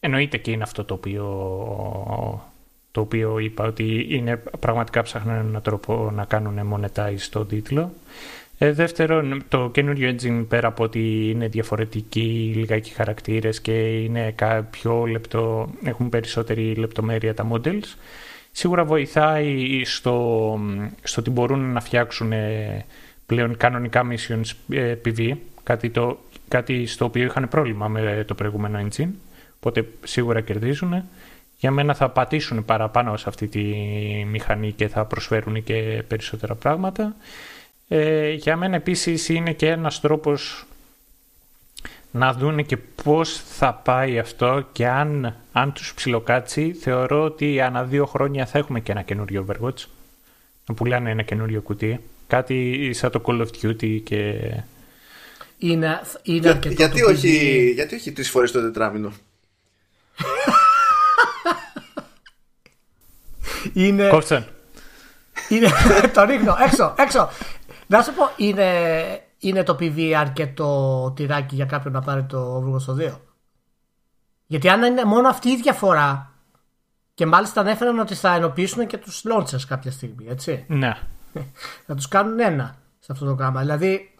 εννοείται και είναι αυτό το οποίο το οποίο είπα ότι είναι πραγματικά ψάχνουν έναν τρόπο να κάνουν monetize το τίτλο. Ε, δεύτερον, το καινούριο engine πέρα από ότι είναι διαφορετικοί λιγάκι χαρακτήρες και είναι πιο λεπτό, έχουν περισσότερη λεπτομέρεια τα models, σίγουρα βοηθάει στο, στο ότι μπορούν να φτιάξουν ε, πλέον κανονικά missions ε, PV, κάτι, το, κάτι στο οποίο είχαν πρόβλημα με το προηγούμενο engine, οπότε σίγουρα κερδίζουν για μένα θα πατήσουν παραπάνω σε αυτή τη μηχανή και θα προσφέρουν και περισσότερα πράγματα. Ε, για μένα επίσης είναι και ένας τρόπος να δούνε και πώς θα πάει αυτό και αν, αν τους ψιλοκάτσει θεωρώ ότι ανά δύο χρόνια θα έχουμε και ένα καινούριο Overwatch να πουλάνε ένα καινούριο κουτί κάτι σαν το Call of Duty και... Είναι, είναι Για, γιατί, όχι, γιατί όχι τρεις φορές το τετράμινο; Είναι. Κόψαν. Είναι... το ρίχνω έξω, έξω. Να σου πω, είναι, είναι το PV το τυράκι για κάποιον να πάρει το Overwatch στο 2. Γιατί αν είναι μόνο αυτή η διαφορά και μάλιστα ανέφεραν ότι θα ενοποιήσουν και τους launchers κάποια στιγμή, έτσι; Ναι. να τους κάνουν ένα σε αυτό το πράγμα. Δηλαδή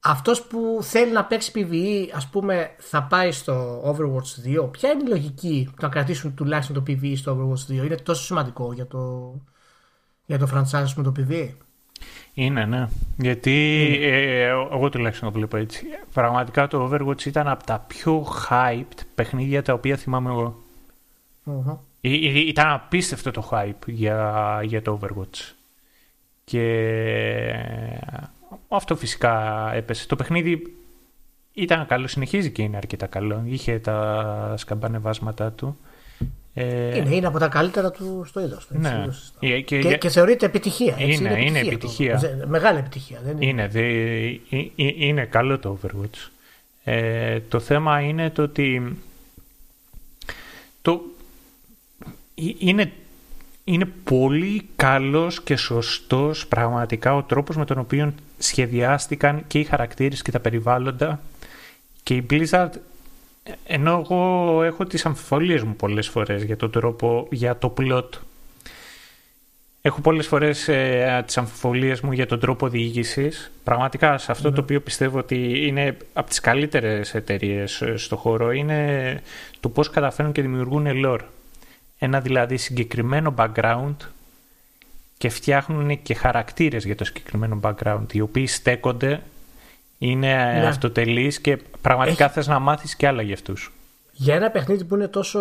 αυτός που θέλει να παίξει PvE, ας πούμε, θα πάει στο Overwatch 2. Ποια είναι η λογική να κρατήσουν τουλάχιστον το PvE στο Overwatch 2, Είναι τόσο σημαντικό για το, για το franchise με το PvE. Είναι, ναι. Γιατί ε, εγώ τουλάχιστον το βλέπω έτσι. Πραγματικά το Overwatch ήταν από τα πιο hyped παιχνίδια τα οποία θυμάμαι εγώ. ήταν απίστευτο το hype για, για το Overwatch. Και αυτό φυσικά έπεσε. Το παιχνίδι ήταν καλό, συνεχίζει και είναι αρκετά καλό. Είχε τα σκαμπανεβάσματά του. Ε... Είναι, είναι από τα καλύτερα του στο είδος. Ναι. Και, και, και, και, θεωρείται επιτυχία. Έτσι, είναι, είναι, είναι επιτυχία. επιτυχία. Μεγάλη επιτυχία. Δεν είναι. Είναι, δε, είναι καλό το Overwatch. Ε, το θέμα είναι το ότι το, είναι είναι πολύ καλός και σωστός πραγματικά ο τρόπος με τον οποίο σχεδιάστηκαν και οι χαρακτήρες και τα περιβάλλοντα και η Blizzard ενώ εγώ έχω τις αμφιβολίες μου πολλές φορές για τον τρόπο, για το plot έχω πολλές φορές ε, τις αμφιβολίες μου για τον τρόπο διήγησης. Πραγματικά σε αυτό το ναι. οποίο πιστεύω ότι είναι από τις καλύτερες εταιρείες ε, στο χώρο είναι το πώς καταφέρνουν και δημιουργούν lore ένα δηλαδή συγκεκριμένο background και φτιάχνουν και χαρακτήρες για το συγκεκριμένο background οι οποίοι στέκονται, είναι ναι. αυτοτελείς και πραγματικά Έχει... θες να μάθεις και άλλα για αυτούς. Για ένα παιχνίδι που είναι τόσο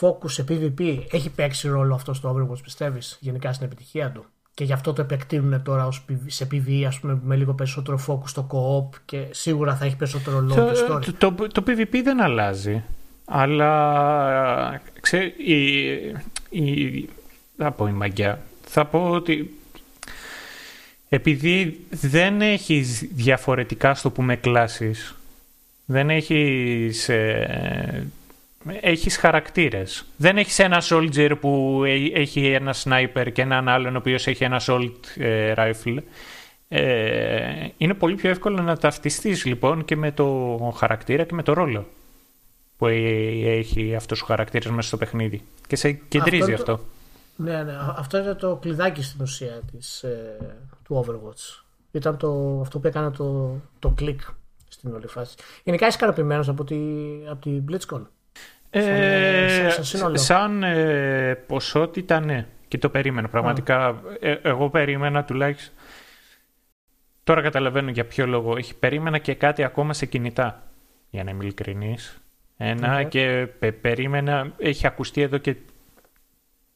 focus σε PvP, έχει παίξει ρόλο αυτό στο Overwatch πιστεύεις γενικά στην επιτυχία του; Και γι' αυτό το επεκτείνουν τώρα ως σε PvE ας πούμε, με λίγο περισσότερο focus στο co-op και σίγουρα θα έχει περισσότερο λόγο το, το, το, το PvP δεν αλλάζει. Αλλά ξέρει, η, η, θα πω η μαγιά. Θα πω ότι επειδή δεν έχεις διαφορετικά στο πούμε κλάσεις, δεν έχεις, ε, έχεις χαρακτήρες. Δεν έχεις ένα soldier που έχει ένα sniper και έναν άλλον ο οποίος έχει ένα assault ε, rifle. Ε, είναι πολύ πιο εύκολο να ταυτιστείς λοιπόν και με το χαρακτήρα και με το ρόλο που έχει αυτού ο χαρακτήρας μέσα στο παιχνίδι. Και σε κεντρίζει αυτό. αυτό. Ναι, ναι. Αυτό είναι το κλειδάκι στην ουσία της, ε, του Overwatch. Ήταν το, αυτό που έκανε το, το κλικ στην όλη φάση. Γενικά είσαι ικανοποιημένος από, τη, από την BlitzCon; Ε, σαν, σαν, ε, ποσότητα ναι. Και το περίμενα πραγματικά. Ε, εγώ περίμενα τουλάχιστον. Τώρα καταλαβαίνω για ποιο λόγο. Έχει περίμενα και κάτι ακόμα σε κινητά. Για να είμαι ειλικρινής. Ένα και περίμενα, έχει ακουστεί εδώ και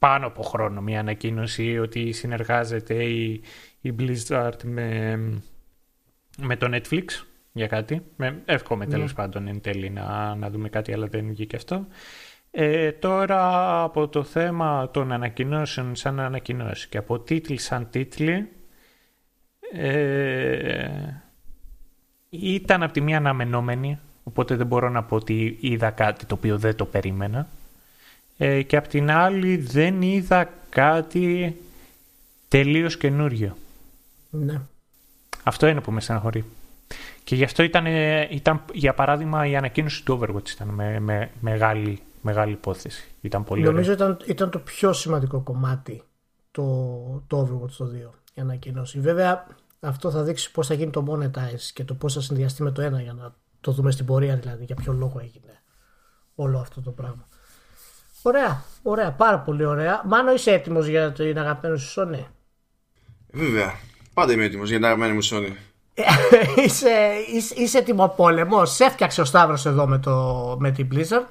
πάνω από χρόνο μια ανακοίνωση ότι συνεργάζεται η, η Blizzard με, με το Netflix για κάτι. Με, εύχομαι τέλος ναι. πάντων εν τέλει να, να δούμε κάτι, αλλά δεν βγήκε αυτό. Ε, τώρα από το θέμα των ανακοινώσεων σαν ανακοινώσει και από τίτλοι σαν τίτλοι ε, ήταν από τη μία αναμενόμενη οπότε δεν μπορώ να πω ότι είδα κάτι το οποίο δεν το περίμενα ε, και από την άλλη δεν είδα κάτι τελείως καινούριο. Ναι. Αυτό είναι που με στεναχωρεί. Και γι' αυτό ήταν, ήταν για παράδειγμα, η ανακοίνωση του Overwatch ήταν με, με μεγάλη, μεγάλη υπόθεση. Ήταν πολύ Νομίζω ήταν, ήταν το πιο σημαντικό κομμάτι το, το Overwatch το 2, η ανακοίνωση. Βέβαια, αυτό θα δείξει πώς θα γίνει το monetize και το πώς θα συνδυαστεί με το ένα για να το δούμε στην πορεία δηλαδή, για ποιο λόγο έγινε όλο αυτό το πράγμα. Ωραία, ωραία, πάρα πολύ ωραία. Μάνο, είσαι έτοιμος για την αγαπημένη σου Sony; Βέβαια. Πάντα είμαι έτοιμος για την αγαπημένη μου Sony. είσαι, είσαι, είσαι έτοιμο πόλεμο; Σε έφτιαξε ο Σταύρος εδώ με, το, με την Blizzard.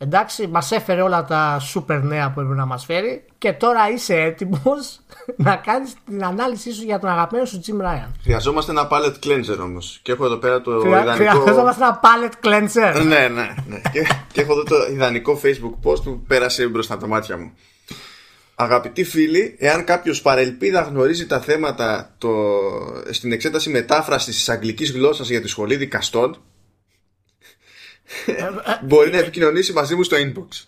Εντάξει, μας έφερε όλα τα super νέα που έπρεπε να μας φέρει και τώρα είσαι έτοιμος να κάνεις την ανάλυση σου για τον αγαπημένο σου Jim Ryan. Χρειαζόμαστε ένα palette cleanser όμως. Και έχω εδώ πέρα το Χρεια... ιδανικό. Χρειαζόμαστε ένα palette cleanser. ναι, ναι. ναι. και, και έχω εδώ το ιδανικό Facebook post που πέρασε μπροστά από τα μάτια μου. Αγαπητοί φίλοι, εάν κάποιος παρελπίδα γνωρίζει τα θέματα το, στην εξέταση μετάφρασης της αγγλικής γλώσσας για τη σχολή δικαστών, μπορεί να επικοινωνήσει μαζί μου στο inbox.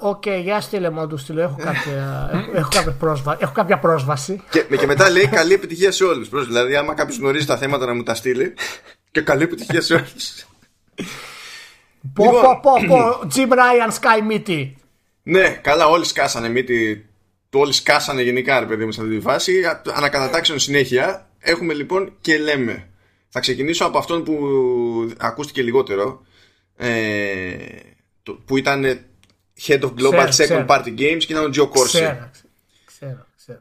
Οκ, uh, για στείλε μου του στείλω. Έχω κάποια, έχω, κάποια πρόσβαση, έχω κάποια πρόσβαση. Και, και μετά λέει καλή επιτυχία σε όλους. Δηλαδή, άμα κάποιος γνωρίζει τα θέματα να μου τα στείλει. Και καλή επιτυχία σε όλους. Πω, λοιπόν, πω, πω, πω, Jim Ryan σκάει μύτη. Ναι, καλά, όλοι σκάσανε μύτη. Όλοι σκάσανε γενικά, ρε παιδί μου, σε αυτή τη φάση. Ανακατατάξεων συνέχεια. Έχουμε λοιπόν και λέμε. Θα ξεκινήσω από αυτόν που ακούστηκε λιγότερο. Ε, που ήταν Head of Global Second Party Games και ήταν ο Τζιο Κόρση. Ξέρω, ξέρω, ξέρω.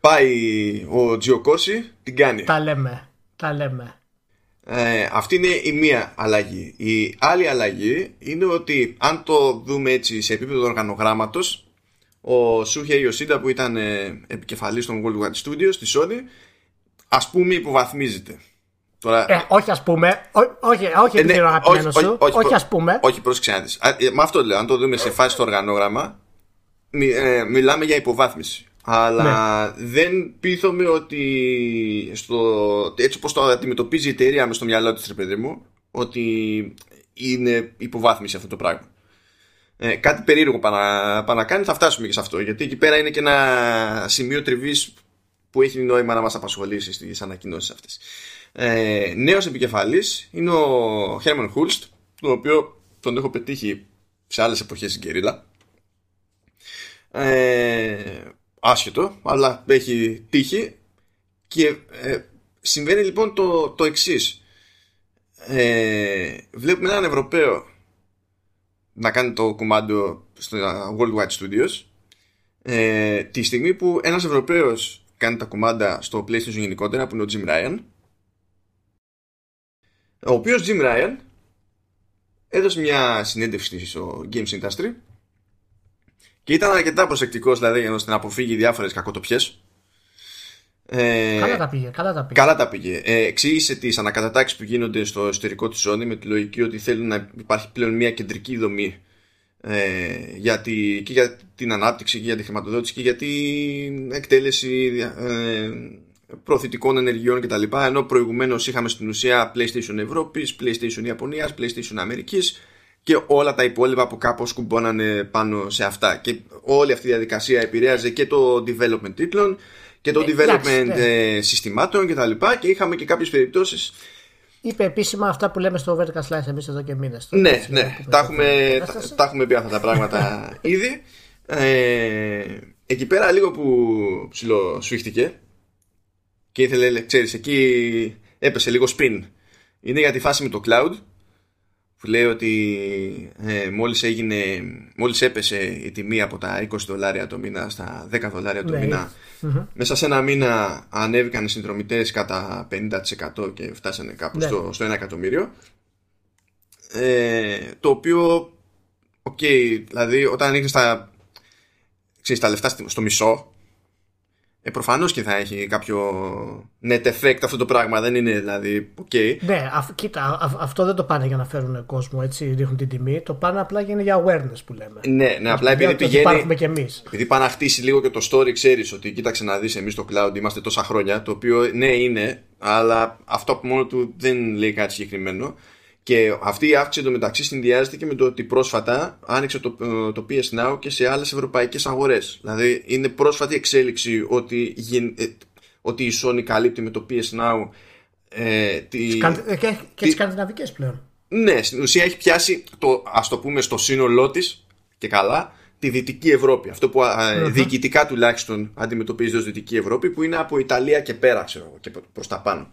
Πάει ο Τζιο Κόρση, την κάνει. Τα λέμε, τα λέμε. Ε, αυτή είναι η μία αλλαγή. Η άλλη αλλαγή είναι ότι αν το δούμε έτσι σε επίπεδο οργανογράμματος ο Σούχε Ιωσίντα που ήταν ε, επικεφαλής των Worldwide Studios στη Sony ας πούμε υποβαθμίζεται. Τώρα... Ε, όχι ας πούμε, ό, όχι, όχι, ε, ναι, όχι, όχι, σου, όχι, όχι, ας πούμε. Όχι, πρόσεξε να δεις. Με αυτό λέω, αν το δούμε σε φάση στο οργανόγραμμα μι, ε, μιλάμε για υποβάθμιση. Αλλά ναι. δεν πείθομαι ότι στο, έτσι όπως το αντιμετωπίζει η εταιρεία με στο μυαλό της, ρε παιδί μου, ότι είναι υποβάθμιση αυτό το πράγμα. Ε, κάτι περίεργο πάνω να κάνει, θα φτάσουμε και σε αυτό. Γιατί εκεί πέρα είναι και ένα σημείο τριβής που έχει νόημα να μας απασχολήσει στις ανακοινώσεις αυτές. Ε, νέος επικεφαλής είναι ο Herman Hulst, τον οποίο τον έχω πετύχει σε άλλες εποχές στην Κερίλα. Ε, άσχετο, αλλά έχει τύχει και ε, συμβαίνει λοιπόν το, το εξής. Ε, βλέπουμε έναν Ευρωπαίο να κάνει το κουμάντο στο Worldwide Studios ε, τη στιγμή που ένας Ευρωπαίος κάνει τα κουμάντα στο PlayStation γενικότερα που είναι ο Jim Ryan ο οποίος Jim Ryan έδωσε μια συνέντευξη στο Games Industry και ήταν αρκετά προσεκτικός δηλαδή για να αποφύγει διάφορες κακοτοπιές. Ε, καλά τα πήγε. Καλά τα πήγε. Καλά τα πήγε. Ε, εξήγησε τις ανακατατάξεις που γίνονται στο εσωτερικό της Sony με τη λογική ότι θέλουν να υπάρχει πλέον μια κεντρική δομή ε, για τη, και για την ανάπτυξη και για τη χρηματοδότηση και για την εκτέλεση ε, προθητικών ενεργειών κτλ. Ενώ προηγουμένως είχαμε στην ουσία PlayStation Ευρώπης, PlayStation Ιαπωνίας, PlayStation Αμερικής και όλα τα υπόλοιπα που κάπως κουμπώνανε πάνω σε αυτά. Και όλη αυτή η διαδικασία επηρέαζε και το development τίτλων και το ε, development ναι. ε, συστημάτων και τα λοιπά και είχαμε και κάποιες περιπτώσεις. Είπε επίσημα αυτά που λέμε στο Vertical Slice εμείς εδώ και μήνες. Ναι, ναι, τα έχουμε, τα, τα, έχουμε πει αυτά τα πράγματα ήδη. Ε, Εκεί πέρα λίγο που ψηλοσφίχτηκε και ήθελε, ξέρεις, εκεί έπεσε λίγο spin είναι για τη φάση με το cloud που λέει ότι ε, μόλις, έγινε, μόλις έπεσε η τιμή από τα 20 δολάρια το μήνα στα 10 δολάρια το ναι. μηνα μέσα σε ένα μήνα ανέβηκαν οι συνδρομητές κατά 50% και φτάσανε κάπου ναι. στο, στο 1 εκατομμύριο ε, το οποίο οκ, okay, δηλαδή όταν ρίχνεις τα, ξέρεις, τα λεφτά στο μισό ε, προφανώς και θα έχει κάποιο net effect αυτό το πράγμα. Δεν είναι δηλαδή. Okay. Ναι, α, κοίτα, αυτό δεν το πάνε για να φέρουν κόσμο έτσι, ρίχνουν την τιμή. Το πάνε απλά για, για awareness που λέμε. Ναι, ναι απλά επειδή πηγαίνει. Υπάρχουμε κι εμείς. Επειδή πάνε να χτίσει λίγο και το story, ξέρεις ότι κοίταξε να δεις, εμείς στο cloud είμαστε τόσα χρόνια. Το οποίο ναι, είναι, αλλά αυτό από μόνο του δεν λέει κάτι συγκεκριμένο. Και αυτή η αύξηση εντωμεταξύ συνδυάζεται και με το ότι πρόσφατα άνοιξε το, το PS Now και σε άλλες ευρωπαϊκές αγορές. Δηλαδή είναι πρόσφατη εξέλιξη ότι, ε, ότι η Sony καλύπτει με το PS Now ε, τη, ε, και, και τις σκανδιναβικές πλέον. Ναι, στην ουσία έχει πιάσει το, ας το πούμε στο σύνολό της και καλά τη Δυτική Ευρώπη. Αυτό που mm διοικητικά τουλάχιστον αντιμετωπίζει ως Δυτική Ευρώπη που είναι από Ιταλία και πέρα ξέρω, και προς τα πάνω.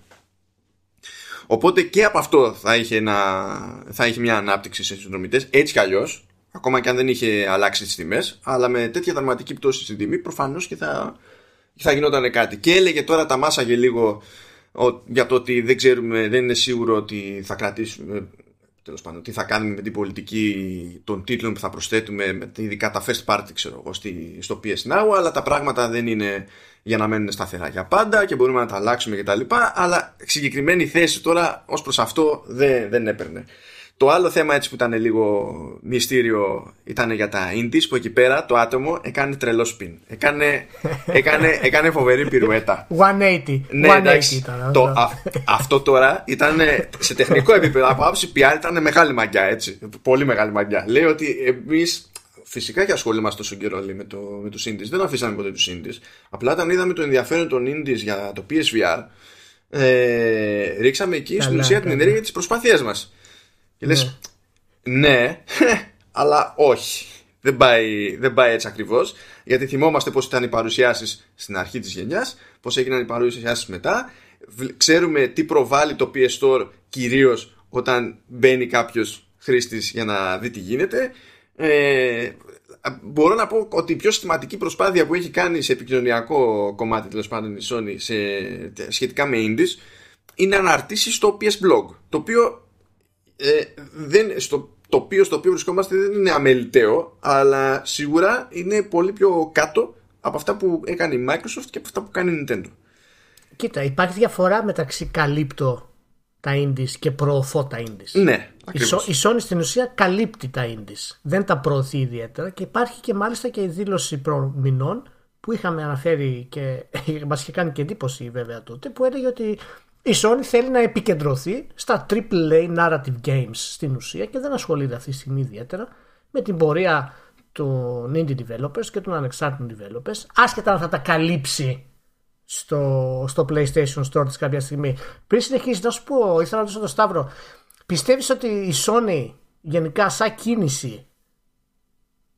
Οπότε και από αυτό θα είχε, ένα, θα είχε μια ανάπτυξη σε συνδρομητές. Έτσι κι αλλιώς, ακόμα και αν δεν είχε αλλάξει τις τιμές, αλλά με τέτοια δραματική πτώση στην τιμή, προφανώς και θα, θα γινόταν κάτι. Και έλεγε τώρα τα μάσαγε λίγο για το ότι δεν ξέρουμε, δεν είναι σίγουρο ότι θα κρατήσουμε τέλος πάντων, τι θα κάνουμε με την πολιτική των τίτλων που θα προσθέτουμε, ειδικά τα first party, ξέρω εγώ, στο PS Now, αλλά τα πράγματα δεν είναι για να μένουν σταθερά για πάντα και μπορούμε να τα αλλάξουμε κτλ. Αλλά συγκεκριμένη θέση τώρα ως προς αυτό δεν, δεν έπαιρνε. Το άλλο θέμα έτσι που ήταν λίγο μυστήριο ήταν για τα indies που εκεί πέρα το άτομο έκανε τρελό spin. Έκανε, έκανε, έκανε φοβερή πυρουέτα. 180. Ναι, 180 ήταν, το, α, αυτό τώρα ήταν σε τεχνικό επίπεδο. Από άποψη PR ήταν μεγάλη μαγιά έτσι. Πολύ μεγάλη μαγιά. Λέει ότι εμείς φυσικά και ασχολούμαστε τόσο καιρό λέει, με, το, με τους indies. Δεν αφήσαμε ποτέ τους indies. Απλά όταν είδαμε το ενδιαφέρον των indies για το PSVR ε, ρίξαμε εκεί στην ουσία την ενέργεια της προσπάθειάς μας. Και λες, ναι, ναι αλλά όχι. Δεν πάει, δεν πάει έτσι ακριβώς. Γιατί θυμόμαστε πώς ήταν οι παρουσιάσεις στην αρχή της γενιάς, πώς έγιναν οι παρουσιάσεις μετά. Ξέρουμε τι προβάλλει το PS Store κυρίως όταν μπαίνει κάποιος χρήστης για να δει τι γίνεται. Ε, μπορώ να πω ότι η πιο συστηματική προσπάθεια που έχει κάνει σε επικοινωνιακό κομμάτι τέλος πάντων η Sony σε, σχετικά με indies είναι αναρτήσει στο PS Blog. Το οποίο, ε, δεν, στο, το οποίο στο οποίο βρισκόμαστε δεν είναι αμεληταίο, αλλά σίγουρα είναι πολύ πιο κάτω από αυτά που έκανε η Microsoft και από αυτά που κάνει η Nintendo. Κοίτα, υπάρχει διαφορά μεταξύ καλύπτω τα indies και προωθώ τα indies. Ναι, η, η Sony στην ουσία καλύπτει τα indies. Δεν τα προωθεί ιδιαίτερα και υπάρχει και μάλιστα και η δήλωση προμηνών που είχαμε αναφέρει και μας είχε κάνει και εντύπωση βέβαια τότε που έλεγε ότι η Sony θέλει να επικεντρωθεί στα AAA narrative games στην ουσία και δεν ασχολείται αυτή τη στιγμή ιδιαίτερα με την πορεία των indie developers και των ανεξάρτητων developers άσχετα αν θα τα καλύψει στο, στο PlayStation Store της κάποια στιγμή. Πριν συνεχίσεις να σου πω, ήθελα να ρωτήσω τον Σταύρο, πιστεύεις ότι η Sony γενικά σαν κίνηση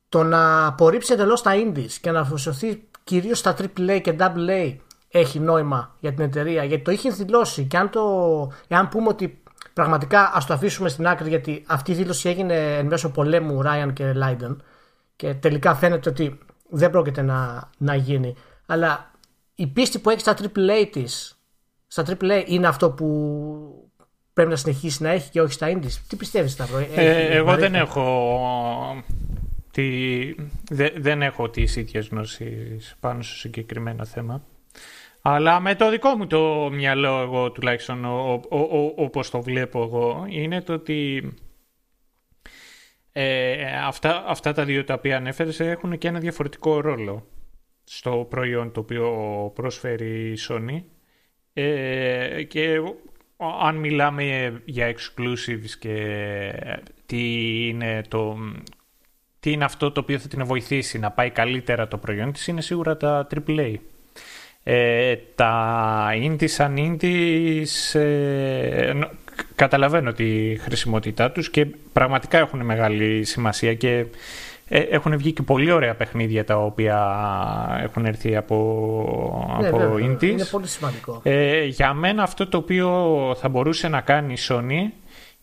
το να απορρίψει εντελώς τα indies και να αφοσιωθεί κυρίως στα AAA και AA έχει νόημα για την εταιρεία; Γιατί το είχε δηλώσει και αν, το, εάν πούμε ότι πραγματικά ας το αφήσουμε στην άκρη γιατί αυτή η δήλωση έγινε εν μέσω πολέμου Ryan και Leiden και τελικά φαίνεται ότι δεν πρόκειται να, να γίνει. Αλλά η πίστη που έχει στα AAA της, στα AAA είναι αυτό που πρέπει να συνεχίσει να έχει και όχι στα indies. Τι πιστεύεις Σταύρο, ε, Εγώ δεν έχω τη, δεν έχω τις ίδιες γνώσεις πάνω στο συγκεκριμένο θέμα. Αλλά με το δικό μου το μυαλό εγώ τουλάχιστον όπως το βλέπω εγώ είναι το ότι ε, αυτά, αυτά τα δύο τα οποία ανέφερες έχουν και ένα διαφορετικό ρόλο στο προϊόν το οποίο προσφέρει η Sony ε, και αν μιλάμε για exclusives και τι είναι, το, τι είναι αυτό το οποίο θα την βοηθήσει να πάει καλύτερα το προϊόν της είναι σίγουρα τα AAA. Ε, τα indies σαν indies ε, καταλαβαίνω τη χρησιμότητά τους και πραγματικά έχουν μεγάλη σημασία και ε, έχουν βγει και πολύ ωραία παιχνίδια τα οποία έχουν έρθει από, ναι, από Indies. Είναι πολύ σημαντικό. Ε, για μένα αυτό το οποίο θα μπορούσε να κάνει η Sony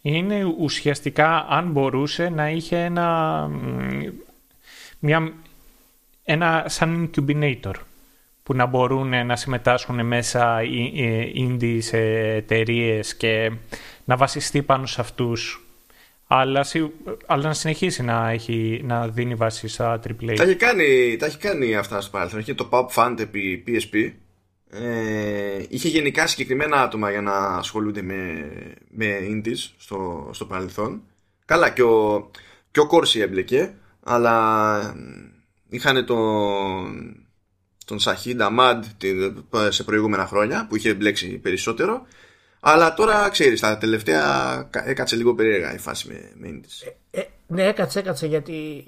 είναι ουσιαστικά αν μπορούσε να είχε ένα, μια, ένα σαν incubator που να μπορούν να συμμετάσχουν μέσα οι indies εταιρείες και να βασιστεί πάνω σε αυτούς Αλλά, αλλά να συνεχίσει να, έχει, να δίνει βάση στα AAA. Τα έχει κάνει, τα έχει κάνει αυτά στο παρελθόν. Είχε το Pop Fund επί PSP. Ε, είχε γενικά συγκεκριμένα άτομα για να ασχολούνται με, με indies στο, στο παρελθόν. Καλά, και ο, και ο Κόρση έμπλεκε, αλλά είχαν τον, τον Σαχίν Αμάντ σε προηγούμενα χρόνια που είχε μπλέξει περισσότερο αλλά τώρα ξέρεις, τα τελευταία έκατσε λίγο περίεργα η φάση με, με indies. Ε, ε, ναι, έκατσε, έκατσε γιατί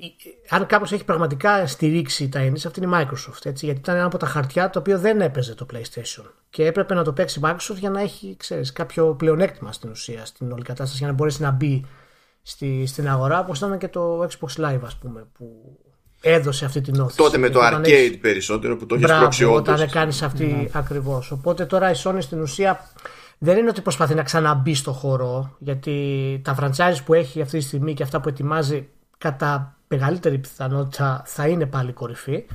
αν κάποιος έχει πραγματικά στηρίξει τα indies, αυτή είναι η Microsoft. Έτσι, γιατί ήταν ένα από τα χαρτιά το οποίο δεν έπαιζε το PlayStation. Και έπρεπε να το παίξει η Microsoft για να έχει ξέρεις, κάποιο πλεονέκτημα στην ουσία, στην όλη κατάσταση, για να μπορέσει να μπει στη, στην αγορά, όπως ήταν και το Xbox Live, ας πούμε, που έδωσε αυτή την όθηση. Τότε με το arcade έχεις... περισσότερο που το έχεις πρόξει Όταν κάνεις αυτή mm. ακριβώς. Οπότε τώρα η Sony στην ουσία δεν είναι ότι προσπαθεί να ξαναμπεί στο χώρο, γιατί τα franchise που έχει αυτή τη στιγμή και αυτά που ετοιμάζει κατά μεγαλύτερη πιθανότητα θα είναι πάλι κορυφή.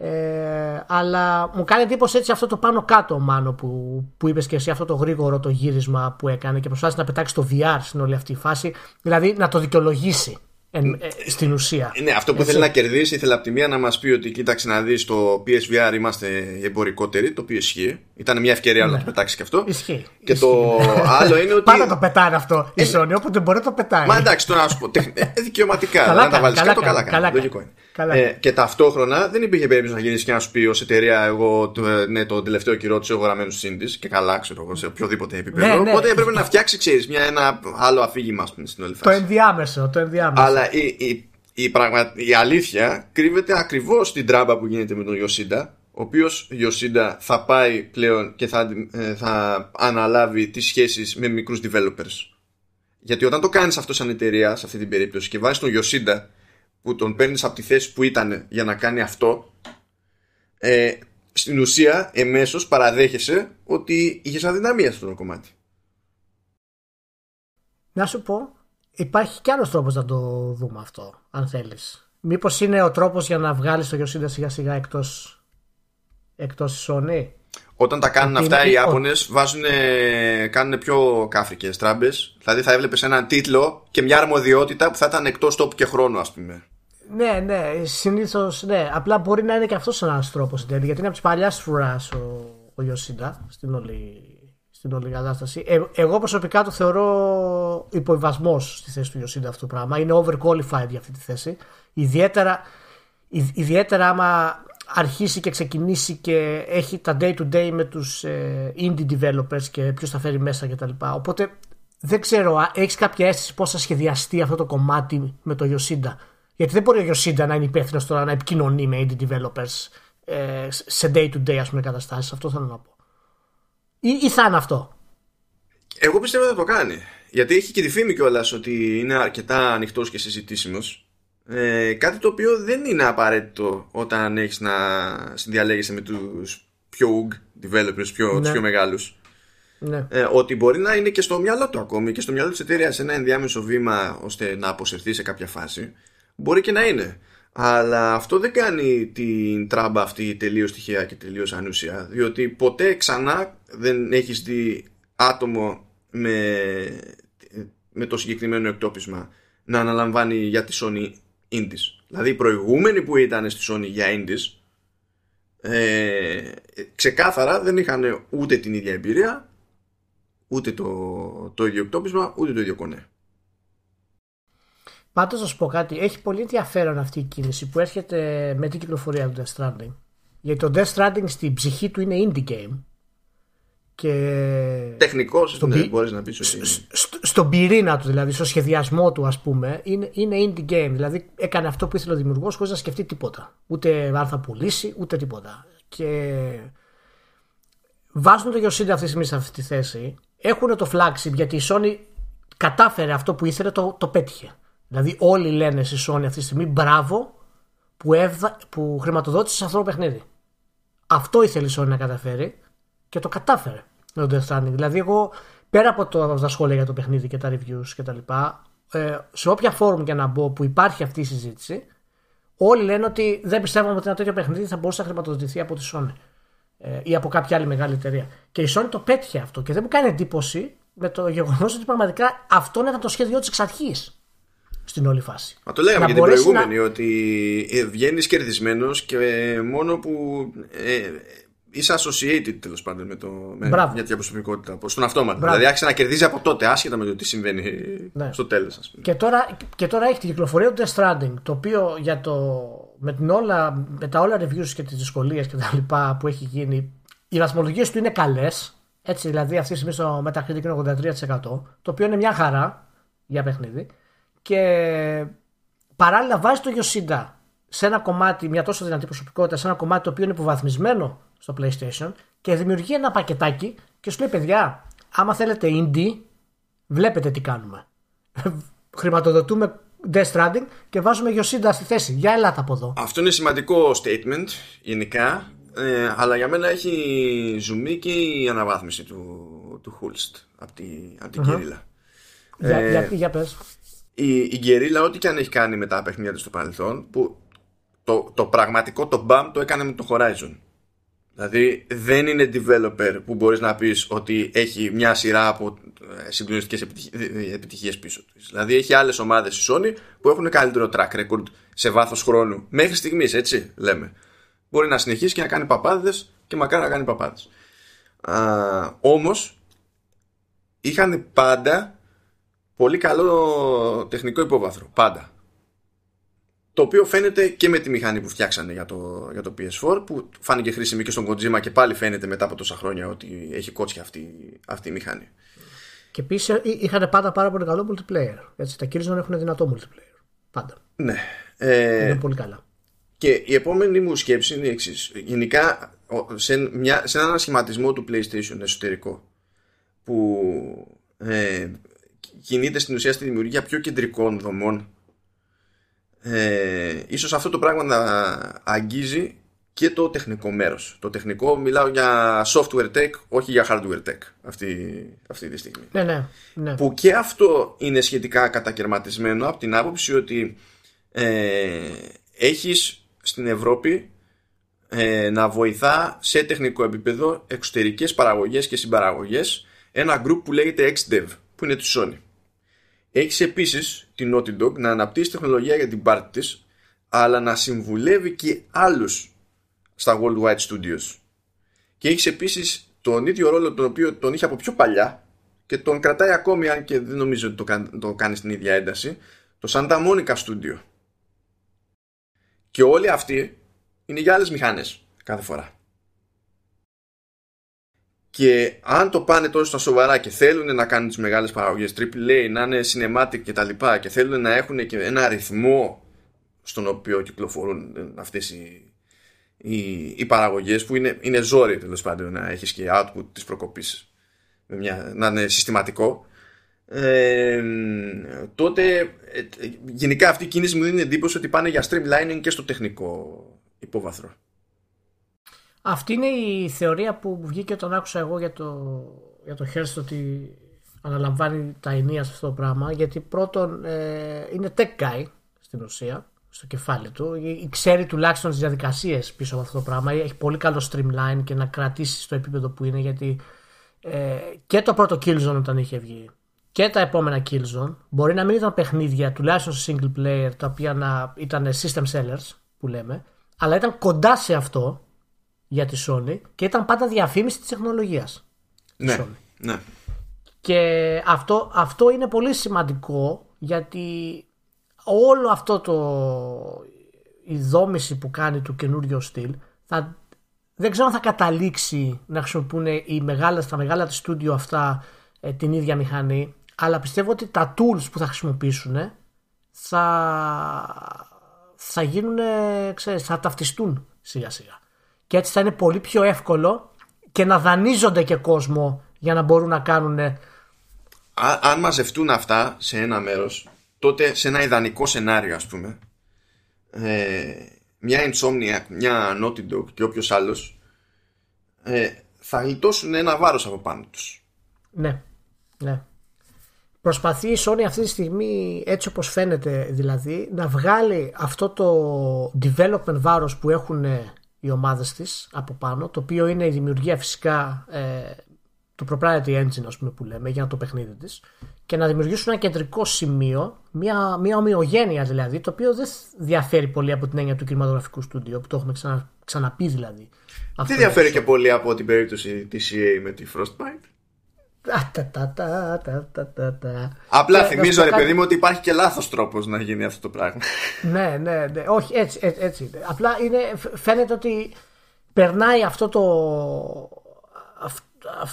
Ε, αλλά μου κάνει εντύπωση έτσι αυτό το πάνω κάτω μάνο που, που είπες και εσύ αυτό το γρήγορο το γύρισμα που έκανε και προσπάθησε να πετάξει το VR στην όλη αυτή η φάση δηλαδή να το δικαιολογήσει εν, ε, στην ουσία. Ναι, αυτό που θέλει να κερδίσει, ήθελε από τη μία να μας πει ότι κοίταξε να δεις το PSVR είμαστε εμπορικότεροι, το οποίο ισχύει. Ήταν μια ευκαιρία ναι. να το πετάξει και αυτό. Ισχύει. Και το άλλο είναι ότι. Πάντα το πετάνε αυτό η Sony, όποτε μπορεί το πετάει. Μα εντάξει, τώρα να σου πω. Ε, δικαιωματικά. Καλά, να τα βάλεις κάτω, καλά, καλά. Λογικό είναι. Καλά. Ε, και ταυτόχρονα δεν υπήρχε περίπτωση να γίνει και να σου πει ως εταιρεία εγώ ε, ναι, το τελευταίο καιρό του έχω γραμμένου σύντη και καλά, ξέρω εγώ, σε οποιοδήποτε επίπεδο. Ναι, ναι. Οπότε έπρεπε να φτιάξει, ξέρεις, ένα άλλο αφήγημα στην όλη φάση. Το ενδιάμεσο, το ενδιάμεσο. Αλλά η, η, η, πραγμα... η αλήθεια κρύβεται ακριβώς στην τράμπα που γίνεται με τον Ιωσίντα. Ο οποίος Ιωσίντα θα πάει πλέον και θα, ε, θα αναλάβει τις σχέσεις με μικρούς developers. Γιατί όταν το κάνεις αυτό σαν εταιρεία, σε αυτή την περίπτωση, και βάζεις τον Ιωσίντα που τον παίρνεις από τη θέση που ήταν για να κάνει αυτό, ε, στην ουσία εμέσως παραδέχεσαι ότι είχες αδυναμία στο κομμάτι. Να σου πω, υπάρχει κι άλλος τρόπος να το δούμε αυτό, αν θέλεις. Μήπως είναι ο τρόπος για να βγάλεις το Γιωσίντα σιγά σιγά εκτός, εκτός Sony. Όταν τα κάνουν αυτά οι Ιάπωνες βάζουν, κάνουν πιο κάφρικες τράμπες. Δηλαδή θα έβλεπες έναν τίτλο και μια αρμοδιότητα που θα ήταν εκτός τόπου και χρόνου ας πούμε. Ναι, ναι, συνήθως ναι. Απλά μπορεί να είναι και αυτός ένας τρόπος γιατί είναι από τις παλιάς φρουράς ο, ο Ιωσίντα στην όλη, στην όλη κατάσταση. Ε, εγώ προσωπικά το θεωρώ υποβιβασμός στη θέση του Ιωσίντα αυτό το πράγμα. Είναι overqualified για αυτή τη θέση. Ιδιαίτερα, ιδιαίτερα άμα αρχίσει και ξεκινήσει και έχει τα day to day με τους ε, indie developers και ποιος θα φέρει μέσα κτλ. Οπότε δεν ξέρω, έχεις κάποια αίσθηση πώς θα σχεδιαστεί αυτό το κομμάτι με το Ιωσίντα γιατί δεν μπορεί ο Yoshida να είναι υπεύθυνος τώρα να επικοινωνεί με indie developers ε, σε day to day ας πούμε καταστάσεις. Αυτό θέλω να πω. Ή, ή θα είναι αυτό; Εγώ πιστεύω ότι θα το κάνει. Γιατί έχει και τη φήμη κιόλας ότι είναι αρκετά ανοιχτός και συζητήσιμος. Ε, κάτι το οποίο δεν είναι απαραίτητο όταν έχεις να συνδιαλέγεσαι με τους πιο UG developers, πιο, ναι. πιο μεγάλους. Ναι. Ε, ότι μπορεί να είναι και στο μυαλό του ακόμη και στο μυαλό της εταιρείας ένα ενδιάμεσο βήμα ώστε να αποσυρθεί σε κάποια φάση. Μπορεί και να είναι. Αλλά αυτό δεν κάνει την τράμπα αυτή τελείως τυχαία και τελείως ανούσια. Διότι ποτέ ξανά δεν έχεις δει άτομο με, με το συγκεκριμένο εκτόπισμα να αναλαμβάνει για τη Sony Indies. Δηλαδή οι προηγούμενοι που ήταν στη Sony για Indies ε, ξεκάθαρα δεν είχαν ούτε την ίδια εμπειρία ούτε το, το ίδιο εκτόπισμα ούτε το ίδιο κονέ. Πάντως να σου πω κάτι, έχει πολύ ενδιαφέρον αυτή η κίνηση που έρχεται με την κυκλοφορία του Death Stranding. Γιατί το Death Stranding στην ψυχή του είναι indie game. Και Τεχνικός, ναι, μπορείς να πεις ότι. στον πυρήνα του, δηλαδή, στο σχεδιασμό του, ας πούμε, είναι, είναι indie game. Δηλαδή, έκανε αυτό που ήθελε ο δημιουργός χωρίς να σκεφτεί τίποτα. Ούτε αν θα πουλήσει, ούτε τίποτα. Και βάζουν το Yoshida αυτή τη στιγμή σε αυτή τη θέση. Έχουν το flagship γιατί η Sony κατάφερε αυτό που ήθελε, το, το πέτυχε. Δηλαδή όλοι λένε στη Sony αυτή τη στιγμή μπράβο που, έβδα, που χρηματοδότησε αυτό το παιχνίδι. Αυτό ήθελε η Sony να καταφέρει και το κατάφερε με το Death Stranding. Δηλαδή εγώ πέρα από το, τα σχόλια για το παιχνίδι και τα reviews και τα λοιπά, ε, σε όποια φόρουμ και να μπω που υπάρχει αυτή η συζήτηση, όλοι λένε ότι δεν πιστεύουμε ότι ένα τέτοιο παιχνίδι θα μπορούσε να χρηματοδοτηθεί από τη Sony ε, ή από κάποια άλλη μεγάλη εταιρεία. Και η Sony το πέτυχε αυτό και δεν μου κάνει εντύπωση με το γεγονός ότι πραγματικά αυτό ήταν το σχέδιό της εξ αρχής στην όλη φάση. Μα το λέγαμε για την προηγούμενη, να... ότι ε, βγαίνεις κερδισμένος και μόνο που ε, είσαι associated τέλος πάντων με, το, με μια τέτοια προσωπικότητα. Στον αυτόματο. Δηλαδή άρχισε να κερδίζει από τότε, άσχετα με το τι συμβαίνει ναι. στο τέλος. Και τώρα, και τώρα έχει την κυκλοφορία του Death Stranding, το οποίο για το, με, την όλα, με τα όλα reviews και τις δυσκολίες και τα λοιπά που έχει γίνει, οι βαθμολογίες του είναι καλές. Έτσι, δηλαδή αυτή τη στιγμή στο Metacritic είναι 83%, το οποίο είναι μια χαρά για παιχνίδι. Και παράλληλα βάζει το Yoshida σε ένα κομμάτι, μια τόσο δυνατή προσωπικότητα, σε ένα κομμάτι το οποίο είναι υποβαθμισμένο στο PlayStation και δημιουργεί ένα πακετάκι και σου λέει παιδιά, άμα θέλετε indie, βλέπετε τι κάνουμε. Χρηματοδοτούμε Death Stranding και βάζουμε Yoshida στη θέση. Για ελάτε από εδώ. Αυτό είναι σημαντικό statement γενικά. Ε, αλλά για μένα έχει ζουμί και η αναβάθμιση του, του Hulst από, τη, από την uh Για, ε, για, για πες. Η, η Guerrilla ό,τι και αν έχει κάνει με τα παιχνίδια του στο παρελθόν που το, το πραγματικό το BAM το έκανε με το Horizon Δηλαδή δεν είναι developer που μπορείς να πεις ότι έχει μια σειρά από ε, συγκλονιστικές επιτυχίες πίσω του. Δηλαδή έχει άλλες ομάδες η Sony που έχουν καλύτερο track record σε βάθος χρόνου. Μέχρι στιγμής έτσι λέμε. Μπορεί να συνεχίσει και να κάνει παπάδες και μακάρι να κάνει παπάδες. Α, όμως είχαν πάντα πολύ καλό τεχνικό υπόβαθρο. Πάντα. Το οποίο φαίνεται και με τη μηχανή που φτιάξανε για το, για το PS4 που φάνηκε χρήσιμη και στον Kojima και πάλι φαίνεται μετά από τόσα χρόνια ότι έχει κότσια αυτή, αυτή η μηχανή. Και επίσης ε, είχαν πάντα πάρα πολύ καλό multiplayer. Έτσι, τα Killzone έχουν δυνατό multiplayer. Πάντα. Ναι. Ε, είναι πολύ καλά. Και η επόμενη μου σκέψη είναι η εξής. Γενικά, σε, μια, σε έναν σχηματισμό του PlayStation εσωτερικό που ε, κινείται στην ουσία στη δημιουργία πιο κεντρικών δομών ε, ίσως αυτό το πράγμα να αγγίζει και το τεχνικό μέρος. Το τεχνικό μιλάω για software tech, όχι για hardware tech αυτή, αυτή τη στιγμή. Ναι, ναι, ναι. Που και αυτό είναι σχετικά κατακαιρματισμένο από την άποψη ότι ε, έχεις στην Ευρώπη ε, να βοηθά σε τεχνικό επίπεδο εξωτερικές παραγωγές και συμπαραγωγές ένα group που λέγεται XDev που είναι τη Sony. Έχεις επίσης την Naughty Dog να αναπτύσσεις τεχνολογία για την πάρτι της, αλλά να συμβουλεύει και άλλους στα Worldwide Studios. Και έχεις επίσης τον ίδιο ρόλο τον οποίο τον είχε από πιο παλιά και τον κρατάει ακόμη, αν και δεν νομίζω ότι το, κάνει, το κάνει στην ίδια ένταση, το Santa Monica Studio. Και όλοι αυτοί είναι για άλλες μηχάνε κάθε φορά. Και αν το πάνε τόσο στα σοβαρά και θέλουν να κάνουν τις μεγάλες παραγωγές AAA, να είναι cinematic και τα λοιπά και θέλουν να έχουν και ένα αριθμό στον οποίο κυκλοφορούν αυτές οι, οι, οι παραγωγές που είναι, είναι ζόρι τέλος πάντων να έχεις και output της προκοπής μια, να είναι συστηματικό ε, τότε ε, γενικά αυτή η κίνηση μου δίνει εντύπωση ότι πάνε για streamlining και στο τεχνικό υπόβαθρο. Αυτή είναι η θεωρία που βγήκε όταν άκουσα εγώ για το, για το Hearst ότι αναλαμβάνει τα ενία σε αυτό το πράγμα γιατί πρώτον ε, είναι tech guy στην ουσία στο κεφάλι του. Ξέρει τουλάχιστον τις διαδικασίες πίσω από αυτό το πράγμα. Έχει πολύ καλό streamline και να κρατήσει στο επίπεδο που είναι γιατί ε, και το πρώτο Killzone όταν είχε βγει και τα επόμενα Killzone μπορεί να μην ήταν παιχνίδια τουλάχιστον σε single player τα οποία να ήταν system sellers που λέμε αλλά ήταν κοντά σε αυτό για τη Sony και ήταν πάντα διαφήμιση της τεχνολογίας. Ναι, ναι. Και αυτό, αυτό είναι πολύ σημαντικό γιατί όλο αυτό το η δόμηση που κάνει του καινούριο στυλ θα, δεν ξέρω αν θα καταλήξει να χρησιμοποιούν οι μεγάλες, τα μεγάλα της στούντιο αυτά ε, την ίδια μηχανή αλλά πιστεύω ότι τα tools που θα χρησιμοποιήσουν θα, θα γίνουν, ξέρεις, θα ταυτιστούν σιγά σιγά και έτσι θα είναι πολύ πιο εύκολο και να δανείζονται και κόσμο για να μπορούν να κάνουν. Αν μαζευτούν αυτά σε ένα μέρος, τότε σε ένα ιδανικό σενάριο ας πούμε, ε, μια Insomniac, μια Naughty Dog και όποιος άλλος ε, θα γλιτώσουν ένα βάρος από πάνω τους. Ναι, ναι. Προσπαθεί η Sony αυτή τη στιγμή έτσι όπως φαίνεται δηλαδή να βγάλει αυτό το development βάρος που έχουν οι ομάδες της από πάνω το οποίο είναι η δημιουργία φυσικά ε, το proprietary engine ας πούμε, που λέμε για το παιχνίδι της και να δημιουργήσουν ένα κεντρικό σημείο, μια, μια ομοιογένεια δηλαδή, το οποίο δεν διαφέρει πολύ από την έννοια του κινηματογραφικού στούντιο, που το έχουμε ξανα, ξαναπεί δηλαδή. Δεν διαφέρει και πολύ από την περίπτωση της EA με τη Frostbite. Απλά θυμίζω ρε παιδί μου ότι υπάρχει και λάθος τρόπος να γίνει αυτό το πράγμα. ναι, ναι, ναι, όχι έτσι, έτσι, έτσι. Απλά είναι, φαίνεται ότι περνάει αυτό το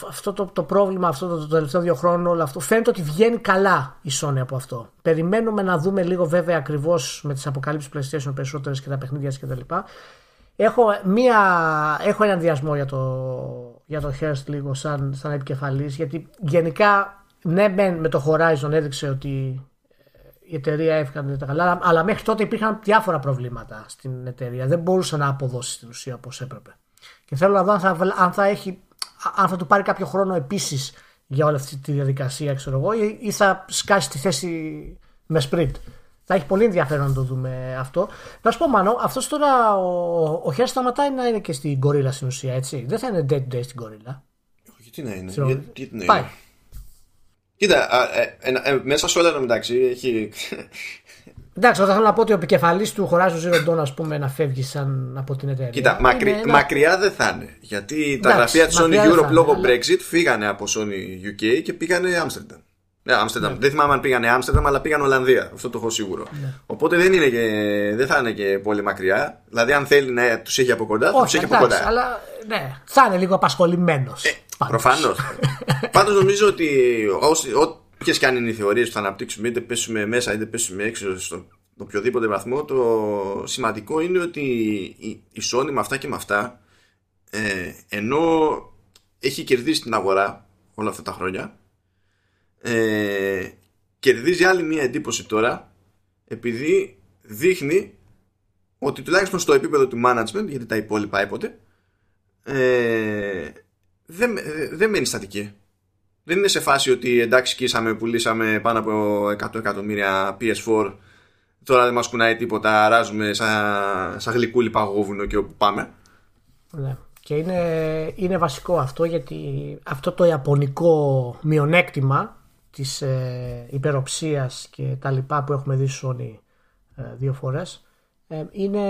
αυτό το, το πρόβλημα αυτό το, το τελευταίο δύο χρόνων όλο αυτό φαίνεται ότι βγαίνει καλά η Sony από αυτό. Περιμένουμε να δούμε λίγο βέβαια ακριβώς με τις αποκαλύψεις PlayStation περισσότερες και τα παιχνίδια και τα λοιπά. Έχω, μία, έχω έναν διασμό για το, για το Hearst λίγο σαν, σαν επικεφαλής γιατί γενικά ναι με το Horizon έδειξε ότι η εταιρεία έφυγαν τα καλά αλλά μέχρι τότε υπήρχαν διάφορα προβλήματα στην εταιρεία. Δεν μπορούσε να αποδώσει στην ουσία όπως έπρεπε. Και θέλω να δω αν θα, αν θα έχει αν θα του πάρει κάποιο χρόνο επίσης για όλη αυτή τη διαδικασία, ξέρω εγώ, ή θα σκάσει τη θέση με sprint. Θα έχει πολύ ενδιαφέρον να το δούμε αυτό. Να σου πω, Μάνο, αυτός τώρα ο, ο Χέρ σταματάει να είναι και στην κορίλα στην ουσία, έτσι. Δεν θα είναι dead day στην κορίλα. Γιατί να είναι. Γιατί να είναι. Πάει. Κοίτα, ε, ε, ε, μέσα σε όλα τα μεταξύ έχει, Εντάξει, όταν θέλω να πω ότι ο επικεφαλής του Horizon Zero Dawn, ας πούμε, να φεύγει σαν από την εταιρεία. Κοίτα, μακρι... ένα... μακριά δεν θα είναι. Γιατί τα γραφεία της Sony Europe λόγω αλλά... Brexit φύγανε από Sony UK και πήγανε Amsterdam. Ναι, Amsterdam. Ναι. Δεν θυμάμαι αν πήγανε Amsterdam, αλλά πήγαν Ολλανδία. Αυτό το έχω σίγουρο. Ναι. Οπότε δεν, είναι και, δεν θα είναι και πολύ μακριά. Δηλαδή, αν θέλει να τους έχει από κοντά, θα τους έχει από κοντά. Αλλά ναι, θα είναι λίγο απασχολημένος. Ε, Προφανώς. Πάντως νομίζω ότι Ποιε και αν είναι οι θεωρίες που θα αναπτύξουμε, είτε πέσουμε μέσα είτε πέσουμε έξω στον οποιοδήποτε βαθμό, το σημαντικό είναι ότι η Sony με αυτά και με αυτά, ε, ενώ έχει κερδίσει την αγορά όλα αυτά τα χρόνια, ε, κερδίζει άλλη μία εντύπωση τώρα, επειδή δείχνει ότι τουλάχιστον στο επίπεδο του management, γιατί τα υπόλοιπα έποτε, ε, δεν, δεν μένει στατική δεν είναι σε φάση ότι εντάξει σκίσαμε, πουλήσαμε πάνω από 100 εκατομμύρια PS4 τώρα δεν μας κουνάει τίποτα, ράζουμε σαν, σαν γλυκούλι παγόβουνο και όπου πάμε. Ναι. Και είναι, είναι βασικό αυτό γιατί αυτό το ιαπωνικό μειονέκτημα της ε, υπεροψίας και τα λοιπά που έχουμε δει στο Sony ε, δύο φορές ε, είναι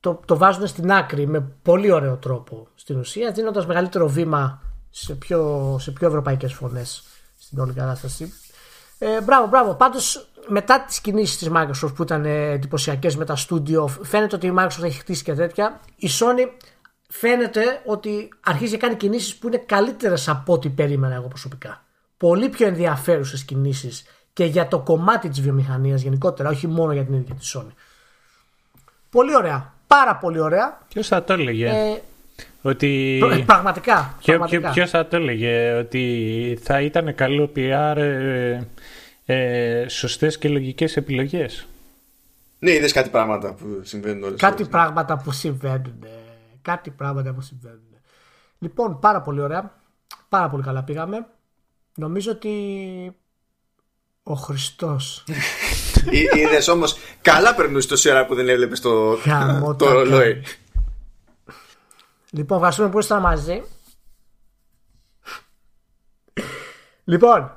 το, το βάζουν στην άκρη με πολύ ωραίο τρόπο στην ουσία δίνοντας μεγαλύτερο βήμα σε πιο, σε πιο ευρωπαϊκές φωνές στην όλη κατάσταση. Ε, μπράβο, μπράβο. Πάντως μετά τις κινήσεις της Microsoft που ήταν εντυπωσιακές με τα studio φαίνεται ότι η Microsoft έχει χτίσει και τέτοια. Η Sony φαίνεται ότι αρχίζει να κάνει κινήσεις που είναι καλύτερες από ό,τι περίμενα εγώ προσωπικά. Πολύ πιο ενδιαφέρουσες κινήσεις και για το κομμάτι της βιομηχανίας γενικότερα, όχι μόνο για την ίδια τη Sony. Πολύ ωραία. Πάρα πολύ ωραία. Ποιος θα το έλεγε. Ε, ότι... Πραγματικά. Ποιο θα το έλεγε ότι θα ήταν καλό PR ε, ε, σωστές και λογικές επιλογές; Ναι, είδες κάτι πράγματα που συμβαίνουν όλες Κάτι πράγματα που συμβαίνουν. Κάτι πράγματα που συμβαίνουν. Λοιπόν, πάρα πολύ ωραία. Πάρα πολύ καλά πήγαμε. Νομίζω ότι ο Χριστός Είδες όμως, καλά περνούσε τόση ώρα που δεν έβλεπες το, το ρολόι. Λοιπόν, ευχαριστούμε που ήσασταν μαζί. λοιπόν,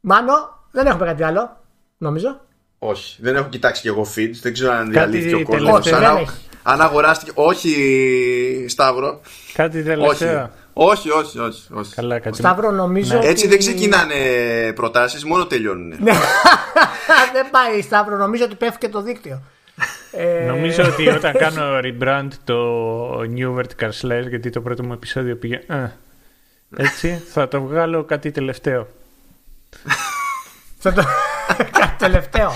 Μάνο, δεν έχουμε κάτι άλλο, νομίζω. Όχι, δεν έχω κοιτάξει και εγώ feeds, δεν ξέρω αν διαλύθηκε ο κόσμος. Αν, αν αγοράστηκε. Όχι, Σταύρο. Κάτι τελευταίο. Όχι, όχι, όχι. όχι. Καλά, κάτι. Σταύρο, νομίζω. Ναι. Έτσι δεν ξεκινάνε προτάσεις, μόνο τελειώνουν. Ναι. δεν πάει, Σταύρο, νομίζω ότι πέφτει και το δίκτυο. Ε, Νομίζω ότι όταν κάνω rebrand το New Vertical Slash, γιατί το πρώτο μου επεισόδιο πήγε. έτσι, θα το βγάλω κάτι τελευταίο. θα το. κάτι τελευταίο.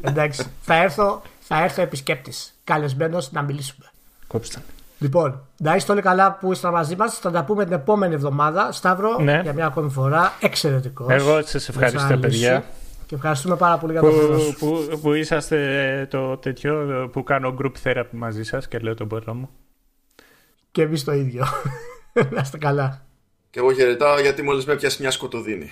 Εντάξει. Θα έρθω, θα έρθω επισκέπτης. Καλεσμένος να μιλήσουμε. Κόψτε. Λοιπόν, να είστε όλοι καλά που είστε μαζί μας. Θα τα πούμε την επόμενη εβδομάδα. Σταύρο, ναι. για μια ακόμη φορά. Εξαιρετικός. Εγώ σας ευχαριστώ, παιδιά. Και ευχαριστούμε πάρα πολύ για το χρόνο που, που, είσαστε το τέτοιο που κάνω group therapy μαζί σας και λέω τον πόνο μου. Και εμείς το ίδιο. Να είστε καλά. Και εγώ χαιρετάω γιατί μόλις με πιάσει μια σκοτωδίνη.